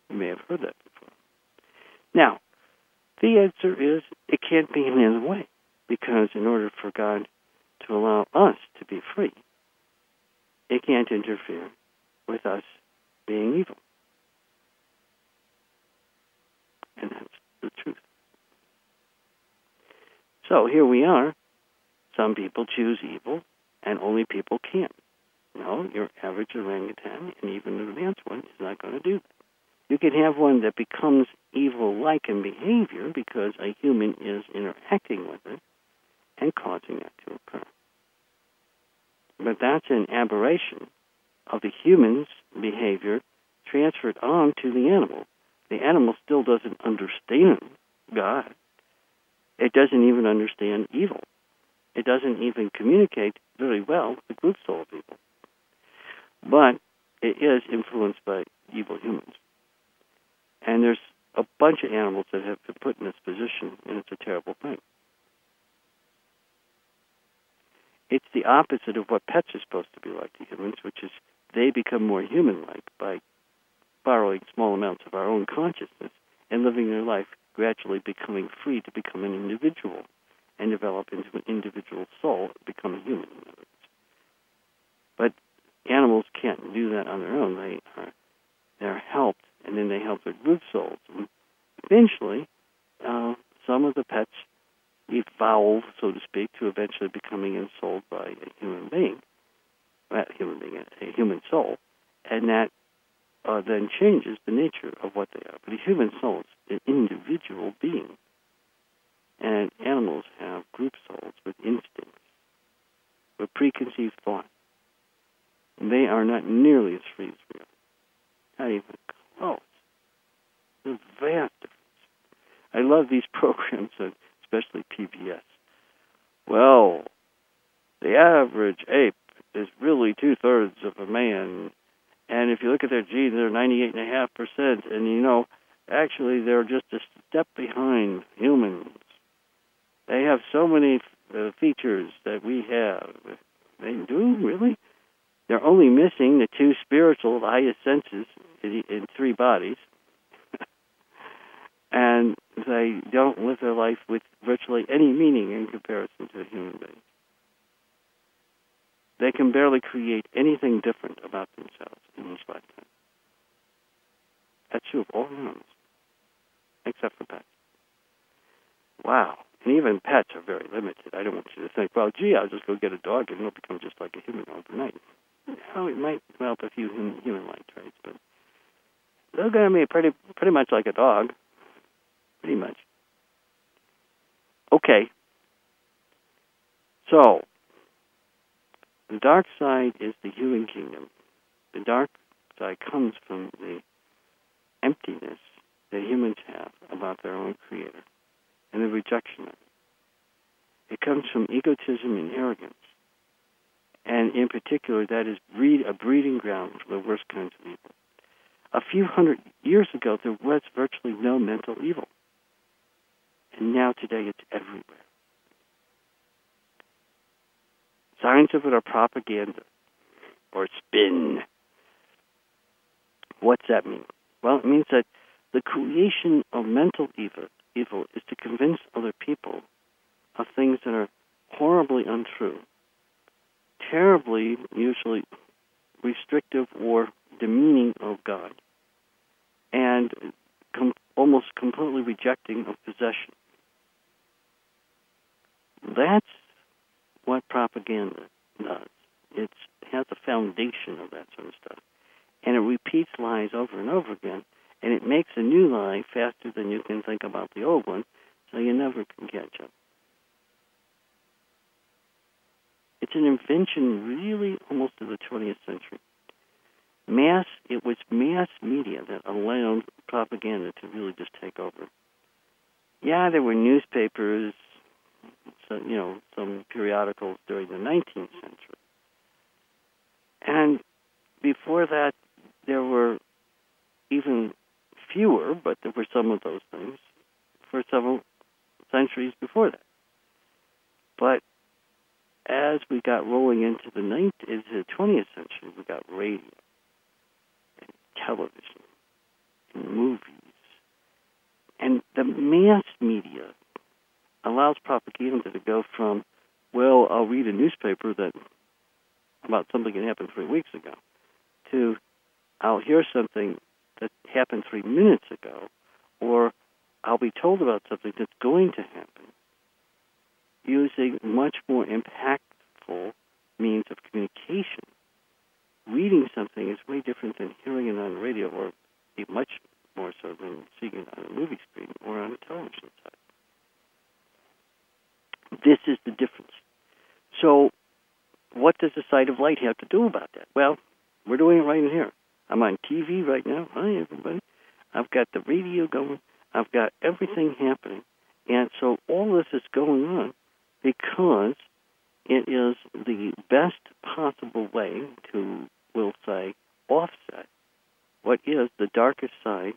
You may have heard that before. Now, the answer is it can't be any other way because in order for God to allow us to be free, it can't interfere with us being evil. And that's the truth. So here we are. Some people choose evil, and only people can. No, your average orangutan and even an advanced one is not going to do that. You can have one that becomes evil like in behavior because a human is interacting with it and causing that to occur. But that's an aberration of the human's behavior transferred on to the animal. The animal still doesn't understand God. It doesn't even understand evil. It doesn't even communicate very well with good soul people. But it is influenced by evil humans. And there's a bunch of animals that have been put in this position, and it's a terrible thing. It's the opposite of what pets are supposed to be like to humans, which is they become more human like by borrowing small amounts of our own consciousness and living their life gradually becoming free to become an individual and develop into an individual soul, become a human. But animals can't do that on their own. They are they're helped, and then they help their group souls. And eventually, uh, some of the pets evolve, so to speak, to eventually becoming ensouled by a human being, a human being, a human soul, and that uh, then changes the nature of what they are. But a human soul is an individual being, and animals have group souls with instincts, with preconceived thought. And they are not nearly as free as we are. Not even close. There's vast difference. I love these programs, uh, especially PBS. Well, the average ape is really two thirds of a man and if you look at their genes, they're 98.5%. And you know, actually, they're just a step behind humans. They have so many uh, features that we have. They do, really? They're only missing the two spiritual, highest senses in, in three bodies. and they don't live their life with virtually any meaning in comparison to a human being. They can barely create anything different about themselves in this lifetime. That's true of all humans, except for pets. Wow. And even pets are very limited. I don't want you to think, well, gee, I'll just go get a dog and it'll become just like a human overnight. No, it might develop a few human-like traits, but they're going to be pretty, pretty much like a dog. Pretty much. Okay. So, the dark side is the human kingdom. The dark side comes from the emptiness that humans have about their own creator and the rejection of it. It comes from egotism and arrogance. And in particular, that is breed, a breeding ground for the worst kinds of evil. A few hundred years ago, there was virtually no mental evil. And now, today, it's everywhere. Signs of it are propaganda or spin. What's that mean? Well, it means that the creation of mental evil, evil is to convince other people of things that are horribly untrue, terribly, usually restrictive or demeaning of God, and com- almost completely rejecting of possession. That's what propaganda does. It has the foundation of that sort of stuff. And it repeats lies over and over again, and it makes a new lie faster than you can think about the old one, so you never can catch up. It's an invention really almost of the 20th century. Mass, it was mass media that allowed propaganda to really just take over. Yeah, there were newspapers, so, you know, some periodicals during the 19th century. And before that, there were even fewer, but there were some of those things for several centuries before that. But as we got rolling into the 19th, into the 20th century, we got radio, and television, and movies, and the mass media allows propaganda to go from, well, I'll read a newspaper that about something that happened three weeks ago, to I'll hear something that happened three minutes ago, or I'll be told about something that's going to happen using much more impactful means of communication. Reading something is way different than hearing it on radio, or much more so than seeing it on a movie screen or on a television set. This is the difference. So, what does the sight of light have to do about that? Well, we're doing it right in here. I'm on TV right now. Hi, everybody. I've got the radio going. I've got everything happening. And so all this is going on because it is the best possible way to, we'll say, offset what is the darkest side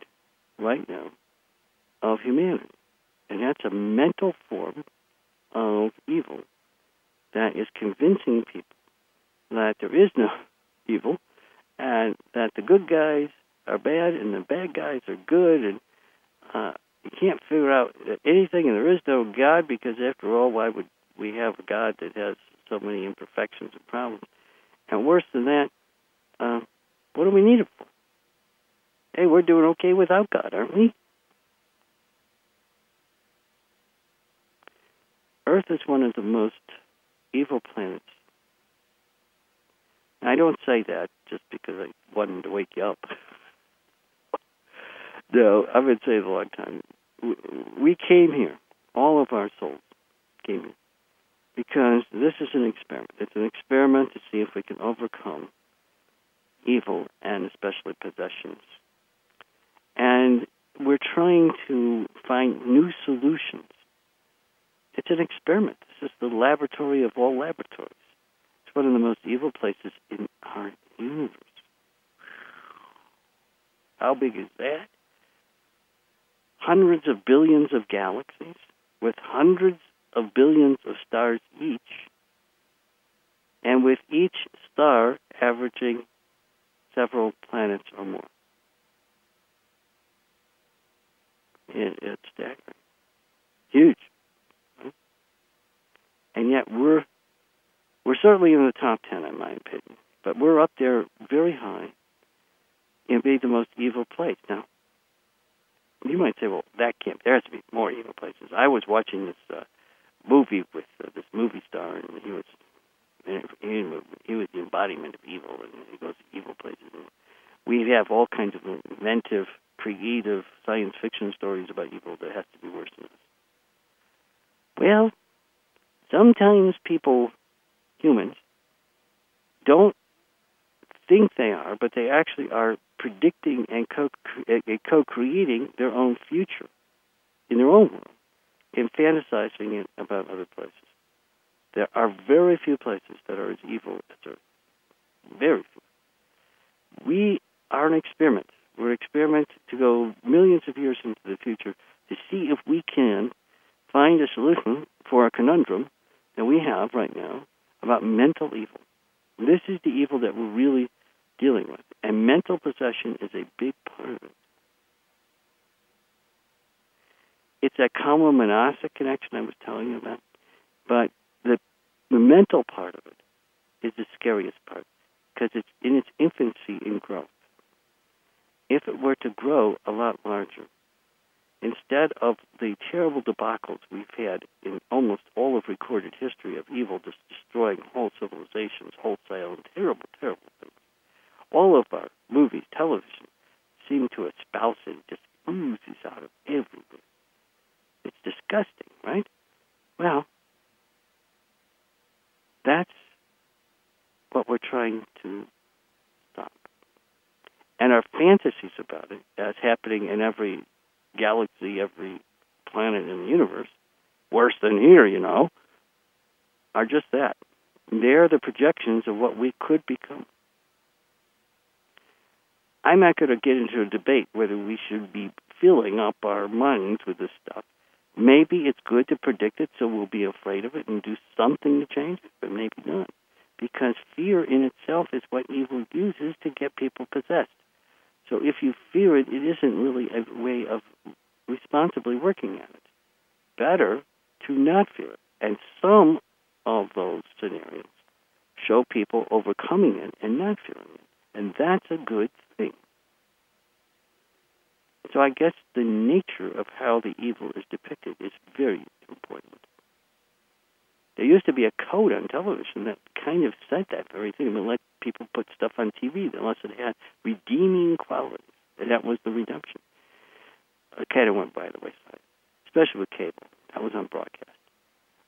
It kind went by the wayside, especially with cable. That was on broadcast.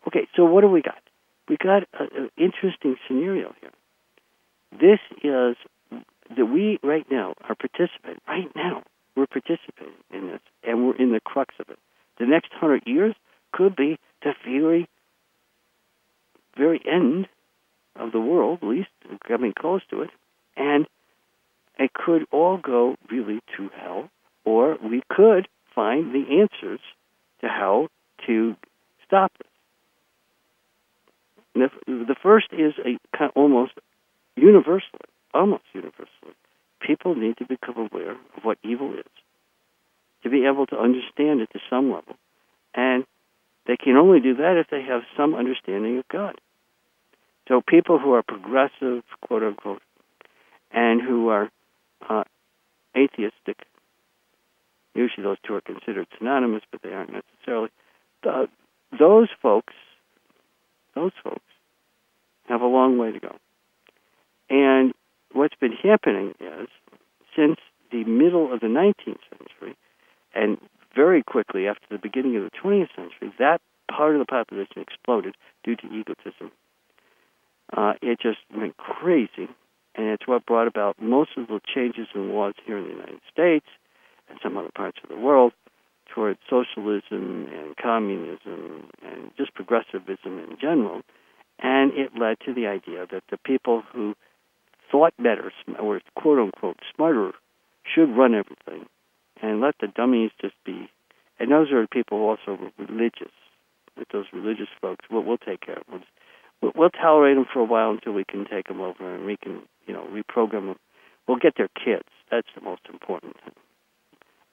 Okay, so what do we got? We got an interesting scenario here. This is that we right now are participating. Right now, we're participating in this, and we're in the crux of it. The next hundred years could be the very, very end of the world, at least coming close to it, and it could all go really to hell, or we could find the answers to how to stop this. The, the first is a almost universally, almost universally, people need to become aware of what evil is, to be able to understand it to some level. And they can only do that if they have some understanding of God. So people who are progressive, quote unquote, and who are uh, atheistic, usually those two are considered synonymous, but they aren't necessarily. Uh, those folks, those folks, have a long way to go. And what's been happening is, since the middle of the 19th century, and very quickly after the beginning of the 20th century, that part of the population exploded due to egotism. Uh, it just went crazy, and it's what brought about most of the changes in laws here in the United States and some other parts of the world towards socialism and communism and just progressivism in general. And it led to the idea that the people who thought better, or quote unquote smarter, should run everything, and let the dummies just be. And those are people also religious. With those religious folks, we'll, we'll take care of them. We'll, we'll tolerate them for a while until we can take them over and we can, you know, reprogram them. We'll get their kids. That's the most important thing.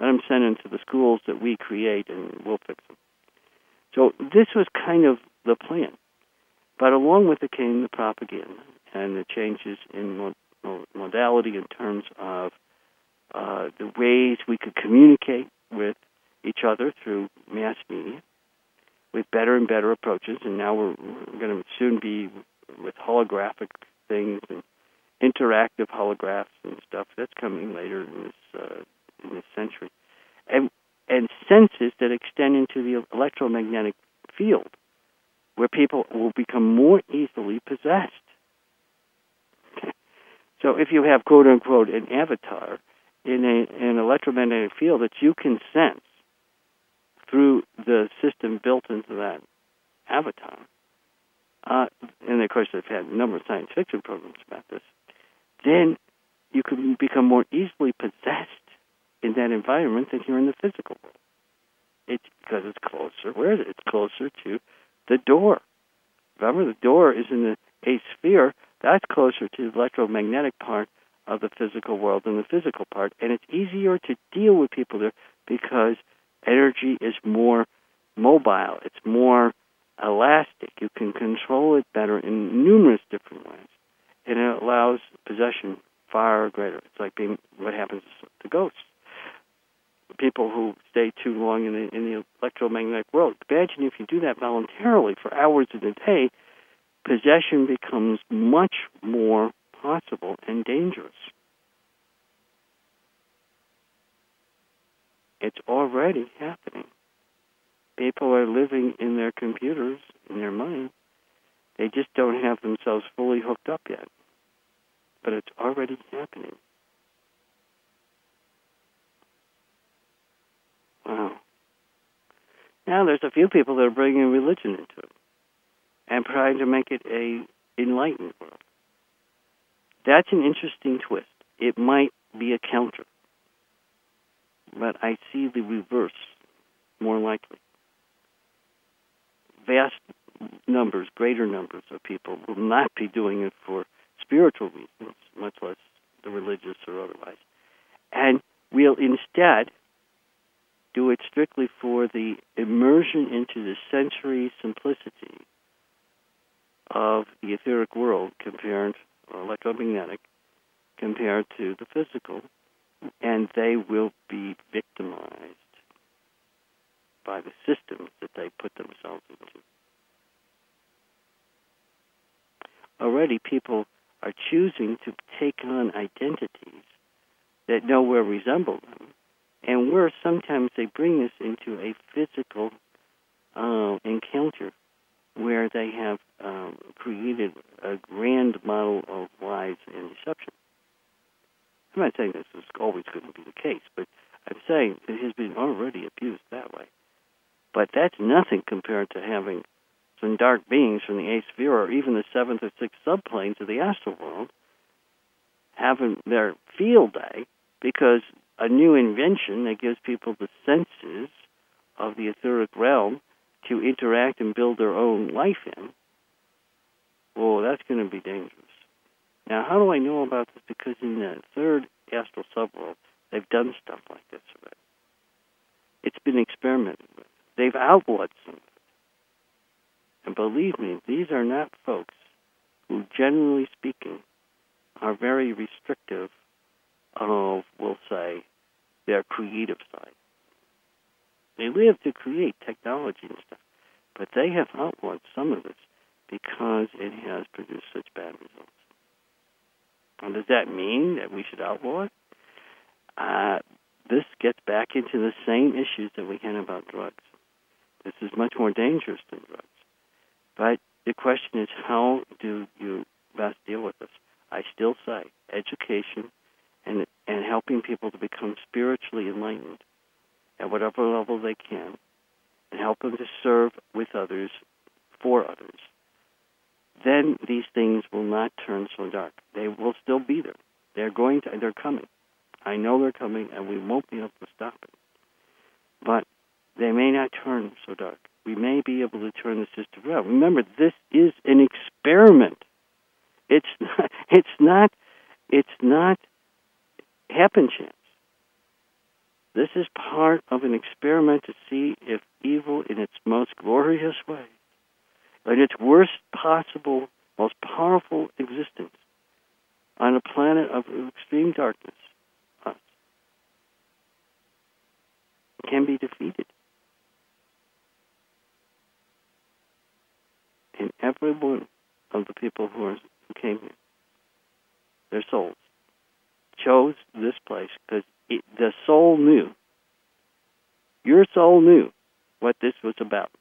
Let them send them to the schools that we create, and we'll fix them. So this was kind of the plan. But along with it came the propaganda and the changes in modality in terms of uh, the ways we could communicate with each other through mass media with better and better approaches. And now we're, we're going to soon be with holographic things and interactive holographs and stuff. That's coming later in this uh, in this century, and and senses that extend into the electromagnetic field, where people will become more easily possessed. So if you have quote unquote an avatar in a, an electromagnetic field that you can sense through the system built into that avatar, uh, and of course they've had a number of science fiction programs about this, then you can become more easily possessed in that environment than you're in the physical world. It's because it's closer. Where is it? It's closer to the door. Remember, the door is in the eighth sphere that's closer to the electromagnetic part of the physical world than the physical part. And it's easier to deal with people there because energy is more mobile, it's more elastic. You can control it better in numerous different ways. And it allows possession far greater. It's like being what happens to ghosts. People who stay too long in the, in the electromagnetic world. Imagine if you do that voluntarily for hours in a day, possession becomes much more possible and dangerous. It's already happening. People are living in their computers, in their mind. They just don't have themselves fully hooked up yet. But it's already happening. Wow. Now there's a few people that are bringing religion into it and trying to make it a enlightened world. That's an interesting twist. It might be a counter, but I see the reverse more likely. Vast numbers, greater numbers of people will not be doing it for spiritual reasons, much less the religious or otherwise, and will instead do it strictly for the immersion into the sensory simplicity of the etheric world compared or electromagnetic compared to the physical and they will be victimized by the systems that they put themselves into. Already people are choosing to take on identities that nowhere resemble them and where sometimes they bring us into a physical uh, encounter where they have um, created a grand model of lies and deception. I'm not saying this is always going to be the case, but I'm saying it has been already abused that way. But that's nothing compared to having some dark beings from the eighth sphere or even the seventh or sixth subplanes of the astral world having their field day because a new invention that gives people the senses of the etheric realm to interact and build their own life in, well, that's going to be dangerous. Now, how do I know about this? Because in the third astral subworld, they've done stuff like this already. It's been experimented with. They've outlawed some. And believe me, these are not folks who, generally speaking, are very restrictive of, we'll say, their creative side. They live to create technology and stuff, but they have outlawed some of this because it has produced such bad results. And does that mean that we should outlaw it? Uh, this gets back into the same issues that we had about drugs. This is much more dangerous than drugs. But the question is, how do you best deal with this? I still say education and and helping people to become spiritually enlightened at whatever level they can, and help them to serve with others for others. Then these things will not turn so dark. They will still be there. They're going to. They're coming. I know they're coming, and we won't be able to stop it. But they may not turn so dark. We may be able to turn the system around. Remember, this is an experiment. It's not. It's not. It's not happen chance. This is part of an experiment to see if evil, in its most glorious way, in its worst possible, most powerful existence, on a planet of extreme darkness, us, can be defeated. And every one of the people who, are, who came here, their souls, chose this place because the soul knew. Your soul knew what this was about.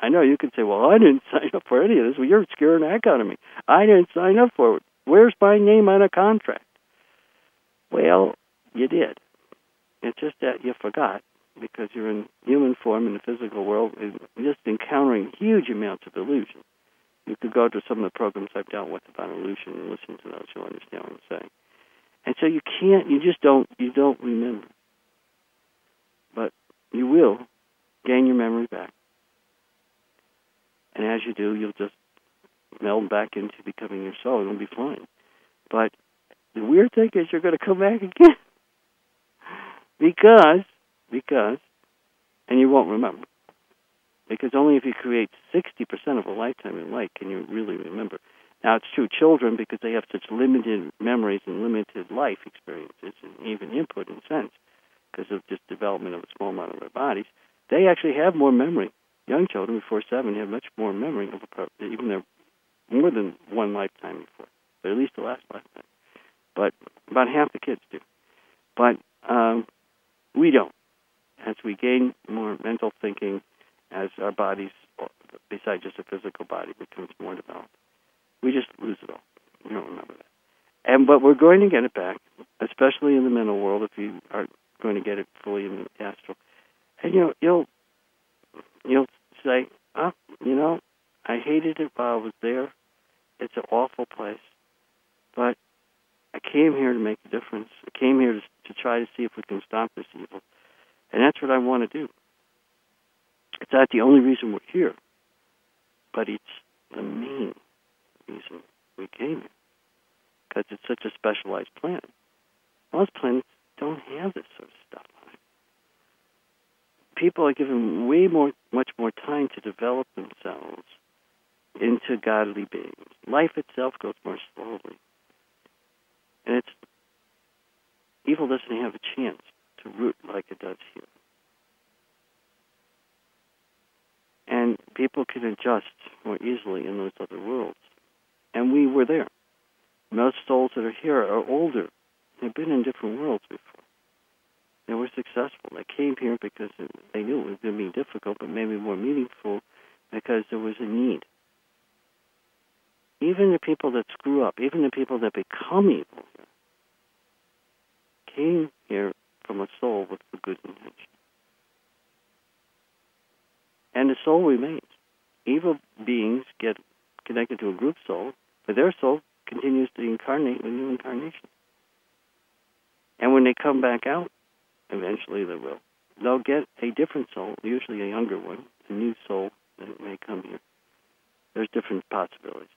I know you could say, well, I didn't sign up for any of this. Well, you're scaring the heck out of me. I didn't sign up for it. Where's my name on a contract? Well, you did. It's just that you forgot because you're in human form in the physical world and just encountering huge amounts of illusion. You could go to some of the programs I've dealt with about illusion and listen to those. You'll understand what I'm saying. And so you can't, you just don't, you don't remember. But you will gain your memory back. And as you do, you'll just meld back into becoming your soul. It'll be fine. But the weird thing is you're going to come back again. because, because, and you won't remember. Because only if you create 60% of a lifetime in light can you really remember. Now, it's true, children, because they have such limited memories and limited life experiences and even input in a sense, because of just development of a small amount of their bodies, they actually have more memory. Young children before seven have much more memory of even their more than one lifetime before, but at least the last lifetime. But about half the kids do. But um, we don't. As we gain more mental thinking, as our bodies, besides just a physical body, becomes more developed, we just lose it all. We don't remember that. And but we're going to get it back, especially in the mental world. If you are going to get it fully in the astral, and you know you'll you'll say, oh, you know, I hated it while I was there. It's an awful place, but I came here to make a difference. I came here to, to try to see if we can stop this evil, and that's what I want to do. It's not the only reason we're here, but it's the main reason we came here because it's such a specialized planet. Most planets don't have this sort of stuff on it. People are given way more, much more time to develop themselves into godly beings. Life itself goes more slowly. And it's evil doesn't have a chance to root like it does here. And people can adjust more easily in those other worlds. And we were there. Most souls that are here are older. They've been in different worlds before. They were successful. They came here because they knew it was going to be difficult, but maybe more meaningful because there was a need. Even the people that screw up, even the people that become evil came here from a soul with a good intention. And the soul remains. Evil beings get connected to a group soul, but their soul continues to incarnate with new incarnations. And when they come back out, eventually they will, they'll get a different soul, usually a younger one, a new soul that may come here. There's different possibilities.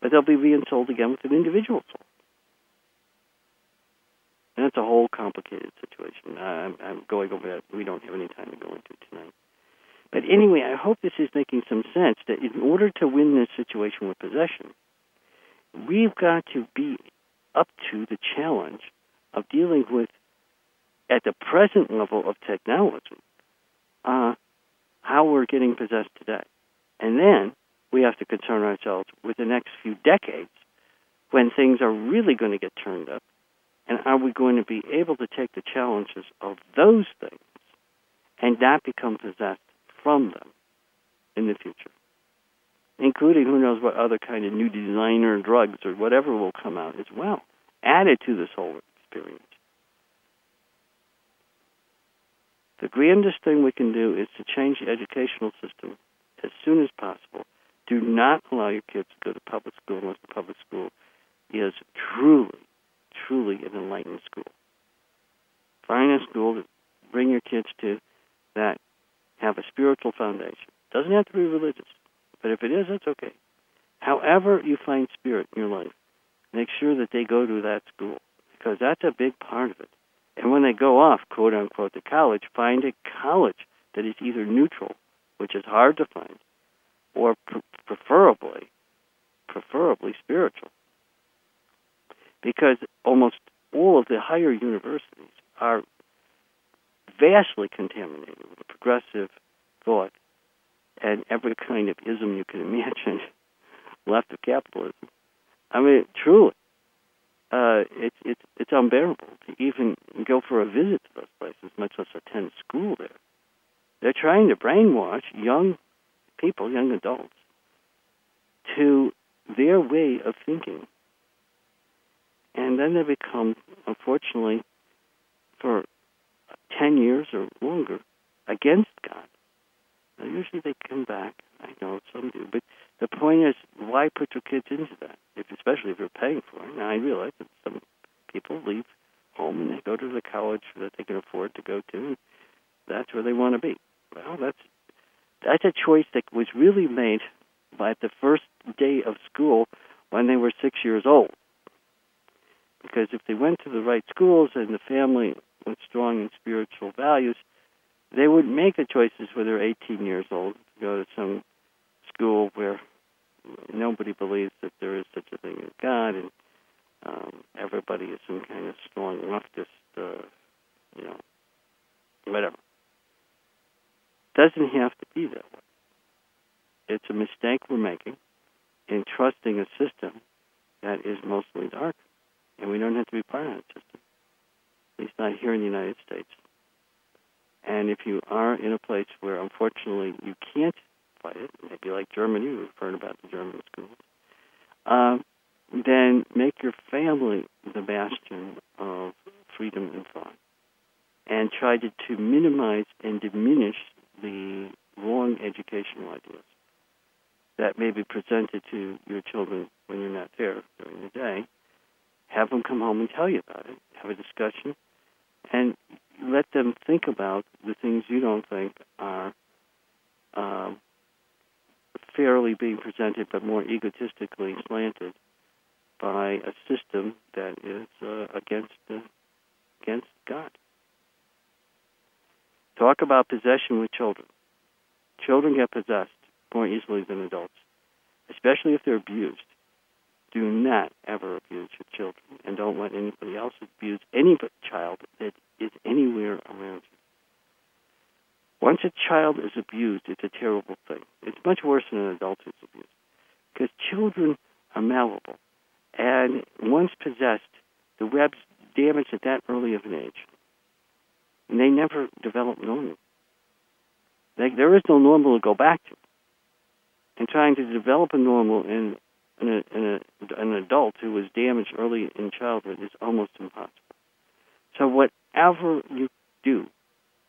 But they'll be reinsouled again with an individual soul. And that's a whole complicated situation. I'm, I'm going over that. We don't have any time to go into tonight. But anyway, I hope this is making some sense that in order to win this situation with possession, we've got to be up to the challenge of dealing with, at the present level of technology, uh, how we're getting possessed today. And then we have to concern ourselves with the next few decades when things are really going to get turned up. And are we going to be able to take the challenges of those things and not become possessed from them in the future? Including who knows what other kind of new designer drugs or whatever will come out as well, added to this whole experience. The grandest thing we can do is to change the educational system as soon as possible do not allow your kids to go to public school unless the public school is truly, truly an enlightened school. Find a school to bring your kids to that have a spiritual foundation. Doesn't have to be religious, but if it is, that's okay. However you find spirit in your life, make sure that they go to that school because that's a big part of it. And when they go off, quote unquote, to college, find a college that is either neutral, which is hard to find, or pr- preferably, preferably spiritual. Because almost all of the higher universities are vastly contaminated with progressive thought and every kind of ism you can imagine left of capitalism. I mean, truly, uh, it's it's it's unbearable to even go for a visit to those places, much less attend school there. They're trying to brainwash young people, young adults, to their way of thinking. And then they become, unfortunately, for 10 years or longer, against God. Now, usually they come back. I know some do. But the point is, why put your kids into that, if, especially if you're paying for it? Now, I realize that some people leave home and they go to the college that they can afford to go to, and that's where they want to be. Well, that's that's a choice that was really made by the first day of school when they were six years old. Because if they went to the right schools and the family with strong and spiritual values, they would make the choices when they're 18 years old to go to some school where nobody believes that there is such a thing as God, and um, everybody is some kind of strong leftist, uh, you know, whatever. Doesn't have to be that way. It's a mistake we're making in trusting a system that is mostly dark, and we don't have to be part of that system at least not here in the United States. And if you are in a place where, unfortunately, you can't fight it, maybe like Germany, we've heard about the German schools, uh, then make your family the bastion of freedom and thought. And try to, to minimize and diminish the wrong educational ideas that may be presented to your children when you're not there during the day. Have them come home and tell you about it. Have a discussion. And let them think about the things you don't think are um, fairly being presented, but more egotistically slanted by a system that is uh, against uh, against God. Talk about possession with children. Children get possessed more easily than adults, especially if they're abused. Do not ever abuse your children, and don't let anybody else abuse any child that is anywhere around you. Once a child is abused, it's a terrible thing. It's much worse than an adult is abused, because children are malleable, and once possessed, the web's damaged at that early of an age, and they never develop normal. They, there is no normal to go back to. And trying to develop a normal in in, a, in a, an adult who was damaged early in childhood is almost impossible. So whatever you do,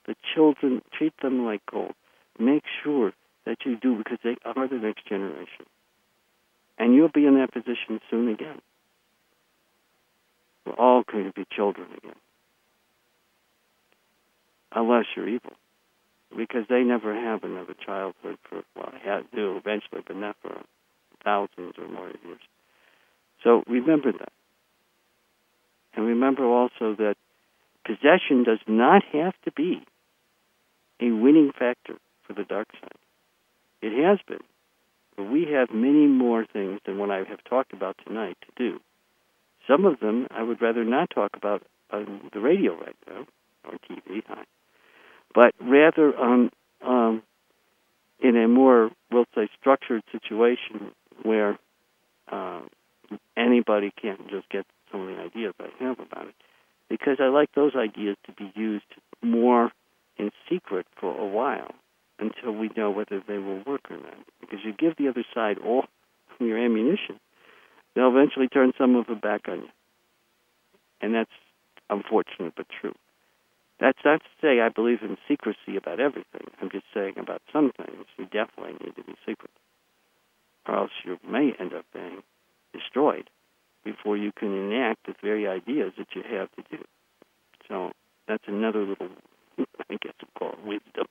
the children treat them like gold. Make sure that you do because they are the next generation. And you'll be in that position soon again. We're all going to be children again. Unless you're evil. Because they never have another childhood for, well, have, do eventually, but not for thousands or more years. So remember that. And remember also that possession does not have to be a winning factor for the dark side. It has been. But we have many more things than what I have talked about tonight to do. Some of them I would rather not talk about on the radio right now, or TV, but rather on um, in a more, we'll say, structured situation where uh, anybody can't just get some of the ideas I have about it. Because I like those ideas to be used more in secret for a while until we know whether they will work or not. Because you give the other side all your ammunition, they'll eventually turn some of it back on you. And that's unfortunate but true. That's not to say I believe in secrecy about everything. I'm just saying about some things you definitely need to be secret or else you may end up being destroyed before you can enact the very ideas that you have to do. So that's another little, I guess we'll call wisdom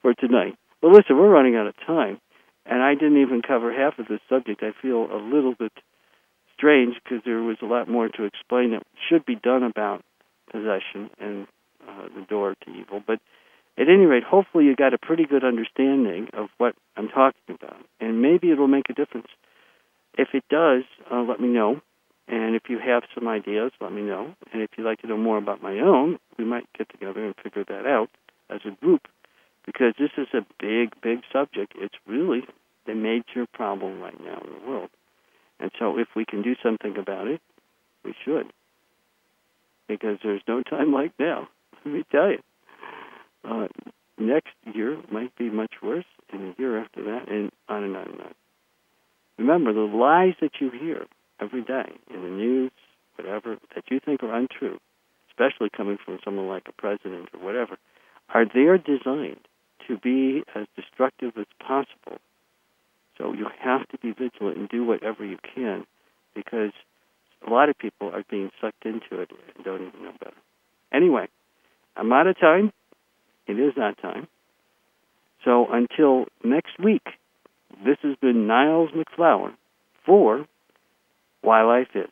for tonight. But listen, we're running out of time, and I didn't even cover half of this subject. I feel a little bit strange because there was a lot more to explain that should be done about possession and uh, the door to evil. But at any rate, hopefully you got a pretty good understanding of what I'm talking about, and maybe it'll make a difference. If it does, uh, let me know. And if you have some ideas, let me know. And if you'd like to know more about my own, we might get together and figure that out as a group, because this is a big, big subject. It's really the major problem right now in the world. And so if we can do something about it, we should. Because there's no time like now, let me tell you uh, next year might be much worse, and the year after that, and on and on and on. Remember, the lies that you hear every day in the news, whatever, that you think are untrue, especially coming from someone like a president or whatever, are there designed to be as destructive as possible. So you have to be vigilant and do whatever you can because a lot of people are being sucked into it and don't even know better. Anyway, I'm out of time. It is that time. So until next week, this has been Niles MacFlouer for Why Life Is.